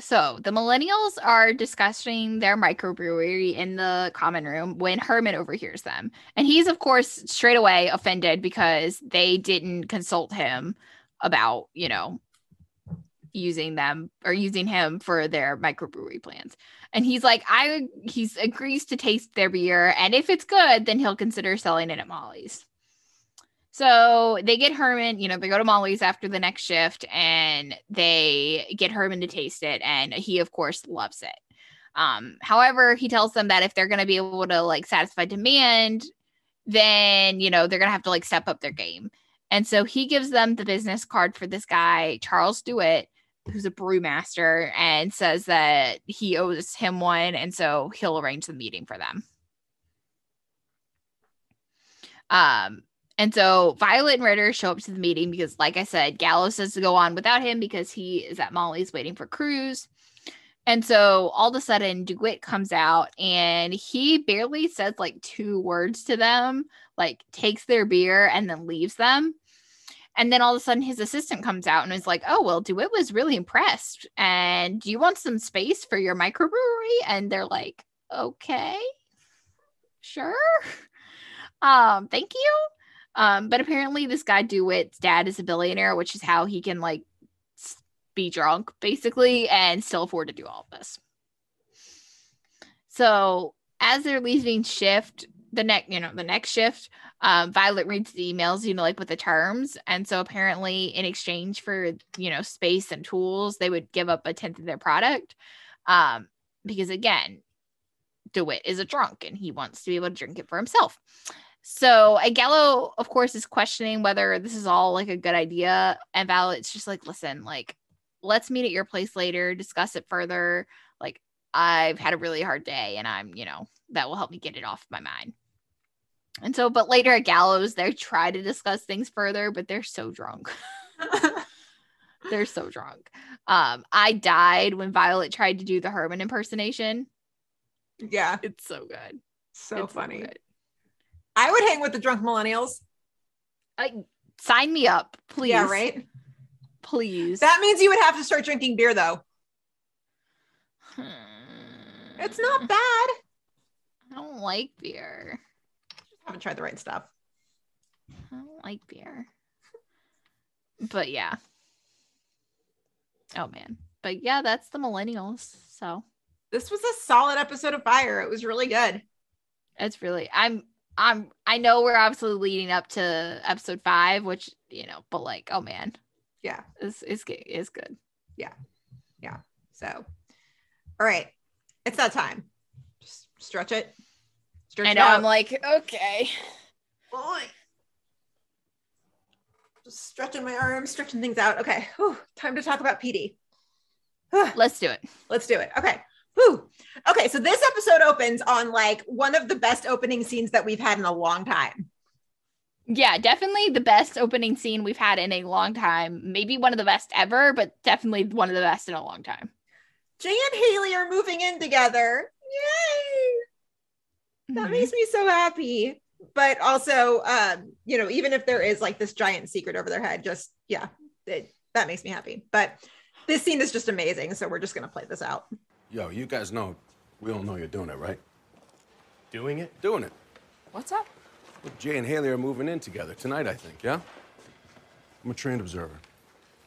S4: So the millennials are discussing their microbrewery in the common room when Herman overhears them. And he's, of course, straight away offended because they didn't consult him about, you know, using them or using him for their microbrewery plans. And he's like, I he's agrees to taste their beer. And if it's good, then he'll consider selling it at Molly's. So they get Herman, you know, they go to Molly's after the next shift and they get Herman to taste it. And he, of course, loves it. Um, however, he tells them that if they're going to be able to like satisfy demand, then, you know, they're going to have to like step up their game. And so he gives them the business card for this guy, Charles Dewitt, who's a brewmaster, and says that he owes him one. And so he'll arrange the meeting for them. Um, and so Violet and Ritter show up to the meeting because, like I said, Gallo says to go on without him because he is at Molly's waiting for Cruz. And so all of a sudden, DeWitt comes out and he barely says like two words to them, like takes their beer and then leaves them. And then all of a sudden, his assistant comes out and is like, Oh, well, DeWitt was really impressed. And do you want some space for your microbrewery? And they're like, Okay, sure. Um, thank you. Um, but apparently this guy Dewitt's dad is a billionaire, which is how he can like be drunk basically and still afford to do all of this. So as they're leaving shift, the next, you know, the next shift, um, Violet reads the emails, you know, like with the terms. And so apparently in exchange for, you know, space and tools, they would give up a tenth of their product. Um, because again, DeWitt is a drunk and he wants to be able to drink it for himself. So Gallo, of course, is questioning whether this is all like a good idea. And Violet's just like, listen, like, let's meet at your place later, discuss it further. Like, I've had a really hard day and I'm, you know, that will help me get it off my mind. And so, but later at Gallows, they try to discuss things further, but they're so drunk. they're so drunk. Um, I died when Violet tried to do the Herman impersonation.
S3: Yeah.
S4: It's so good.
S3: So
S4: It's
S3: funny.
S4: good.
S3: I would hang with the drunk millennials.
S4: I, sign me up, please.
S3: Yeah, right?
S4: Please.
S3: That means you would have to start drinking beer though.
S4: Hmm.
S3: It's not bad.
S4: I don't like beer.
S3: I haven't tried the right stuff.
S4: I don't like beer. But yeah. Oh man. But yeah, that's the millennials. So
S3: This was a solid episode of Fire. It was really good.
S4: it's really I'm I'm I know we're obviously leading up to episode five, which you know, but like, oh man,
S3: Yeah.
S4: it's it's good. Good.
S3: Yeah. Yeah. So, all right. It's that time. Just stretch it. Stretch
S4: I
S3: it
S4: know.
S3: out.
S4: I'm like, okay.
S3: Boy. Just stretching my arms, stretching things out. Okay. Whew. Time to talk about PD.
S4: Let's do it.
S3: Let's do it. Okay. Whew. Okay. So this episode opens on like one of the best opening scenes that we've had in a long time.
S4: Yeah, definitely the best opening scene we've had in a long time. Maybe one of the best ever, but definitely one of the best in a long time.
S3: Jay and Haley are moving in together. Yay. That makes me so happy. But also, um, you know, even if there is like this giant secret over their head, just yeah, it, that makes me happy. But this scene is just amazing. So we're just gonna play this out.
S15: Yo, you guys know, we all know you're doing it, right?
S16: Doing it?
S15: Doing it.
S12: What's up?
S15: Well, Jay and Haley are moving in together tonight, I think, yeah? I'm a trained observer.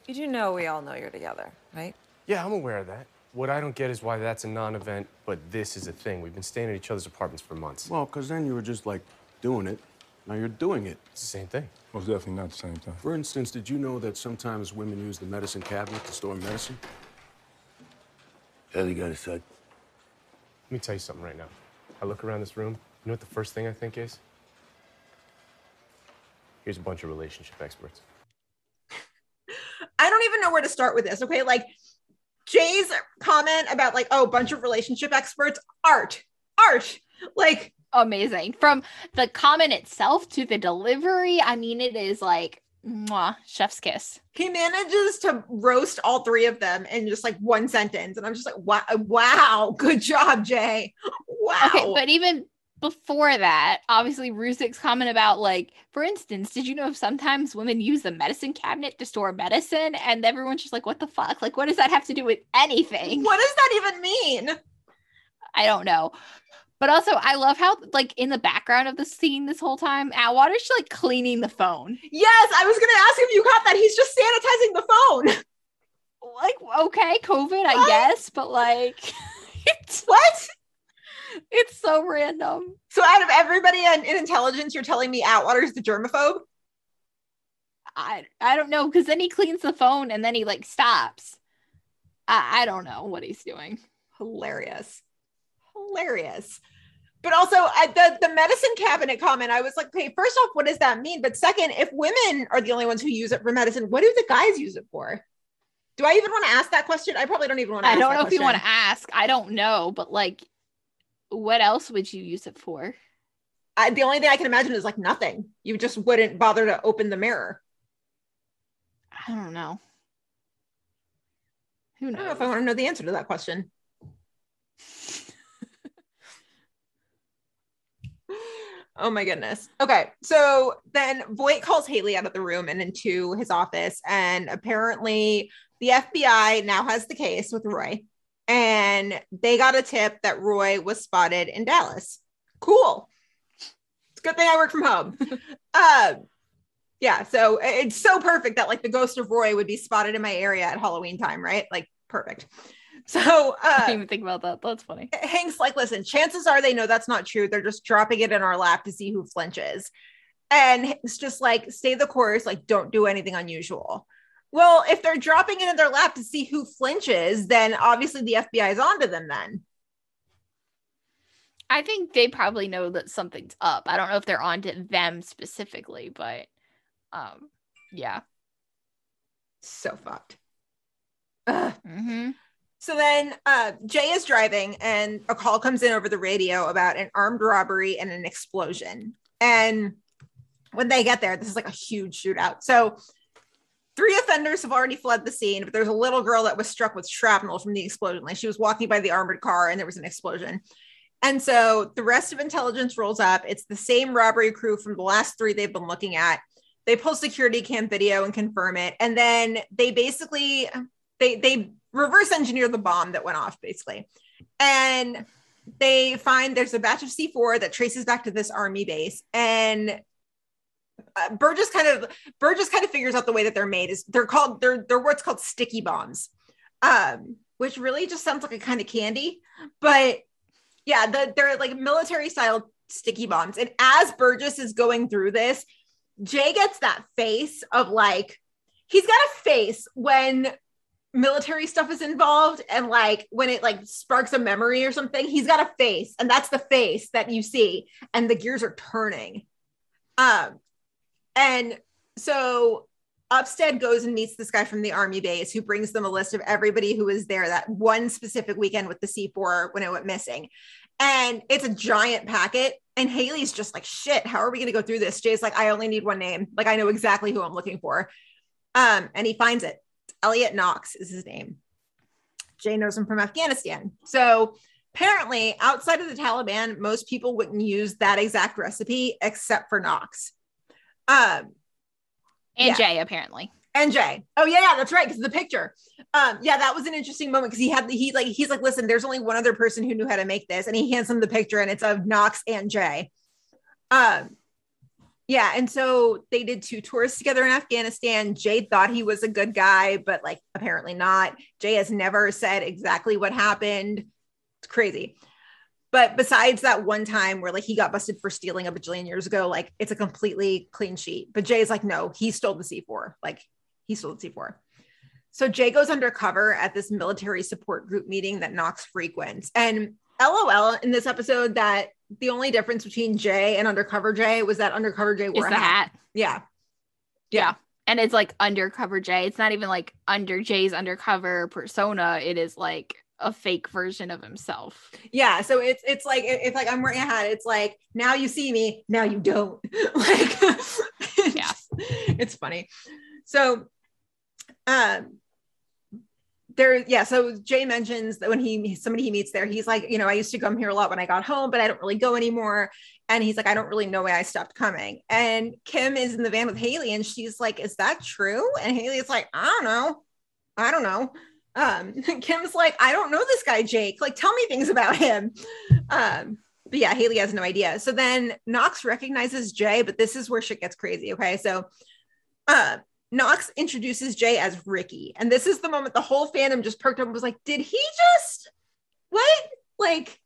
S17: Did you do know we all know you're together, right?
S16: Yeah, I'm aware of that. What I don't get is why that's a non event, but this is a thing. We've been staying at each other's apartments for months.
S15: Well, because then you were just like doing it. Now you're doing it.
S16: It's the same thing.
S6: Most definitely not the same thing.
S15: For instance, did you know that sometimes women use the medicine cabinet to store medicine?
S11: Haley got a side.
S16: Let me tell you something right now. I look around this room, you know what the first thing I think is? Here's a bunch of relationship experts.
S3: I don't even know where to start with this. Okay. Like Jay's comment about like, oh, bunch of relationship experts, art, art. Like
S4: amazing. From the comment itself to the delivery, I mean, it is like mwah, chef's kiss.
S3: he manages to roast all three of them in just like one sentence. And I'm just like, wow, wow, good job, Jay. Wow.
S4: Okay, but even before that, obviously Ruzek's comment about like, for instance, did you know sometimes women use the medicine cabinet to store medicine? And everyone's just like, what the fuck? Like, what does that have to do with anything?
S3: what does that even mean?
S4: I don't know. But also, I love how, like, in the background of the scene this whole time, Atwater's like cleaning the phone.
S3: Yes, I was gonna ask if you caught that. He's just sanitizing the phone.
S4: Like, okay, COVID, I guess, but like, it's
S3: what?
S4: It's so random.
S3: So out of everybody in, in intelligence, you're telling me Atwater's the germaphobe?
S4: I I don't know because then he cleans the phone and then he like stops. I I don't know what he's doing.
S3: Hilarious, hilarious. But also, I, the the medicine cabinet comment, I was like, okay, first off, what does that mean? But second, if women are the only ones who use it for medicine, what do the guys use it for? Do I even want to ask that question? I probably don't even want to.
S4: I don't know if you want to ask. I don't know, but like, what else would you use it for?
S3: I, the only thing I can imagine is like nothing. You just wouldn't bother to open the mirror.
S4: I don't know. Who
S3: I don't know
S4: knows?
S3: if I want to know the answer to that question. Oh my goodness. Okay. So then Voight calls Haley out of the room and into his office. And apparently the FBI now has the case with Roy. And they got a tip that Roy was spotted in Dallas. Cool. It's a good thing I work from home. uh, yeah. So it's so perfect that like the ghost of Roy would be spotted in my area at Halloween time, right? Like perfect. So
S4: I
S3: uh,
S4: didn't even think about that. That's funny.
S3: Hank's like, listen, chances are they know that's not true. They're just dropping it in our lap to see who flinches. And it's just like, stay the course, like, don't do anything unusual. Well, if they're dropping it in their lap to see who flinches, then obviously the FBI is onto them then.
S4: I think they probably know that something's up. I don't know if they're onto them specifically, but um, yeah.
S3: So fucked. Ugh.
S4: Mm-hmm.
S3: So then uh, Jay is driving, and a call comes in over the radio about an armed robbery and an explosion. And when they get there, this is like a huge shootout. So three offenders have already fled the scene, but there's a little girl that was struck with shrapnel from the explosion. Like she was walking by the armored car, and there was an explosion. And so the rest of intelligence rolls up. It's the same robbery crew from the last three they've been looking at. They pull security cam video and confirm it. And then they basically they they reverse engineer the bomb that went off, basically. And they find there's a batch of C4 that traces back to this army base. And uh, Burgess kind of Burgess kind of figures out the way that they're made is they're called they're they're what's called sticky bombs, um, which really just sounds like a kind of candy, but yeah, the, they're like military style sticky bombs. And as Burgess is going through this, Jay gets that face of like, he's got a face when military stuff is involved and like when it like sparks a memory or something he's got a face and that's the face that you see and the gears are turning um and so Upstead goes and meets this guy from the army base who brings them a list of everybody who was there that one specific weekend with the C4 when it went missing. And it's a giant packet. And Haley's just like, shit, how are we going to go through this? Jay's like, I only need one name. Like, I know exactly who I'm looking for. Um, and he finds it. Elliot Knox is his name. Jay knows him from Afghanistan. So apparently, outside of the Taliban, most people wouldn't use that exact recipe except for Knox. Um,
S4: And
S3: yeah.
S4: Jay, apparently.
S3: And Jay. Oh yeah, yeah, that's right. Because the picture. Um, yeah, that was an interesting moment because he had he like he's like, listen, there's only one other person who knew how to make this, and he hands him the picture, and it's of Knox and Jay. Um, yeah, and so they did two tours together in Afghanistan. Jay thought he was a good guy, but like apparently not. Jay has never said exactly what happened. It's crazy. But besides that one time where like he got busted for stealing a bajillion years ago, like it's a completely clean sheet. But Jay's like, no, he stole the C4. Like he stole the C4. So Jay goes undercover at this military support group meeting that Knox frequents. And LOL in this episode that the only difference between Jay and undercover Jay was that undercover Jay wore a
S4: the hat.
S3: Yeah.
S4: Yeah. And it's like undercover Jay. It's not even like under Jay's undercover persona. It is like a fake version of himself.
S3: Yeah. So it's it's like it- it's like I'm wearing a hat. It's like now you see me, now you don't. like yeah. It's funny. So um there yeah so jay mentions that when he somebody he meets there he's like you know i used to come here a lot when i got home but i don't really go anymore. And he's like i don't really know why i stopped coming. And kim is in the van with haley and she's like is that true? And haley is like i don't know. I don't know. Um kim's like i don't know this guy jake. Like tell me things about him. Um but yeah haley has no idea. So then knox recognizes jay but this is where shit gets crazy okay? So uh Knox introduces Jay as Ricky. And this is the moment the whole fandom just perked up and was like, did he just what? Like,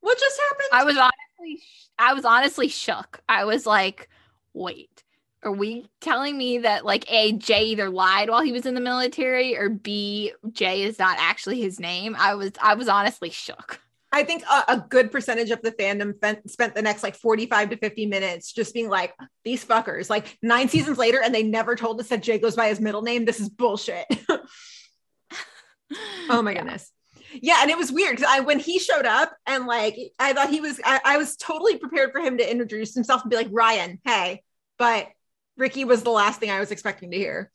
S3: what just happened?
S4: I was honestly I was honestly shook. I was like, wait, are we telling me that like A, Jay either lied while he was in the military or B, Jay is not actually his name? I was I was honestly shook.
S3: I think a, a good percentage of the fandom fen- spent the next like 45 to 50 minutes just being like, these fuckers, like nine seasons later, and they never told us that Jay goes by his middle name. This is bullshit. oh my goodness. Yeah, and it was weird because I when he showed up and like I thought he was I, I was totally prepared for him to introduce himself and be like Ryan, hey, but Ricky was the last thing I was expecting to hear.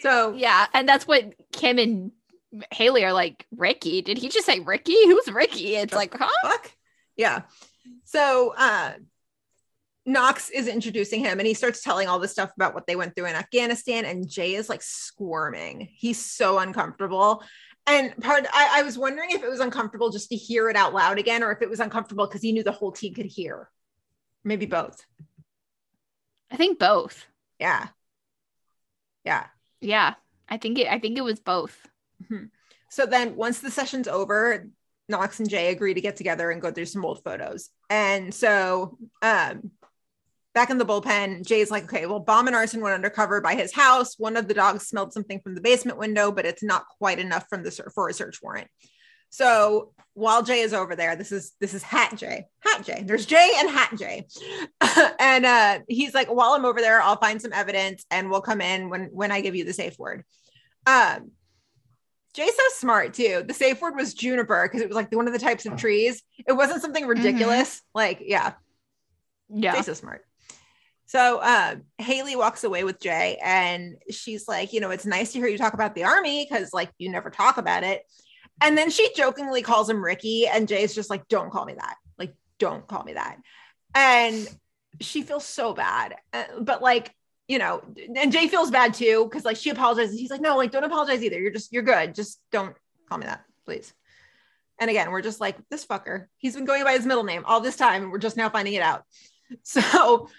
S3: So
S4: yeah, and that's what Kim and Haley are like, Ricky. Did he just say Ricky? Who's Ricky? It's like, huh?
S3: Fuck. Yeah. So uh Knox is introducing him and he starts telling all this stuff about what they went through in Afghanistan. And Jay is like squirming. He's so uncomfortable. And part I, I was wondering if it was uncomfortable just to hear it out loud again, or if it was uncomfortable because he knew the whole team could hear. Maybe both.
S4: I think both.
S3: Yeah. Yeah.
S4: Yeah. I think it I think it was both.
S3: Mhm. So then once the session's over, Knox and Jay agree to get together and go through some old photos. And so um back in the bullpen, Jay's like, okay, well, bomb and arson went undercover by his house. One of the dogs smelled something from the basement window, but it's not quite enough from the for a search warrant. So while Jay is over there, this is this is Hat Jay. Hat Jay. There's Jay and Hat Jay. and uh he's like, while I'm over there, I'll find some evidence and we'll come in when when I give you the safe word. Um Jay's so smart too. The safe word was juniper because it was like one of the types of trees. It wasn't something ridiculous. Like, yeah.
S4: Yeah.
S3: Jay's so smart. So uh, Haley walks away with Jay and she's like, you know, it's nice to hear you talk about the army because like you never talk about it. And then she jokingly calls him Ricky, and Jay's just like, don't call me that. Like, don't call me that. And she feels so bad. Uh, but like, you know, and Jay feels bad too because like she apologizes. He's like, no, like don't apologize either. You're just you're good. Just don't call me that, please. And again, we're just like this fucker. He's been going by his middle name all this time, and we're just now finding it out. So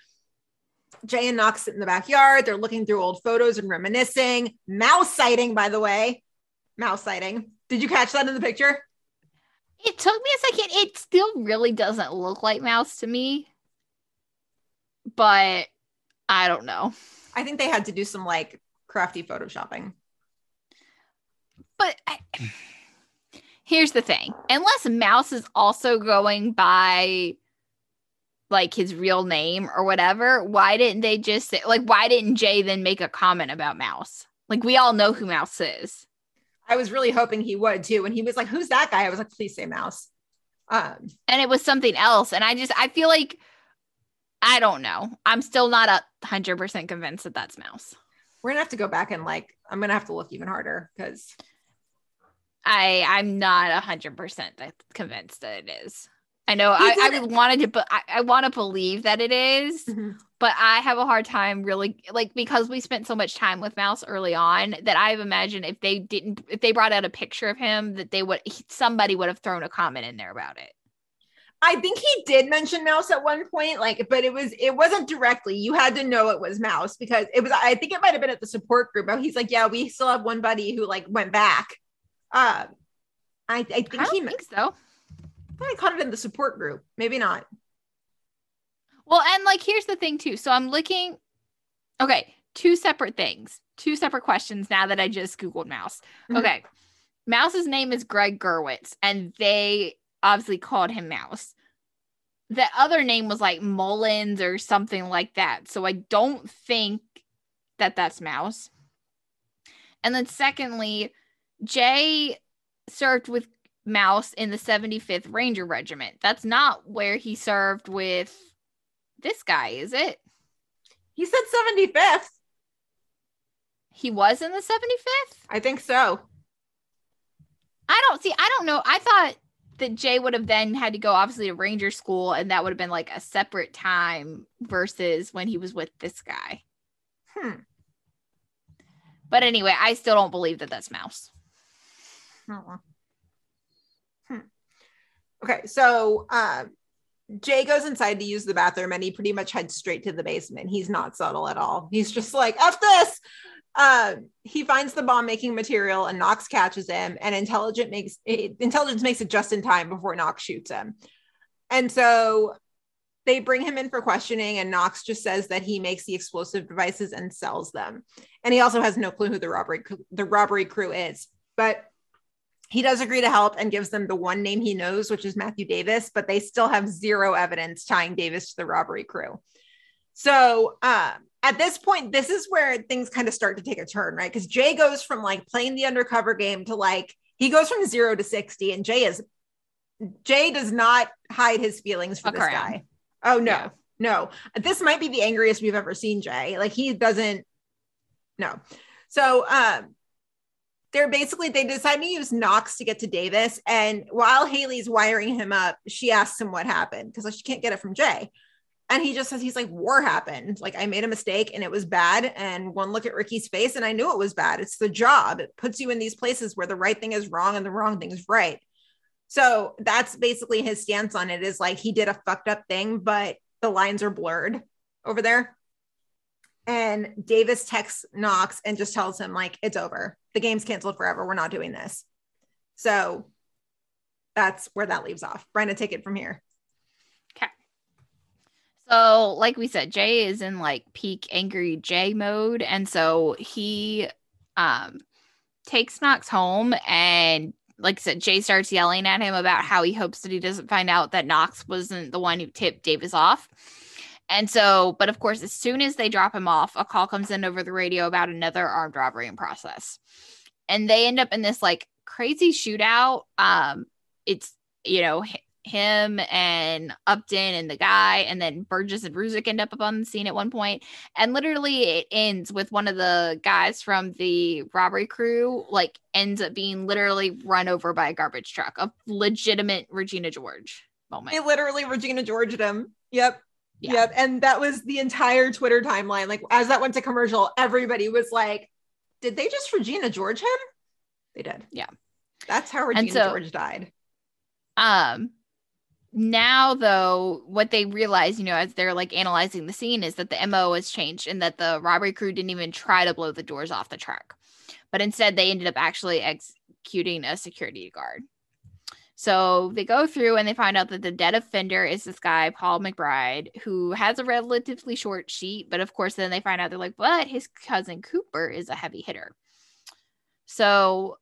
S3: Jay and Knox sit in the backyard. They're looking through old photos and reminiscing. Mouse sighting, by the way. Mouse sighting. Did you catch that in the picture?
S4: It took me a second. It still really doesn't look like mouse to me. But I don't know.
S3: I think they had to do some like crafty photoshopping.
S4: But I, here's the thing unless Mouse is also going by like his real name or whatever, why didn't they just say, like, why didn't Jay then make a comment about Mouse? Like, we all know who Mouse is.
S3: I was really hoping he would too. When he was like, Who's that guy? I was like, Please say Mouse. Um,
S4: and it was something else. And I just, I feel like, I don't know. I'm still not a hundred percent convinced that that's Mouse.
S3: We're gonna have to go back and like, I'm gonna have to look even harder because
S4: I I'm not a hundred percent convinced that it is. I know I, I wanted to, but I, I want to believe that it is, mm-hmm. but I have a hard time really like because we spent so much time with Mouse early on that I've imagined if they didn't, if they brought out a picture of him, that they would somebody would have thrown a comment in there about it.
S3: I think he did mention Mouse at one point, like, but it was it wasn't directly. You had to know it was Mouse because it was. I think it might have been at the support group. But he's like, yeah, we still have one buddy who like went back. Uh, I, I think
S4: I
S3: he
S4: think so.
S3: I caught it in the support group. Maybe not.
S4: Well, and like here's the thing too. So I'm looking. Okay, two separate things, two separate questions. Now that I just googled Mouse.
S3: Mhm.
S4: Okay, Mouse's name is Greg Gerwitz, and they obviously called him Mouse. The other name was like Mullins or something like that. So I don't think that that's Mouse. And then secondly, Jay served with Mouse in the 75th Ranger Regiment. That's not where he served with this guy, is it?
S3: He said 75th.
S4: He was in the 75th?
S3: I think so.
S4: I don't see, I don't know. I thought that Jay would have then had to go obviously to Ranger school and that would have been like a separate time versus when he was with this guy.
S3: Hmm.
S4: But anyway, I still don't believe that that's Mouse.
S3: Oh. Hmm. Okay, so um, Jay goes inside to use the bathroom and he pretty much heads straight to the basement. He's not subtle at all. He's just like, F this. Um, he finds the bomb making material and Knox catches him, and intelligent makes intelligence makes it just in time before Knox shoots him. And so they bring him in for questioning, and Knox just says that he makes the explosive devices and sells them. And he also has no clue who the robbery the robbery crew is. But he does agree to help and gives them the one name he knows, which is Matthew Davis, but they still have zero evidence tying Davis to the robbery crew. So um, at this point, this is where things kind of start to take a turn, right? Because Jay goes from like playing the undercover game to like he goes from zero to 60, and Jay is Jay does not hide his feelings for
S4: Fuck
S3: this
S4: around.
S3: guy. Oh no, no. This might be the angriest we've ever seen Jay. Like he doesn't no. So um they're basically they decide to use Knox to get to Davis. And while Haley's wiring him up, she asks him what happened because she can't get it from Jay. And he just says he's like, war happened. Like I made a mistake and it was bad. And one look at Ricky's face, and I knew it was bad. It's the job. It puts you in these places where the right thing is wrong and the wrong thing is right. So that's basically his stance on it is like he did a fucked up thing, but the lines are blurred over there. And Davis texts Knox and just tells him, like, it's over. The game's canceled forever. We're not doing this. So that's where that leaves off. Brenda, take it from here.
S4: So, like we said, Jay is in like peak angry Jay mode. And so he um takes Knox home and like I said, Jay starts yelling at him about how he hopes that he doesn't find out that Knox wasn't the one who tipped Davis off. And so, but of course, as soon as they drop him off, a call comes in over the radio about another armed robbery in process. and they end up in this like crazy shootout. Um, it's you know him and Upton and the guy, and then Burgess and Ruzek end up up on the scene at one point, and literally it ends with one of the guys from the robbery crew like ends up being literally run over by a garbage truck, a legitimate Regina George moment.
S3: It literally Regina Georged him. Yep. Yep. And that was the entire Twitter timeline. Like as that went to commercial, everybody was like, did they just Regina George him? They did.
S4: Yeah.
S3: That's how Regina
S4: so-
S3: George died.
S4: Um now though what they realize, you know, as they're like analyzing the scene is that the MO has changed and that the robbery crew didn't even try to blow the doors off the truck. But instead they ended up actually executing a security guard. So they go through and they find out that the dead offender is this guy, Paul McBride, who has a relatively short sheet. But of course, then they find out they're like, but his cousin Cooper is a heavy hitter. So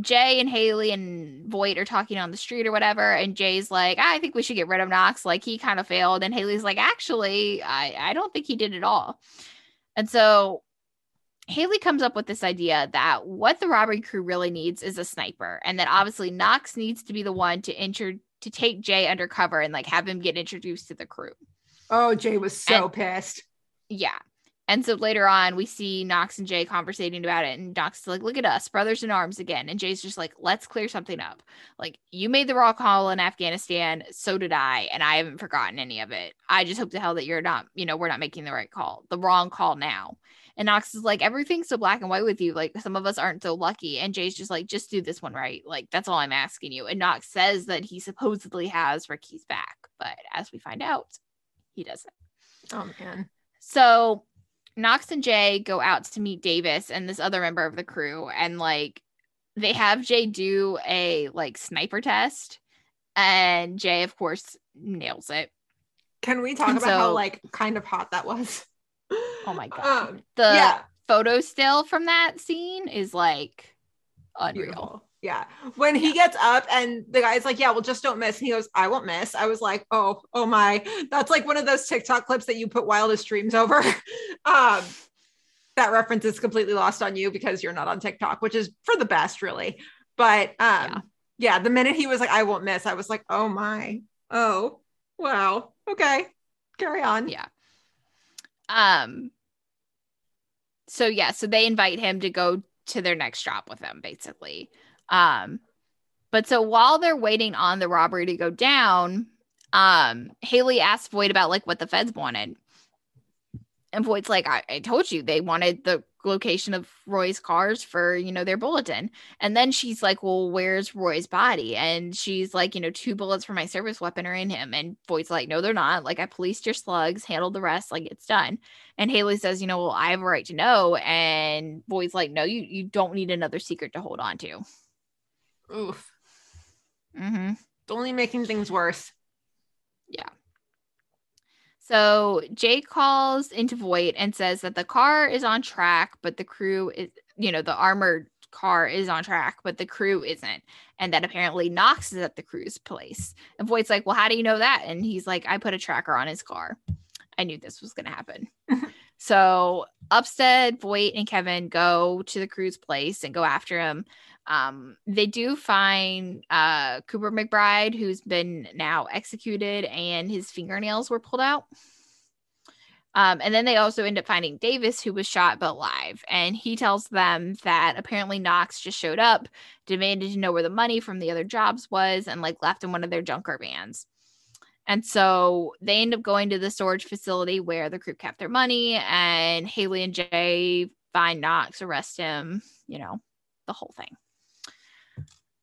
S4: Jay and Haley and Voight are talking on the street or whatever, and Jay's like, ah, I think we should get rid of Knox. Like he kind of failed. And Haley's like, actually, I, I don't think he did at all. And so Haley comes up with this idea that what the robbery crew really needs is a sniper, and that obviously Knox needs to be the one to enter to take Jay undercover and like have him get introduced to the crew.
S3: Oh, Jay was so
S4: And-
S3: pissed.
S4: Yeah. And so later on, we see Knox and Jay conversating about it, and Knox is like, "Look at us, brothers in arms again." And Jay's just like, "Let's clear something up. Like, you made the wrong call in Afghanistan, so did I, and I haven't forgotten any of it. I just hope to hell that you're not, you know, we're not making the right call, the wrong call now." And Knox is like, "Everything's so black and white with you. Like, some of us aren't so lucky." And Jay's just like, "Just do this one right. Like, that's all I'm asking you." And Knox says that he supposedly has Ricky's back, but as we find out, he doesn't.
S3: Oh man.
S4: So Knox and Jay go out to meet Davis and this other member of the crew, and like they have Jay do a like sniper test, and Jay, of course, nails it.
S3: Can we talk
S4: And
S3: about how like kind of hot that was?
S4: Oh my god,
S3: Um,
S4: the
S3: yeah.
S4: photo still from that scene is like unreal.
S3: Beautiful. Yeah. When he gets up and the guy's like, Yeah, well, just don't miss. And he goes, I won't miss. I was like, Oh, oh my. That's like one of those TikTok clips that you put wildest dreams over. um, that reference is completely lost on you because you're not on TikTok, which is for the best, really. But um, yeah. the minute he was like, I won't miss, I was like, Oh my. Oh, wow. Okay. Carry on.
S4: Yeah. Um. So yeah, so they invite him to go to their next stop with them, basically. Um, but so while they're waiting on the robbery to go down, um, Haley asks Voight about like what the feds wanted. And Voight's like, I, I told you they wanted the location of Roy's cars for, you know, their bulletin. And then she's like, Well, where's Roy's body? And she's like, you know, two bullets for my service weapon are in him. And Voight's like, No, they're not. Like, I policed your slugs, handled the rest, like it's done. And Haley says, you know, well, I have a right to know. And Voight's like, No, you you don't need another secret to hold on to.
S3: Oof.
S4: Mm-hmm.
S3: It's only making things worse.
S4: Yeah. So Jay calls into Voight and says that the car is on track, but the crew is, you know, the armored car is on track, but the crew isn't. And that apparently Knox is at the crew's place. And Voight's like, Well, how do you know that? And he's like, I put a tracker on his car. I knew this was going to happen. so Upstead, Voight, and Kevin go to the crew's place and go after him. Um, they do find uh, Cooper McBride, who's been now executed, and his fingernails were pulled out. Um, and then they also end up finding Davis, who was shot but alive. And he tells them that apparently Knox just showed up, demanded to know where the money from the other jobs was, and like left in one of their junker vans. And so they end up going to the storage facility where the crew kept their money, and Haley and Jay find Knox, arrest him, you know, the whole thing.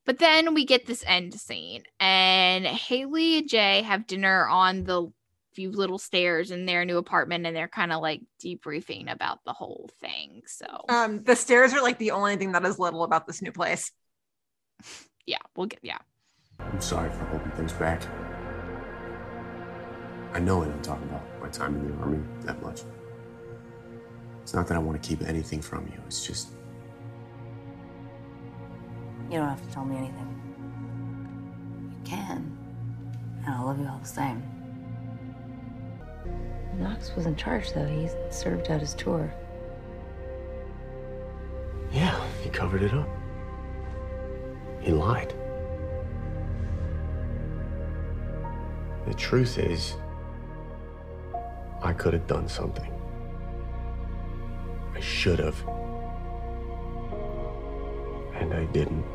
S4: But then we get this end scene, and Haley and Jay have dinner on the few little stairs in their new apartment, and they're kind of like debriefing about the whole thing. So,
S3: Um, the stairs are like the only thing that is little about this new place.
S4: yeah, we'll get, yeah.
S16: I'm sorry for holding things back. I know I don't talk about my time in the army that much. It's not that I want to keep anything from you. It's just
S18: You don't have to tell me anything. You can. And I love you all the same. Knox was in charge, though. He served out his tour.
S16: yeah. He
S15: covered it up. He lied. The truth is, I could have done something. I should have. And I didn't.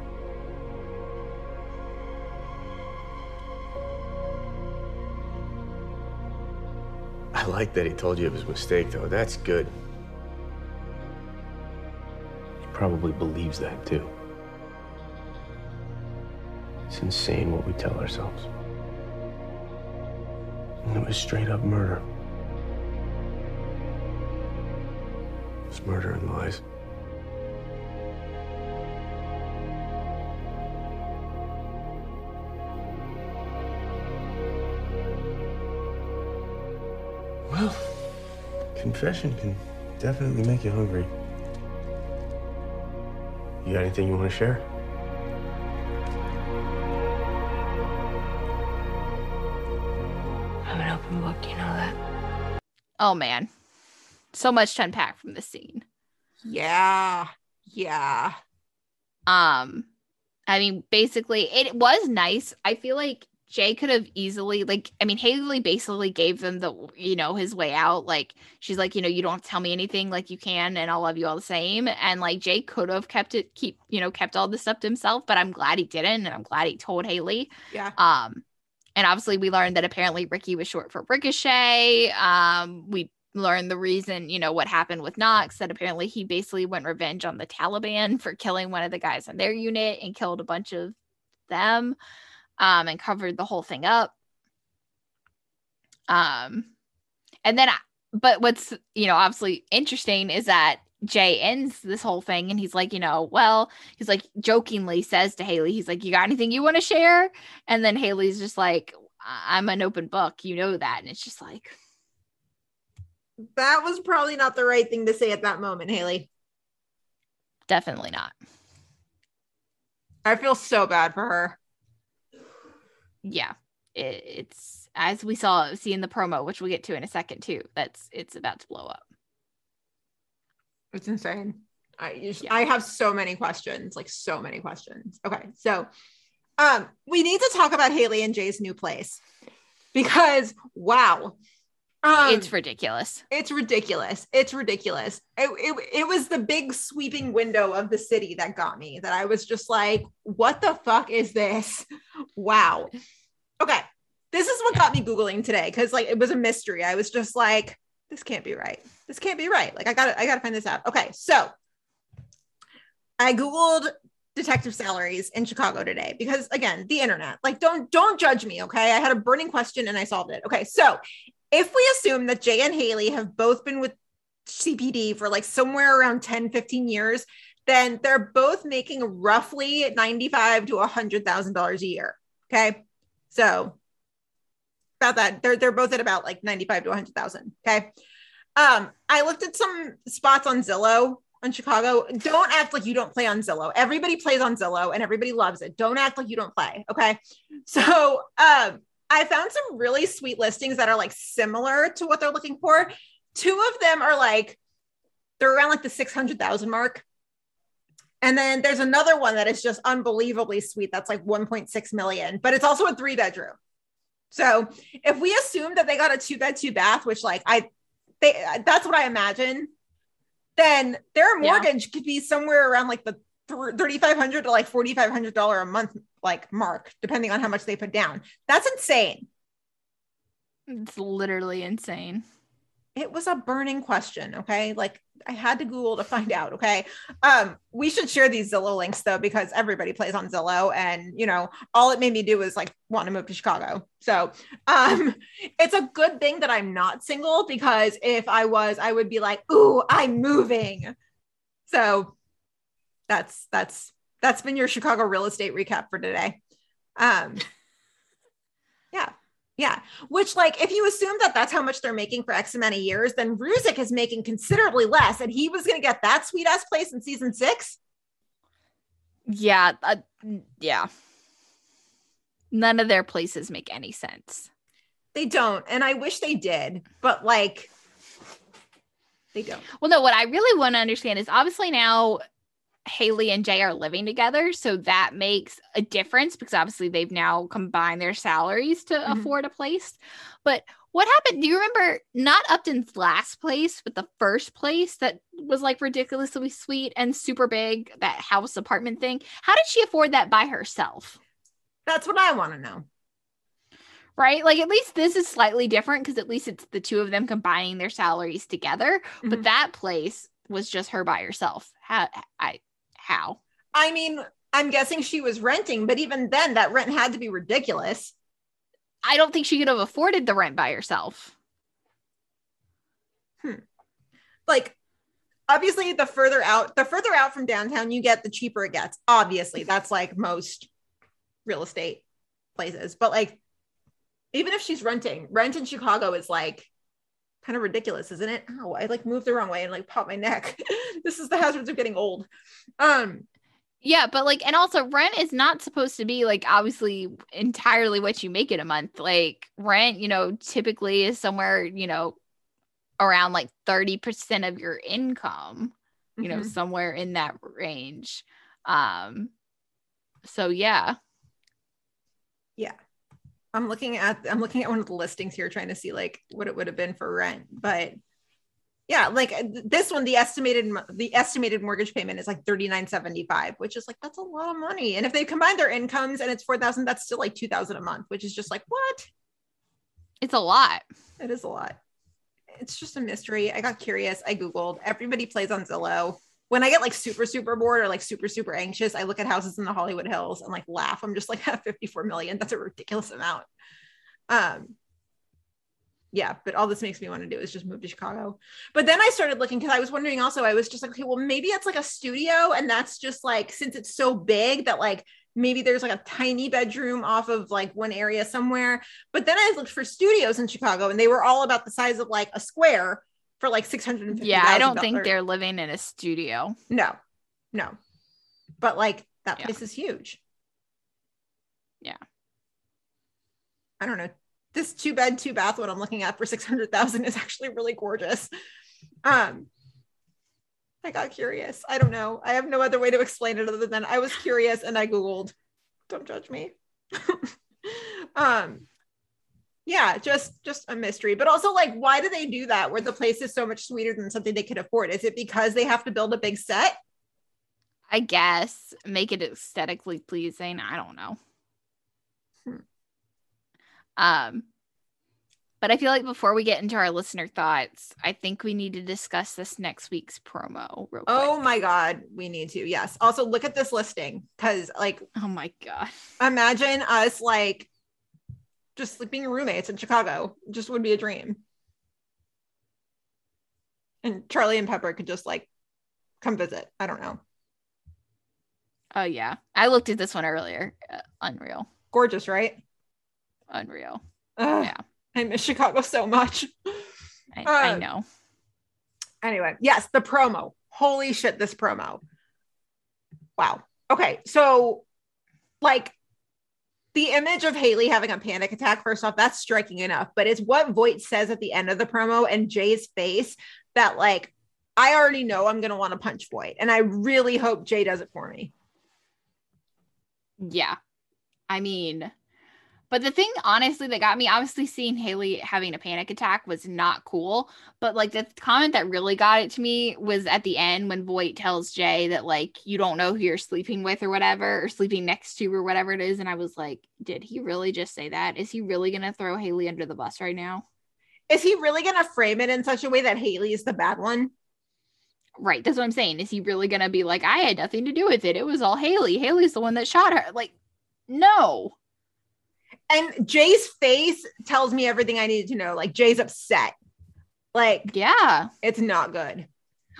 S15: I like that he told you of his mistake, though. That's good. He probably believes that, too. It's insane what we tell ourselves. And it was straight up murder. It was murder and lies. Confession can definitely make you hungry. You got anything you want to share?
S14: I'm an open book, you know that?
S4: Oh man. So much to unpack from this scene.
S3: Yeah. Yeah.
S4: Um I mean basically it was nice. I feel like Jay could have easily like I mean Haley basically gave them the you know his way out like she's like you know you don't tell me anything like you can and I'll love you all the same and like Jay could have kept it keep you know kept all this stuff to himself but I'm glad he didn't and I'm glad he told Haley
S3: Yeah.
S4: um and obviously we learned that apparently Ricky was short for Ricochet um we learned the reason you know what happened with Knox that apparently he basically went revenge on the Taliban for killing one of the guys in their unit and killed a bunch of them um, and covered the whole thing up. Um, and then, I, but what's you know obviously interesting is that Jay ends this whole thing and he's like, you know, well, he's like jokingly says to Haley, he's like, you got anything you want to share? And then Haley's just like, "I- I'm an open book, you know that, and it's just like,
S3: That was probably not the right thing to say at that moment, Haley.
S4: definitely not.
S3: I feel so bad for her.
S4: Yeah, it, it's as we saw see in the promo, which we'll get to in a second too. That's it's about to blow up.
S3: It's insane. I just, I have so many questions, like so many questions. Okay, so um, we need to talk about Haley and Jay's new place because wow, um,
S4: it's ridiculous.
S3: It's ridiculous. It's ridiculous. It, it, it was the big sweeping window of the city that got me. That I was just like, what the fuck is this? Wow. Okay, this is what got me googling today because like it was a mystery. I was just like, this can't be right. This can't be right. Like I got to I got to find this out. Okay, so I googled detective salaries in Chicago today because again, the internet. Like don't don't judge me, okay? I had a burning question and I solved it. Okay, so if we assume that Jay and Haley have both been with CPD for like somewhere around 10 15 years, then they're both making roughly 95 to 100,000 dollars a year. Okay? So about that they're they're both at about like 95 to 100,000, okay? Um I looked at some spots on Zillow on Chicago. Don't act like you don't play on Zillow. Everybody plays on Zillow and everybody loves it. Don't act like you don't play, okay? So, um I found some really sweet listings that are like similar to what they're looking for. Two of them are like they're around like the 600,000 mark. And then there's another one that is just unbelievably sweet. That's like 1.6 million, but it's also a three bedroom. So if we assume that they got a two bed, two bath, which like I, they, that's what I imagine, then their mortgage could be somewhere around like the 3,500 to like $4,500 a month, like mark, depending on how much they put down. That's insane.
S4: It's literally insane.
S3: It was a burning question. Okay. Like I had to Google to find out. Okay. Um, we should share these Zillow links though, because everybody plays on Zillow and you know, all it made me do was like want to move to Chicago. So um it's a good thing that I'm not single because if I was, I would be like, ooh, I'm moving. So that's that's that's been your Chicago real estate recap for today. Um yeah. Yeah. Which, like, if you assume that that's how much they're making for X amount of years, then Ruzek is making considerably less. And he was going to get that sweet ass place in season six.
S4: Yeah, uh, yeah. None of their places make any sense.
S3: They don't. And I wish they did, but like, they don't.
S4: Well, no, what I really want to understand is obviously now Haley and Jay are living together. So that makes a difference because obviously they've now combined their salaries to
S3: Mhm.
S4: afford a place. But what happened? Do you remember not Upton's last place, but the first place that was like ridiculously sweet and super big, that house apartment thing? How did she afford that by herself?
S3: That's what I want to know.
S4: Right? Like at least this is slightly different because at least it's the two of them combining their salaries together. But
S3: Mhm.
S4: that place was just her by herself. How I how?
S3: I mean, I'm guessing she was renting, but even then, that rent had to be ridiculous.
S4: I don't think she could have afforded the rent by herself. Hmm.
S3: Like, obviously, the further out, the further out from downtown you get, the cheaper it gets. Obviously, that's like most real estate places. But like, even if she's renting, rent in Chicago is like kind of ridiculous, isn't it? Oh, I like moved the wrong way and like popped my neck. this is the hazards of getting old. Um,
S4: Yeah, but like, and also rent is not supposed to be like obviously entirely what you make in a month. Like rent, you know, typically is somewhere, you know, around like 30% of your income, you know,
S3: Mhm.
S4: somewhere in that range. Um, so yeah.
S3: I'm looking at I'm looking at one of the listings here trying to see like what it would have been for rent. But yeah, like uh, this one, the estimated the estimated mortgage payment is like 39.75, which is like that's a lot of money. And if they combine their incomes and it's 4,000, that's still like 2,000 a month, which is just like what?
S4: It's a lot.
S3: It is a lot. It's just a mystery. I got curious. I Googled. Everybody plays on Zillow. When I get like super, super bored or like super, super anxious, I look at houses in the Hollywood Hills and like laugh. I'm just like, 54 million. That's a ridiculous amount. Um, yeah, but all this makes me want to do is just move to Chicago. But then I started looking because I was wondering also, I was just like, okay, well, maybe it's like a studio, and that's just like since it's so big that like maybe there's like a tiny bedroom off of like one area somewhere. But then I looked for studios in Chicago, and they were all about the size of like a square for like six hundred and fifty.
S4: Yeah, I don't think they're living in a studio.
S3: no, no. But like that place is huge.
S4: Yeah.
S3: I don't know. This two bed, two bath one I'm looking at for 600,000 is actually really gorgeous. Um, I got curious. I don't know. I have no other way to explain it other than I was curious and I Googled. Don't judge me. um, yeah, just just a mystery. But also, like, why do they do that where the place is so much sweeter than something they could afford? Is it because they have to build a big set?
S4: I guess make it aesthetically pleasing. I don't know.
S3: Hmm.
S4: Um, but I feel like before we get into our listener thoughts, I think we need to discuss this next week's promo. Real quick.
S3: Oh my god, we need to. Yes. Also, look at this listing because, like,
S4: oh my god,
S3: imagine us like just like being roommates in Chicago. Just would be a dream. And Charlie and Pepper could just like come visit. I don't know.
S4: Oh yeah, I looked at this one earlier. Uh, unreal,
S3: Gorgeous, right?
S4: unreal.
S3: Ugh,
S4: Yeah.
S3: I miss Chicago so much.
S4: I, I
S3: Uh,
S4: know.
S3: Anyway, yes, the promo. Holy shit, this promo. Wow. Okay, so like the image of Haley having a panic attack, first off, that's striking enough, but it's what Voight says at the end of the promo and Jay's face that like I already know I'm gonna want to punch Voight, and I really hope Jay does it for me.
S4: Yeah. I mean, but the thing honestly that got me, obviously seeing Haley having a panic attack was not cool. But like the comment that really got it to me was at the end when Voight tells Jay that like you don't know who you're sleeping with or whatever, or sleeping next to or whatever it is. And I was like, did he really just say that? Is he really gonna throw Haley under the bus right now?
S3: Is he really gonna frame it in such a way that Haley is the bad one?
S4: Right. That's what I'm saying. Is he really gonna be like, I had nothing to do with it? It was all Haley. Haley's the one that shot her. Like, no.
S3: And Jay's face tells me everything I needed to know. Like Jay's upset. Like,
S4: yeah,
S3: it's not good.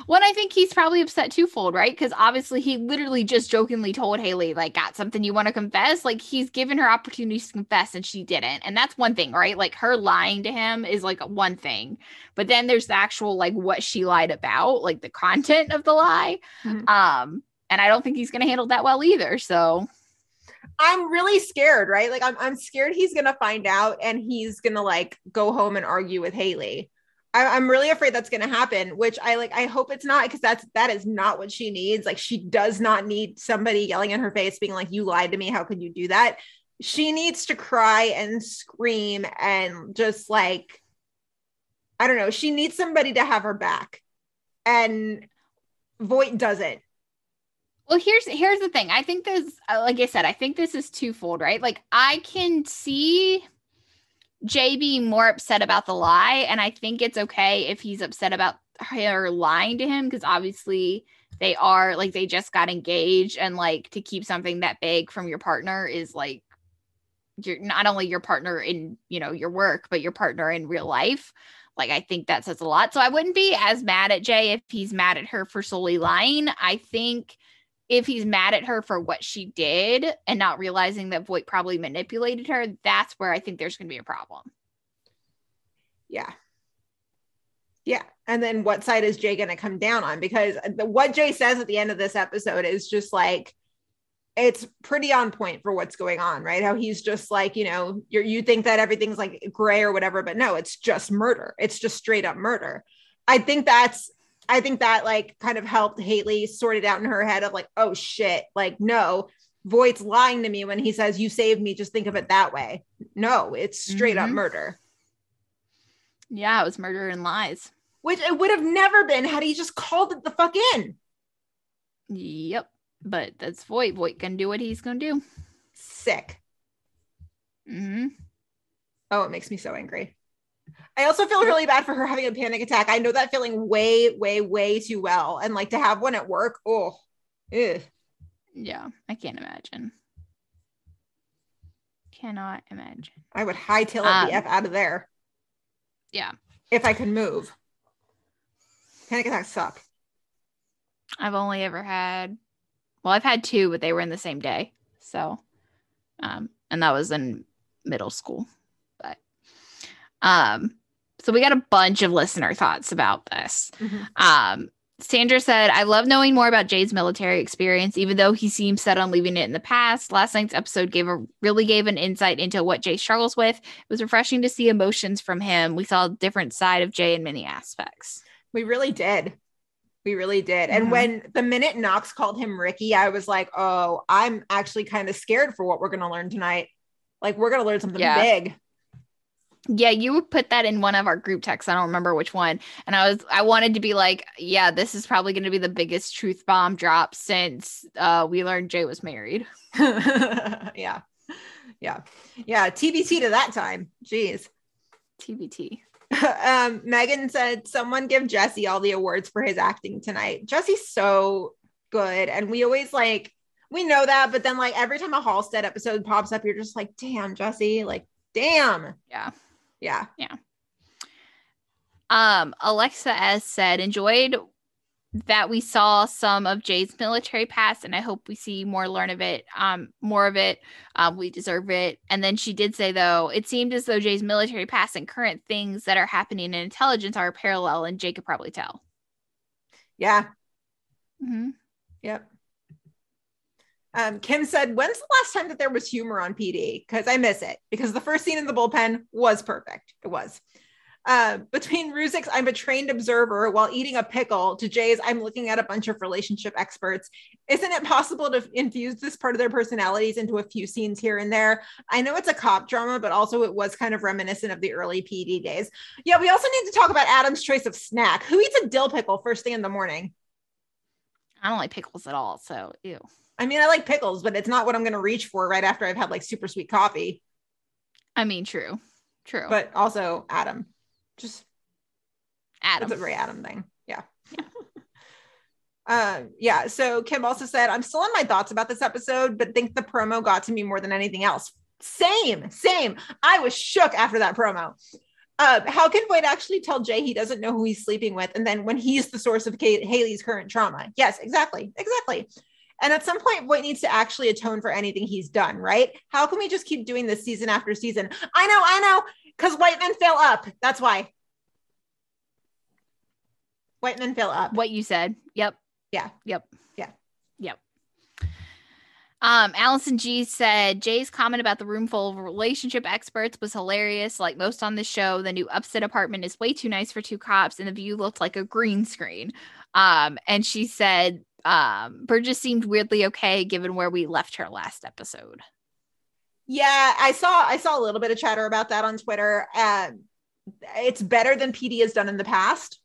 S4: Well, I think he's probably upset twofold, right? Because obviously he literally just jokingly told Haley, like, got something you want to confess. Like he's given her opportunities to confess and she didn't. And that's one thing, right? Like her lying to him is like one thing. But then there's the actual like what she lied about, like the content of the lie.
S3: Mhm.
S4: Um, and I don't think he's gonna handle that well either. So
S3: I'm really scared, right? Like I'm I'm scared he's gonna find out and he's gonna like go home and argue with Haley. I, I'm really afraid that's to happen, which I like. I hope it's not because that's that is not what she needs. Like she does not need somebody yelling in her face, being like, "You lied to me. How could you do that?" She needs to cry and scream and just like, I don't know. She needs somebody to have her back, and Voight doesn't.
S4: Well, here's here's the thing. I think this, uh, like I said, I think this is twofold, right? Like I can see Jay being more upset about the lie, and I think it's okay if he's upset about her lying to him because obviously they are like they just got engaged, and like to keep something that big from your partner is like you're not only your partner in you know your work, but your partner in real life. Like I think that says a lot. So I wouldn't be as mad at Jay if he's mad at her for solely lying. I think if he's mad at her for what she did and not realizing that Voight probably manipulated her, that's where I think there's going to be a problem.
S3: Yeah. Yeah. And then what side is Jay going to come down on? Because the, what Jay says at the end of this episode is just like, it's pretty on point for what's going on, right? How he's just like, you know, you you think that everything's like gray or whatever, but no, it's just murder. It's just straight up murder. I think that's I think that like kind of helped Haley sort it out in her head of like, oh shit, like no, Voight's lying to me when he says you saved me. Just think of it that way. No, it's straight up
S4: Mhm.
S3: murder,
S4: Yeah, it was murder and lies.
S3: which it would have never been had he just called it the fuck in.
S4: Yep. But that's Voight. Voight can do what he's going to do.
S3: Sick.
S4: hmm
S3: Oh, it makes me so angry. I also feel really bad for her having a panic attack. I know that feeling way, way, way too well. And like to have one at work, oh, ugh.
S4: Yeah, I can't imagine. Cannot imagine.
S3: I would hightail it the
S4: Um,
S3: F out of there
S4: Yeah.
S3: if I could move. Panic attacks suck.
S4: I've only ever had, well, I've had two, but they were in the same day. So, um, and that was in middle school. Um, so we got a bunch of listener thoughts about this. Um, Sandra said, I love knowing more about Jay's military experience, even though he seems set on leaving it in the past. Last night's episode gave a really gave an insight into what Jay struggles with. It was refreshing to see emotions from him. We saw a different side of Jay in many aspects.
S3: We really did. We really did. And
S4: Mhm.
S3: when the minute Knox called him Ricky, I was like, oh, I'm actually kind of scared for what we're going to learn tonight. Like, we're going to learn something
S4: Yeah.
S3: big.
S4: Yeah, you would put that in one of our group texts. I don't remember which one. And I was I wanted to be like, yeah, this is probably going to be the biggest truth bomb drop since uh we learned Jay was married.
S3: yeah. Yeah. Yeah. TBT to that time. Jeez.
S4: TBT.
S3: um, Megan said, someone give Jesse all the awards for his acting tonight. Jesse's so good. And we always like, we know that, but then like every time a Halstead episode pops up, you're just like, damn, Jesse, like, damn.
S4: Yeah.
S3: Yeah.
S4: Yeah. Um, Alexa S said, enjoyed that we saw some of Jay's military past, and I hope we see more learn of it. Um, more of it. Um, we deserve it. And then she did say, though, it seemed as though Jay's military past and current things that are happening in intelligence are parallel, and Jay could probably tell.
S3: Yeah.
S4: Mm-hmm.
S3: Yep. Um, Kim said, when's the last time that there was humor on PD? Because I miss it. Because the first scene in the bullpen was perfect. It was. Uh, between Ruzek's I'm a trained observer while eating a pickle to Jay's I'm looking at a bunch of relationship experts. Isn't it possible to infuse this part of their personalities into a few scenes here and there? I know it's a cop drama, but also it was kind of reminiscent of the early PD days. Yeah, we also need to talk about Adam's choice of snack. Who eats a dill pickle first thing in the morning?
S4: I don't like pickles at all, so ew.
S3: I mean, I like pickles, but it's not what I'm going to reach for right after I've had like super sweet coffee.
S4: I mean, true, true.
S3: But also, Adam, just
S4: Adam,
S3: it's a very Adam thing. Yeah. um, yeah. So Kim also said, I'm still on my thoughts about this episode, but think the promo got to me more than anything else. Same, same. I was shook after that promo. Uh, how can Voight actually tell Jay he doesn't know who he's sleeping with? And then when he's the source of Kate, Haley's current trauma? Yes, exactly. Exactly. And at some point, Voight needs to actually atone for anything he's done, right? How can we just keep doing this season after season? I know, I know, because white men fail up. That's why. White men fail up.
S4: What you said. Yep.
S3: Yeah.
S4: Yep.
S3: Yeah.
S4: Yep. Um, Allison G said Jay's comment about the room full of relationship experts was hilarious. Like most on the show, the new upset apartment is way too nice for two cops, and the view looked like a green screen. Um, and she said um, Burgess seemed weirdly okay given where we left her last episode.
S3: Yeah, I saw I saw a little bit of chatter about that on Twitter. Um, it's better than PD has done in the past.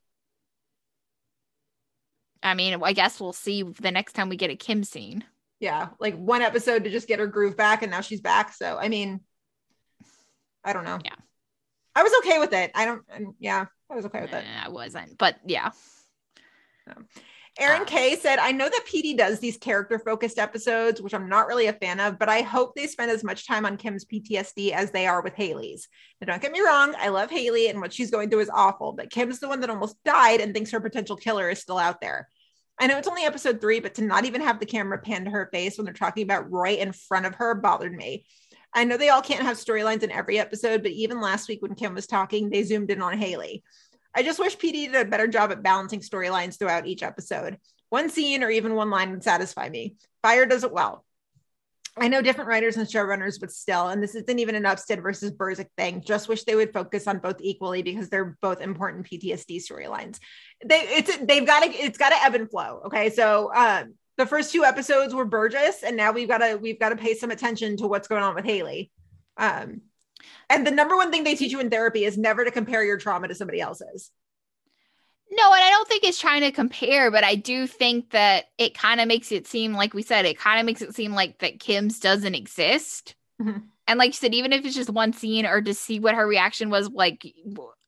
S4: I mean, I guess we'll see the next time we get a Kim scene.
S3: Yeah, like one episode to just get her groove back, and now she's back. So I mean, I don't know.
S4: Yeah,
S3: I was okay with it. I don't. Yeah, I was okay with it.
S4: I wasn't, but yeah.
S3: Aaron ah. K said, I know that PD does these character focused episodes, which I'm not really a fan of, but I hope they spend as much time on Kim's PTSD as they are with Haley's. Now, don't get me wrong, I love Haley and what she's going through is awful, but Kim's the one that almost died and thinks her potential killer is still out there. I know it's only episode three, but to not even have the camera pan to her face when they're talking about Roy in front of her bothered me. I know they all can't have storylines in every episode, but even last week when Kim was talking, they zoomed in on Haley. I just wish PD did a better job at balancing storylines throughout each episode. One scene or even one line would satisfy me. Fire does it well. I know different writers and showrunners, but still, and this isn't even an Upstead versus Burzek thing. Just wish they would focus on both equally because they're both important PTSD storylines. They it's they've got to it's got to ebb and flow. Okay, so um, the first two episodes were Burgess, and now we've got to we've got to pay some attention to what's going on with Haley. Um, and the number one thing they teach you in therapy is never to compare your trauma to somebody else's.
S4: No, and I don't think it's trying to compare, but I do think that it kind of makes it seem like we said, it kind of makes it seem like that Kim's doesn't exist.
S3: Mm-hmm.
S4: And like you said, even if it's just one scene or to see what her reaction was like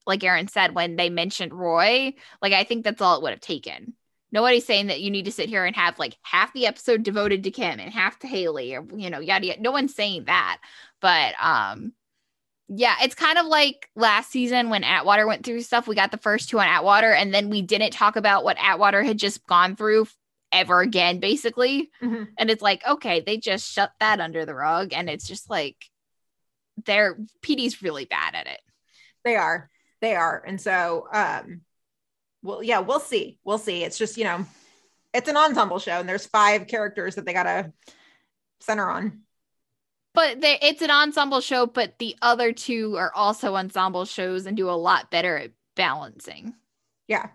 S4: like Aaron said when they mentioned Roy, like I think that's all it would have taken. Nobody's saying that you need to sit here and have like half the episode devoted to Kim and half to Haley or you know, yada yada. No one's saying that. But um yeah, it's kind of like last season when Atwater went through stuff. We got the first two on Atwater, and then we didn't talk about what Atwater had just gone through ever again, basically.
S3: Mm-hmm.
S4: And it's like, okay, they just shut that under the rug, and it's just like they're PD's really bad at it.
S3: They are, they are, and so, um, well, yeah, we'll see, we'll see. It's just you know, it's an ensemble show, and there's five characters that they gotta center on.
S4: But they, it's an ensemble show, but the other two are also ensemble shows and do a lot better at balancing.
S3: Yeah.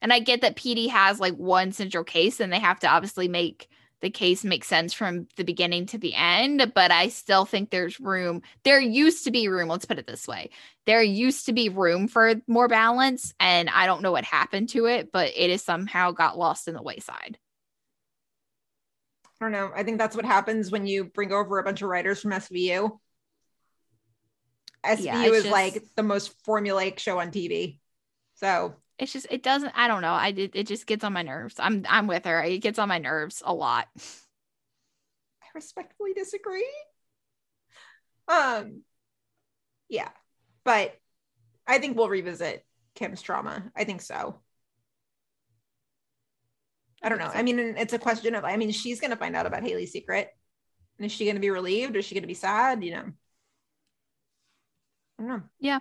S4: And I get that PD has like one central case and they have to obviously make the case make sense from the beginning to the end, but I still think there's room. There used to be room, let's put it this way. There used to be room for more balance, and I don't know what happened to it, but it has somehow got lost in the wayside.
S3: I don't know. I think that's what happens when you bring over a bunch of writers from SVU. SVU
S4: Yeah,
S3: is
S4: just-
S3: like the most formulaic show on TV. So
S4: It's just it doesn't I don't know. I it, it just gets on my nerves. I'm I'm with her. It gets on my nerves a lot.
S3: I respectfully disagree. Um, yeah, but I think we'll revisit Kim's trauma. I think so. I don't know. I mean, it's a question of, I mean, she's going to find out about Haley's secret. And is she going to be relieved? Is she going to be sad? You know, I don't know.
S4: Yeah.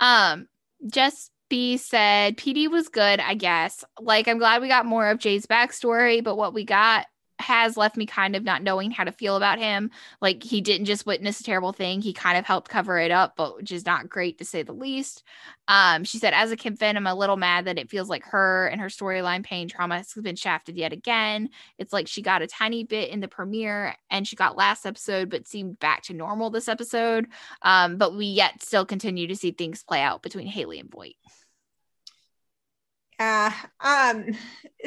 S4: Um, Jess B said PD was good, I guess. Like, I'm glad we got more of Jay's backstory, but what we got has left me kind of not knowing how to feel about him. Like, he didn't just witness a terrible thing, he kind of helped cover it up, but which is not great to say the least. Um, she said, as a Kim fan, I'm a little mad that it feels like her and her storyline pain trauma has been shafted yet again. It's like she got a tiny bit in the premiere and she got last episode, but seemed back to normal this episode. Um, but we yet still continue to see things play out between Haley and Voight.
S3: Uh, um,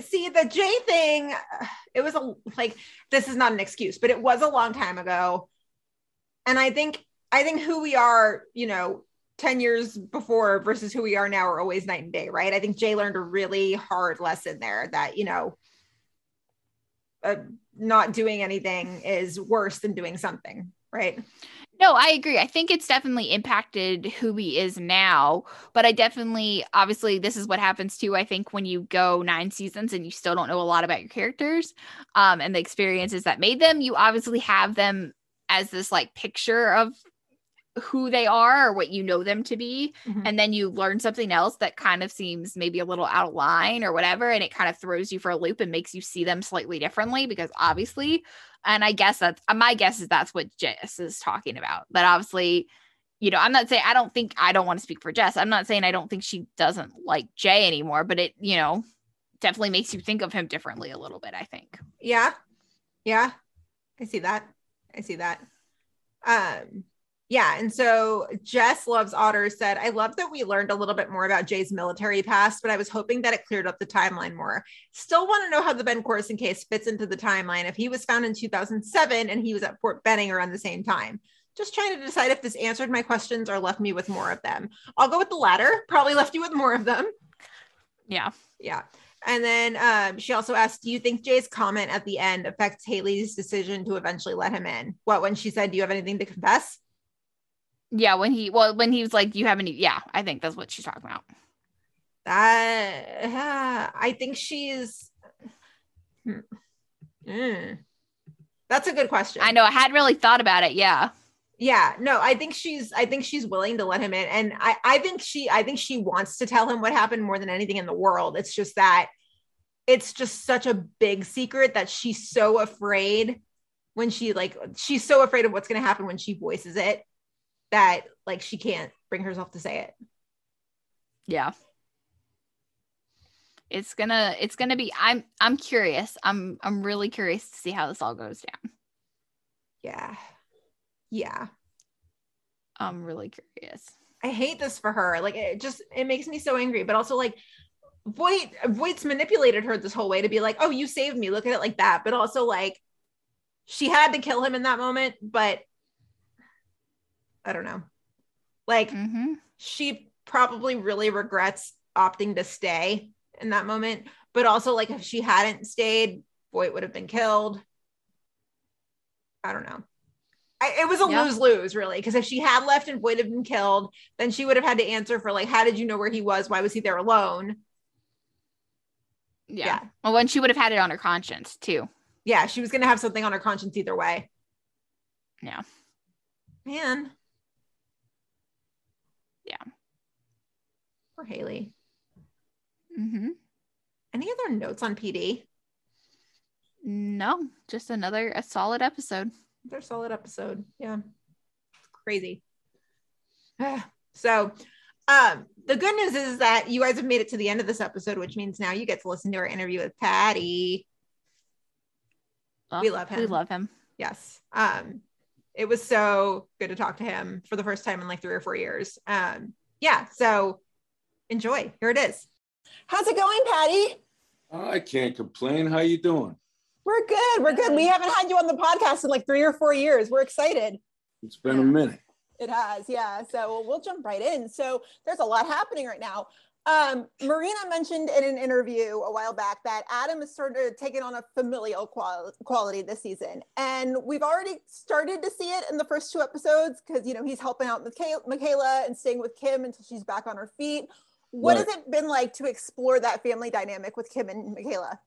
S3: see the J thing, it was a like this is not an excuse, but it was a long time ago. And I think I think who we are, you know, 10 years before versus who we are now are always night and day, right? I think Jay learned a really hard lesson there that, you know, uh, not doing anything is worse than doing something, right?
S4: No, I agree. I think it's definitely impacted who he is now, but I definitely, obviously, this is what happens too. I think when you go nine seasons and you still don't know a lot about your characters um, and the experiences that made them, you obviously have them as this like picture of who they are or what you know them to be
S3: Mhm.
S4: and then you learn something else that kind of seems maybe a little out of line or whatever and it kind of throws you for a loop and makes you see them slightly differently because obviously and i guess that's uh, my guess is that's what jess is talking about but obviously you know i'm not saying i don't think i don't want to speak for jess i'm not saying i don't think she doesn't like jay anymore but it you know definitely makes you think of him differently a little bit i think
S3: Yeah. Yeah. I see that. I see that. Um yeah, and so Jess Loves Otter said, I love that we learned a little bit more about Jay's military past, but I was hoping that it cleared up the timeline more. Still want to know how the Ben Corson case fits into the timeline if he was found in 2007 and he was at Fort Benning around the same time. Just trying to decide if this answered my questions or left me with more of them. I'll go with the latter, probably left you with more of them.
S4: Yeah.
S3: Yeah. And then um, she also asked, Do you think Jay's comment at the end affects Haley's decision to eventually let him in? What, when she said, Do you have anything to confess?
S4: Yeah when he well when he was like you haven't e-" yeah i think that's what she's talking about
S3: That uh, I think she's. Hmm. Mm. That's a good question.
S4: i know i hadn't really thought about it yeah
S3: Yeah, no, I think she's I think she's willing to let him in. And I, I think she I think she wants to tell him what happened more than anything in the world. It's just that it's just such a big secret that she's so afraid when she like she's so afraid of what's gonna happen when she voices it that like she can't bring herself to say it.
S4: yeah it's gonna it's gonna be i'm i'm curious i'm i'm really curious to see how this all goes down
S3: Yeah. Yeah.
S4: i'm really curious
S3: I hate this for her. Like it just it makes me so angry, but also like Voight Voight's manipulated her this whole way to be like, oh, you saved me. Look at it like that. But also like she had to kill him in that moment, but I don't know. Like mm-hmm. she probably really regrets opting to stay in that moment. But also like if she hadn't stayed, Voight would have been killed. I don't know. I, it was a
S4: Yeah.
S3: lose lose, really, because if she had left and Voight had been killed, then she would have had to answer for like, how did you know where he was? Why was he there alone?
S4: yeah, well when she would have had it on her conscience too
S3: Yeah, she was gonna have something on her conscience either way.
S4: yeah
S3: Man,
S4: yeah
S3: poor Haley.
S4: mm-hmm.
S3: Any other notes on PD?
S4: no just another a solid episode
S3: They're a solid episode. Yeah. Crazy. so um the good news is that you guys have made it to the end of this episode, which means now you get to listen to our interview with Patty. we love him.
S4: we love him
S3: Yes. Um it was so good to talk to him for the first time in like three or four years. Um yeah, so enjoy. Here it is. How's it going, Patty?
S19: I can't complain. How you doing?
S3: We're good. We're good. We haven't had you on the podcast in like three or four years. We're excited.
S19: It's been a minute.
S3: It has, yeah. So we'll, jump right in. So there's a lot happening right now. Um, Marina mentioned in an interview a while back that Adam has of taking on a familial qual- quality this season, and we've already started to see it in the first two episodes because you know he's helping out Michaela and staying with Kim until she's back on her feet. What
S19: Right.
S3: has it been like to explore that family dynamic with Kim and Michaela?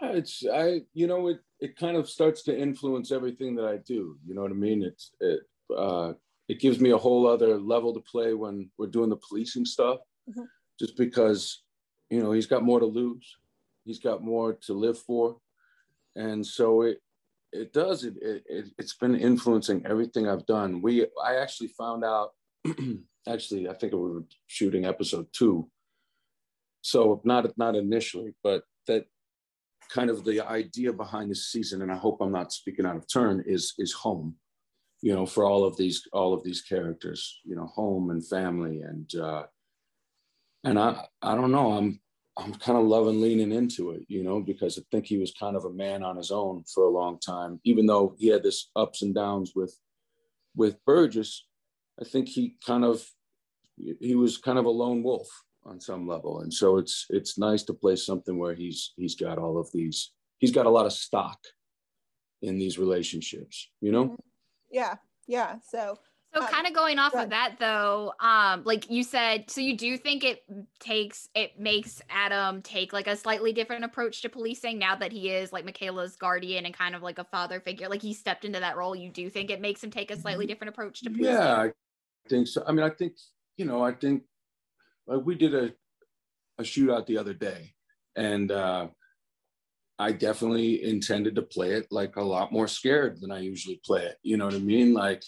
S19: It's I, you know, it it kind of starts to influence everything that I do. You know what I mean? It's it uh, it gives me a whole other level to play when we're doing the policing stuff.
S3: Mhm.
S19: Just because, you know, he's got more to lose, he's got more to live for, and so it it does it, it, it it's been influencing everything I've done. We I actually found out. actually, I think we were shooting episode two. So not not initially, but that kind of the idea behind this season, and I hope I'm not speaking out of turn, is is home. You know, for all of these all of these characters, you know, home and family, and uh, and I I don't know, I'm I'm kind of loving leaning into it, you know, because I think he was kind of a man on his own for a long time, even though he had this ups and downs with with Burgess. I think he kind of he was kind of a lone wolf on some level and so it's it's nice to play something where he's he's got all of these he's got a lot of stock in these relationships you know mm-hmm.
S3: Yeah, yeah. So
S4: So uh, kind of going off of that though, um, like you said, so you do think it takes it makes Adam take like a slightly different approach to policing now that he is like Michaela's guardian and kind of like a father figure. Like he stepped into that role. You do think it makes him take a slightly mm-hmm. different approach to policing?
S19: yeah I, think so. I mean, I think you know, I think like we did a a shootout the other day, and uh, I definitely intended to play it like a lot more scared than I usually play it. You know what I mean? Like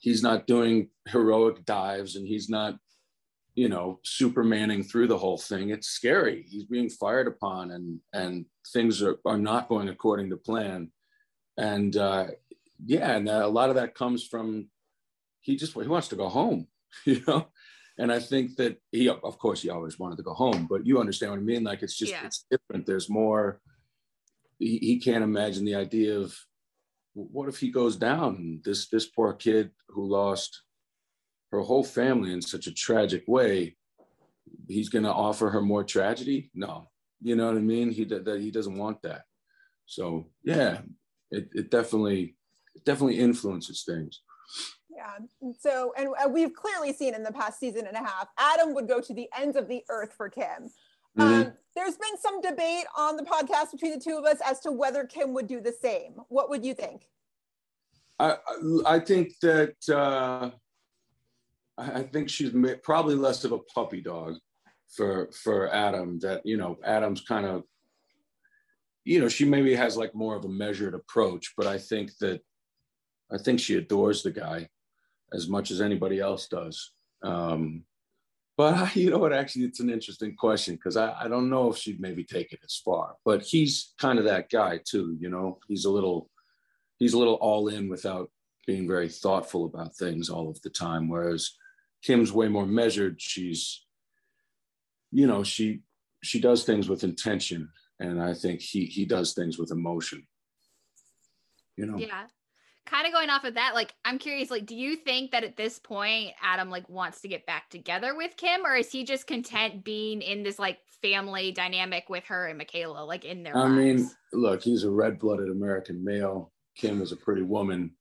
S19: he's not doing heroic dives, and he's not you know supermaning through the whole thing. It's scary. He's being fired upon, and and things are are not going according to plan, and uh, yeah, and a lot of that comes from he just he wants to go home, you know and I think that he, of course, he always wanted to go home, but you understand what I mean. Like it's just
S4: Yeah.
S19: it's different. There's more. He, he can't imagine the idea of what if he goes down. This this poor kid who lost her whole family in such a tragic way. He's going to offer her more tragedy. No, you know what I mean. He that he doesn't want that. So yeah, it, it definitely it definitely influences things.
S20: Yeah. So, and uh, we've clearly seen in the past season and a half, Adam would go to the ends of the earth for Kim. Um, there's been some debate on the podcast between the two of us as to whether Kim would do the same. What would you think?
S19: I I I think that uh, I I think she's probably less of a puppy dog for for Adam. That you know, Adam's kind of you know she maybe has like more of a measured approach, but I think that I think she adores the guy as much as anybody else does. Um, but you know what? Actually, it's an interesting question because I, I don't know if she'd maybe take it as far. But he's kind of that guy too. You know, he's a little he's a little all in without being very thoughtful about things all of the time. Whereas Kim's way more measured. She's you know she she does things with intention, and I think he he does things with emotion. You know.
S4: Yeah. Kind of going off of that, like I'm curious, like, do you think that at this point Adam like wants to get back together with Kim, or is he just content being in this like family dynamic with her and Michaela, like in their
S19: I
S4: lives?
S19: mean, look, he's a red blooded American male. Kim is a pretty woman.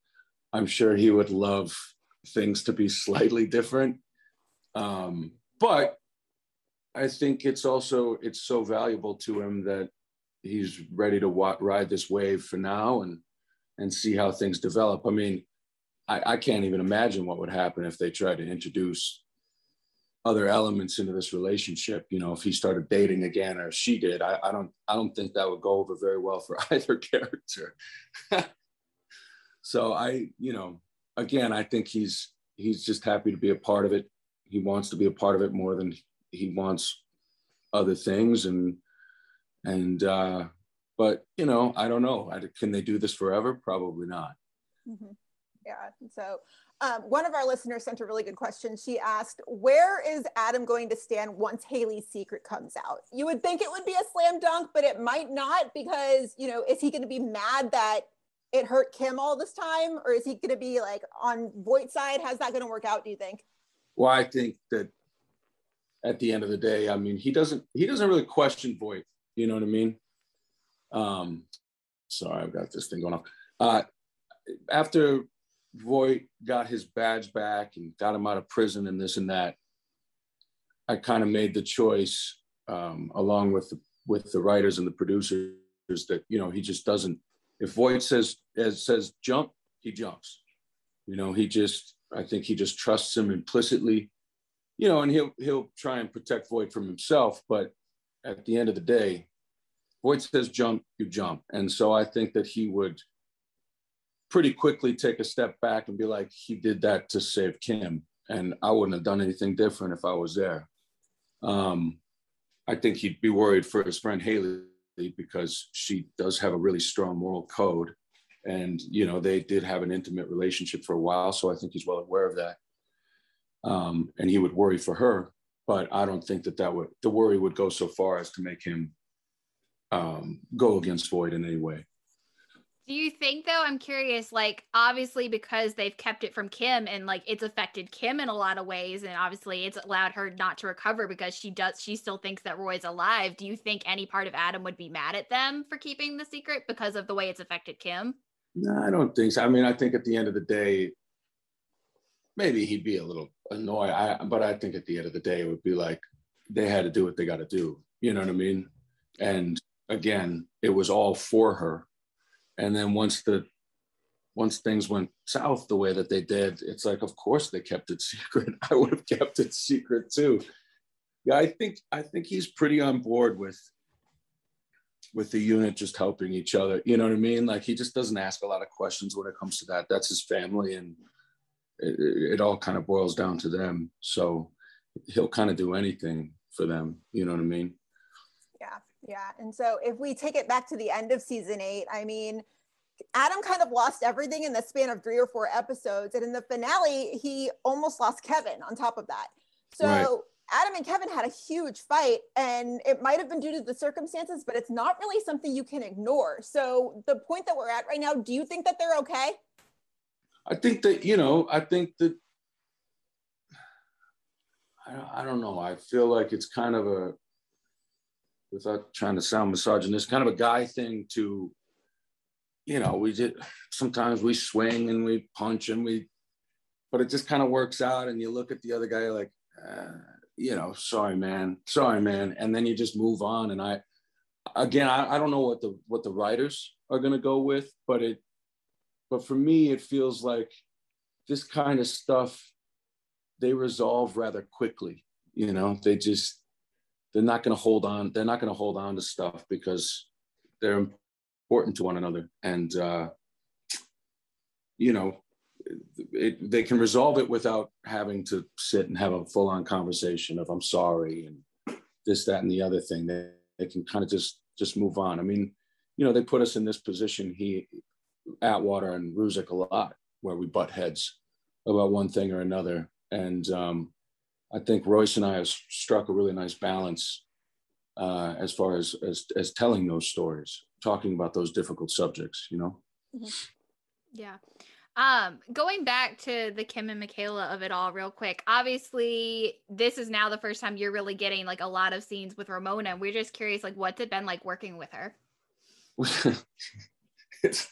S19: I'm sure he would love things to be slightly different. Um, but I think it's also it's so valuable to him that he's ready to wa- ride this wave for now and and see how things develop. I mean, I, I can't even imagine what would happen if they tried to introduce other elements into this relationship. You know, if he started dating again or she did, I, I don't I don't think that would go over very well for either character. so I, you know, again, I think he's he's just happy to be a part of it. He wants to be a part of it more than he wants other things and and uh but you know i don't know I, can they do this forever probably not
S20: Mhm. Yeah. So, um, one of our listeners sent a really good question. She asked, "Where is Adam going to stand once Haley's secret comes out?" You would think it would be a slam dunk, but it might not because you know, is he going to be mad that it hurt Kim all this time, or is he going to be like on Voight's side? How's that going to work out? Do you think?
S19: well i think that at the end of the day i mean he doesn't he doesn't really question voight you know what i mean um sorry i've got this thing going off. Uh after voight got his badge back and got him out of prison and this and that i kind of made the choice um along with the with the writers and the producers that you know he just doesn't if voight says as says jump he jumps. You know he just i think he just trusts him implicitly. You know and he'll he'll try and protect voight from himself but at the end of the day voight says jump you jump. And so i think that he would pretty quickly take a step back and be like he did that to save kim and i wouldn't have done anything different if i was there. Um i think he'd be worried for his friend haley because she does have a really strong moral code and you know they did have an intimate relationship for a while so i think he's well aware of that. Um, and he would worry for her but i don't think that that would the worry would go so far as to make him um, go against Voight in any way
S4: Do you think though? I'm curious. Like, obviously, because they've kept it from Kim, and like it's affected Kim in a lot of ways, and obviously it's allowed her not to recover because she does. She still thinks that Roy's alive. Do you think any part of Adam would be mad at them for keeping the secret because of the way it's affected Kim?
S19: no i don't think so i mean i think at the end of the day maybe he'd be a little annoyed I, but i think at the end of the day it would be like they had to do what they got to do you know what i mean and again it was all for her and then once the once things went south the way that they did, it's like, of course they kept it secret. I would have kept it secret too. Yeah, I think I think he's pretty on board with with the unit just helping each other. You know what I mean? Like he just doesn't ask a lot of questions when it comes to that. That's his family, and it, it all kind of boils down to them. So he'll kind of do anything for them. You know what I mean?
S20: Yeah. And so if we take it back to the end of season eight, I mean, Adam kind of lost everything in the span of three or four episodes. And in the finale, he almost lost Kevin on top of that. So right. Adam and Kevin had a huge fight, and it might have been due to the circumstances, but it's not really something you can ignore. So the point that we're at right now, do you think that they're okay?
S19: I think that, you know, I think that I, I don't know. I feel like it's kind of a without trying to sound misogynist, kind of a guy thing to you know, we did sometimes we swing and we punch and we, but it just kind of works out. And you look at the other guy like, uh, you know, sorry, man, sorry, man. And then you just move on. And I, again, I, I don't know what the, what the writers are going to go with, but it, but for me, it feels like this kind of stuff, they resolve rather quickly. You know, they just, they're not going to hold on. They're not going to hold on to stuff because they're important to one another. And, uh, you know, it, they can resolve it without having to sit and have a full on conversation of I'm sorry and this, that, and the other thing. They, they can kind of just just move on. I mean, you know, they put us in this position, he, Atwater and Ruzek a lot, where we butt heads about one thing or another. And um, I think Royce and I have struck a really nice balance uh, as far as, as as telling those stories talking about those difficult subjects, you know? Mm-hmm.
S4: Yeah. Um, going back to the Kim and Michaela of it all, real quick. Obviously, this is now the first time you're really getting like a lot of scenes with Ramona. We're just curious, like, what's it been like working with her?
S19: it's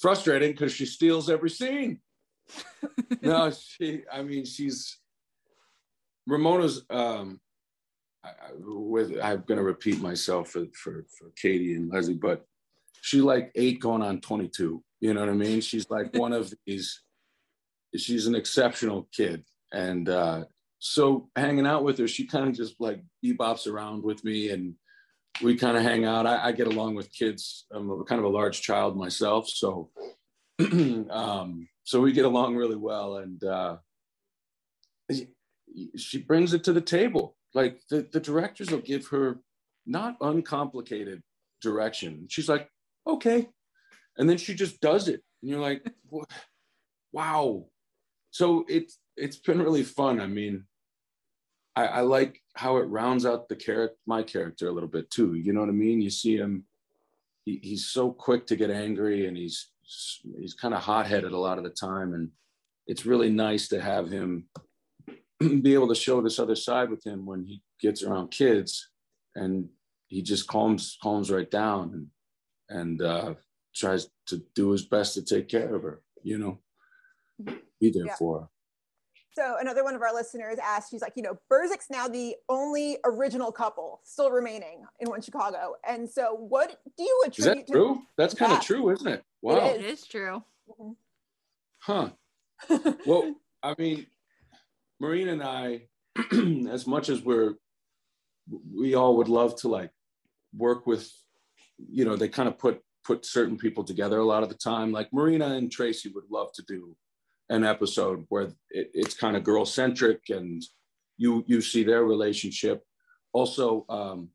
S19: frustrating because she steals every scene. no, she. I mean, she's Ramona's um, I, with I'm going to repeat myself for, for for Katie and Leslie, but she like eight going on 22. You know what I mean? She's like one of these. She's an exceptional kid, and uh, so hanging out with her, she kind of just like bebops around with me, and we kind of hang out. I, I, get along with kids. I'm a, kind of a large child myself, so um, so we get along really well, and uh, she brings it to the table like the, the directors will give her not uncomplicated direction. She's like, okay. And then she just does it. And you're like, wow. So it's it's been really fun. I mean, I, I like how it rounds out the character, my character a little bit too. You know what I mean? You see him, he, he's so quick to get angry and he's he's kind of hot-headed a lot of the time. And it's really nice to have him be able to show this other side with him when he gets around kids and he just calms calms right down and and uh, tries to do his best to take care of her you know be there yeah. for her
S20: so another one of our listeners asked, she's like, you know, Burzek's now the only original couple still remaining in One Chicago. And so what do you attribute
S19: is that true? That's kind of true, isn't it?
S4: Wow. It is, it is true.
S19: Mm-hmm. Huh. well, I mean, Marina and I, as much as we're, we all would love to like work with, you know, they kind of put put certain people together a lot of the time. Like Marina and Tracy would love to do an episode where it, it's kind of girl centric and you you see their relationship. Also, um,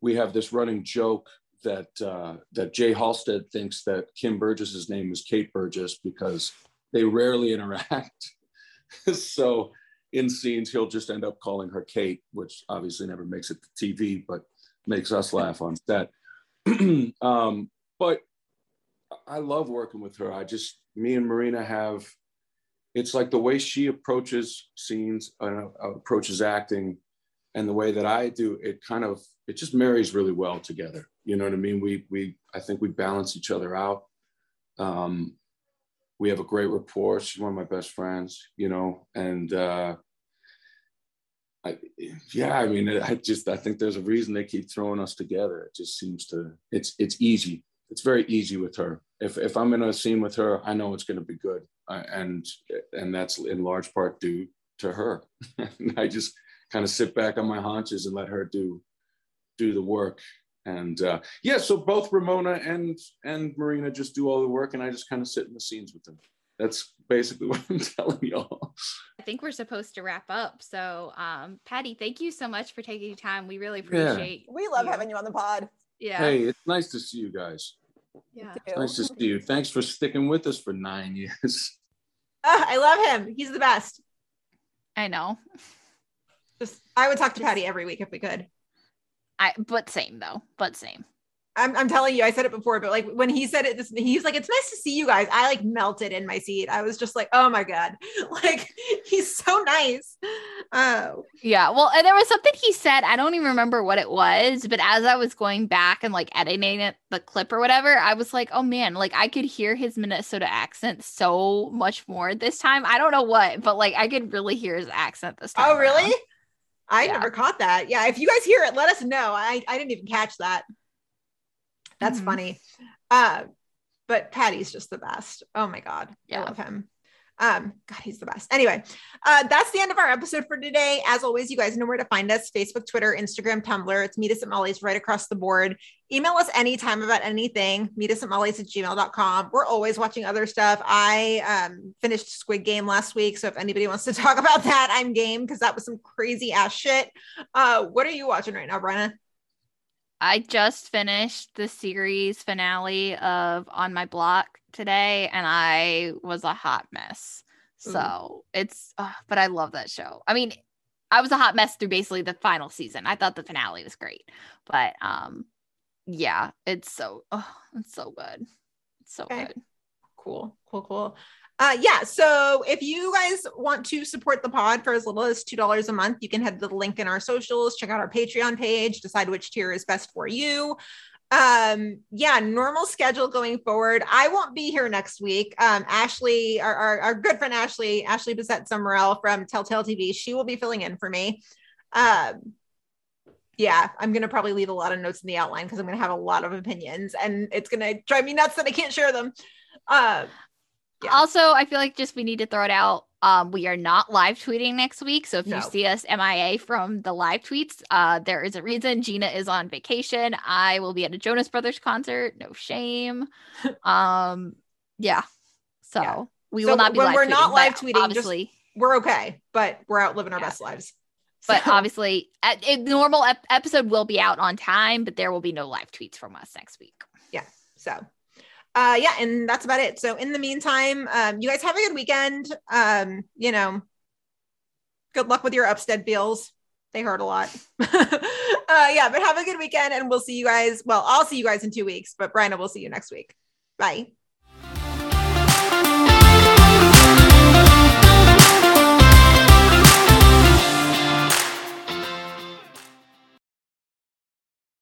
S19: we have this running joke that uh, that Jay Halstead thinks that Kim Burgess's name is Kate Burgess because they rarely interact. so in scenes, he'll just end up calling her Kate, which obviously never makes it to TV, but makes us laugh on set. um, but I love working with her. I just, me and Marina have, it's like the way she approaches scenes, uh, approaches acting, and the way that I do it kind of, it just marries really well together. You know what I mean? We, we, I think we balance each other out. Um, we have a great rapport. She's one of my best friends, you know, and uh, I, yeah, I mean, I just I think there's a reason they keep throwing us together. It just seems to it's it's easy. It's very easy with her. if if I'm in a scene with her, I know it's going to be good, and and that's in large part due to her. I just kind of sit back on my haunches and let her do do the work. And uh, yeah, so both Ramona and and Marina just do all the work, and I just kind of sit in the scenes with them. That's basically what I'm telling y'all.
S4: I think we're supposed to wrap up. So, um, Patty, thank you so much for taking time. We really
S19: Yeah.
S4: appreciate.
S20: We love
S4: you.
S20: having you on the pod.
S4: Yeah.
S19: Hey, it's nice to see you guys.
S4: Yeah.
S19: It's nice to see you. Thanks for sticking with us for nine years.
S3: Ah, I love him. He's the best.
S4: I know.
S3: Just I would talk to Patty every week if we could.
S4: I but same though. But same.
S3: I'm, I'm telling you, I said it before, but like when he said it, this, he's like, it's nice to see you guys. I like melted in my seat. I was just like, oh my God. Like he's so nice. Oh,
S4: Yeah, well, and there was something he said. I don't even remember what it was, but as I was going back and like editing it, the clip or whatever, I was like, oh man, like I could hear his Minnesota accent so much more this time. I don't know what, but like I could really hear his accent this time.
S3: oh really?
S4: around.
S3: I
S4: Yeah.
S3: never caught that. Yeah. If you guys hear it, let us know. I, I didn't even catch that. That's
S4: Mhm.
S3: funny. Uh, but Patty's just the best. Oh my God.
S4: Yeah.
S3: I love him. Um, God, he's the best. Anyway, uh, that's the end of our episode for today. As always, you guys know where to find us Facebook, Twitter, Instagram, Tumblr. It's Meet Us at Molly's right across the board. Email us anytime about anything. Meet us at Molly's at gmail.com. We're always watching other stuff. I um, finished Squid Game last week. So if anybody wants to talk about that, I'm game because that was some crazy ass shit. Uh, what are you watching right now, Brenna?
S4: I just finished the series finale of On My Block today, and I was a hot mess. So it's, uh, but I love that show. I mean, I was a hot mess through basically the final season. I thought the finale was great, but um, yeah, it's so, oh, it's so good. It's so
S3: Okay.
S4: good.
S3: Cool, cool, cool. Uh, yeah. So if you guys want to support the pod for as little as two dollars a month, you can head to the link in our socials, check out our Patreon page, decide which tier is best for you. Um, yeah, normal schedule going forward. I won't be here next week. Um, Ashley, our, our, our good friend Ashley, Ashley Bissette Sumerel from Telltale TV, she will be filling in for me. Um, yeah, I'm gonna probably leave a lot of notes in the outline because I'm gonna have a lot of opinions, and it's gonna drive me nuts that I can't share them. Uh,
S4: Also, I feel like just we need to throw it out. Um, we are not live tweeting next week. So if
S3: No.
S4: you see us MIA from the live tweets, uh, there is a reason. Gina is on vacation. I will be at a Jonas Brothers concert. No shame. um, yeah. So we
S3: So
S4: will not be
S3: when
S4: live
S3: we're
S4: tweeting,
S3: not live tweeting,
S4: Obviously,
S3: just, we're okay, but we're out living our best lives.
S4: but obviously, a normal ep- episode will be out on time, but there will be no live tweets from us next week.
S3: yeah so uh yeah and that's about it. So in the meantime um you guys have a good weekend. Um you know good luck with your upstead bills. They hurt a lot. Uh yeah but have a good weekend and we'll see you guys. Well i'll see you guys in two weeks but Brenna will see you next week. Bye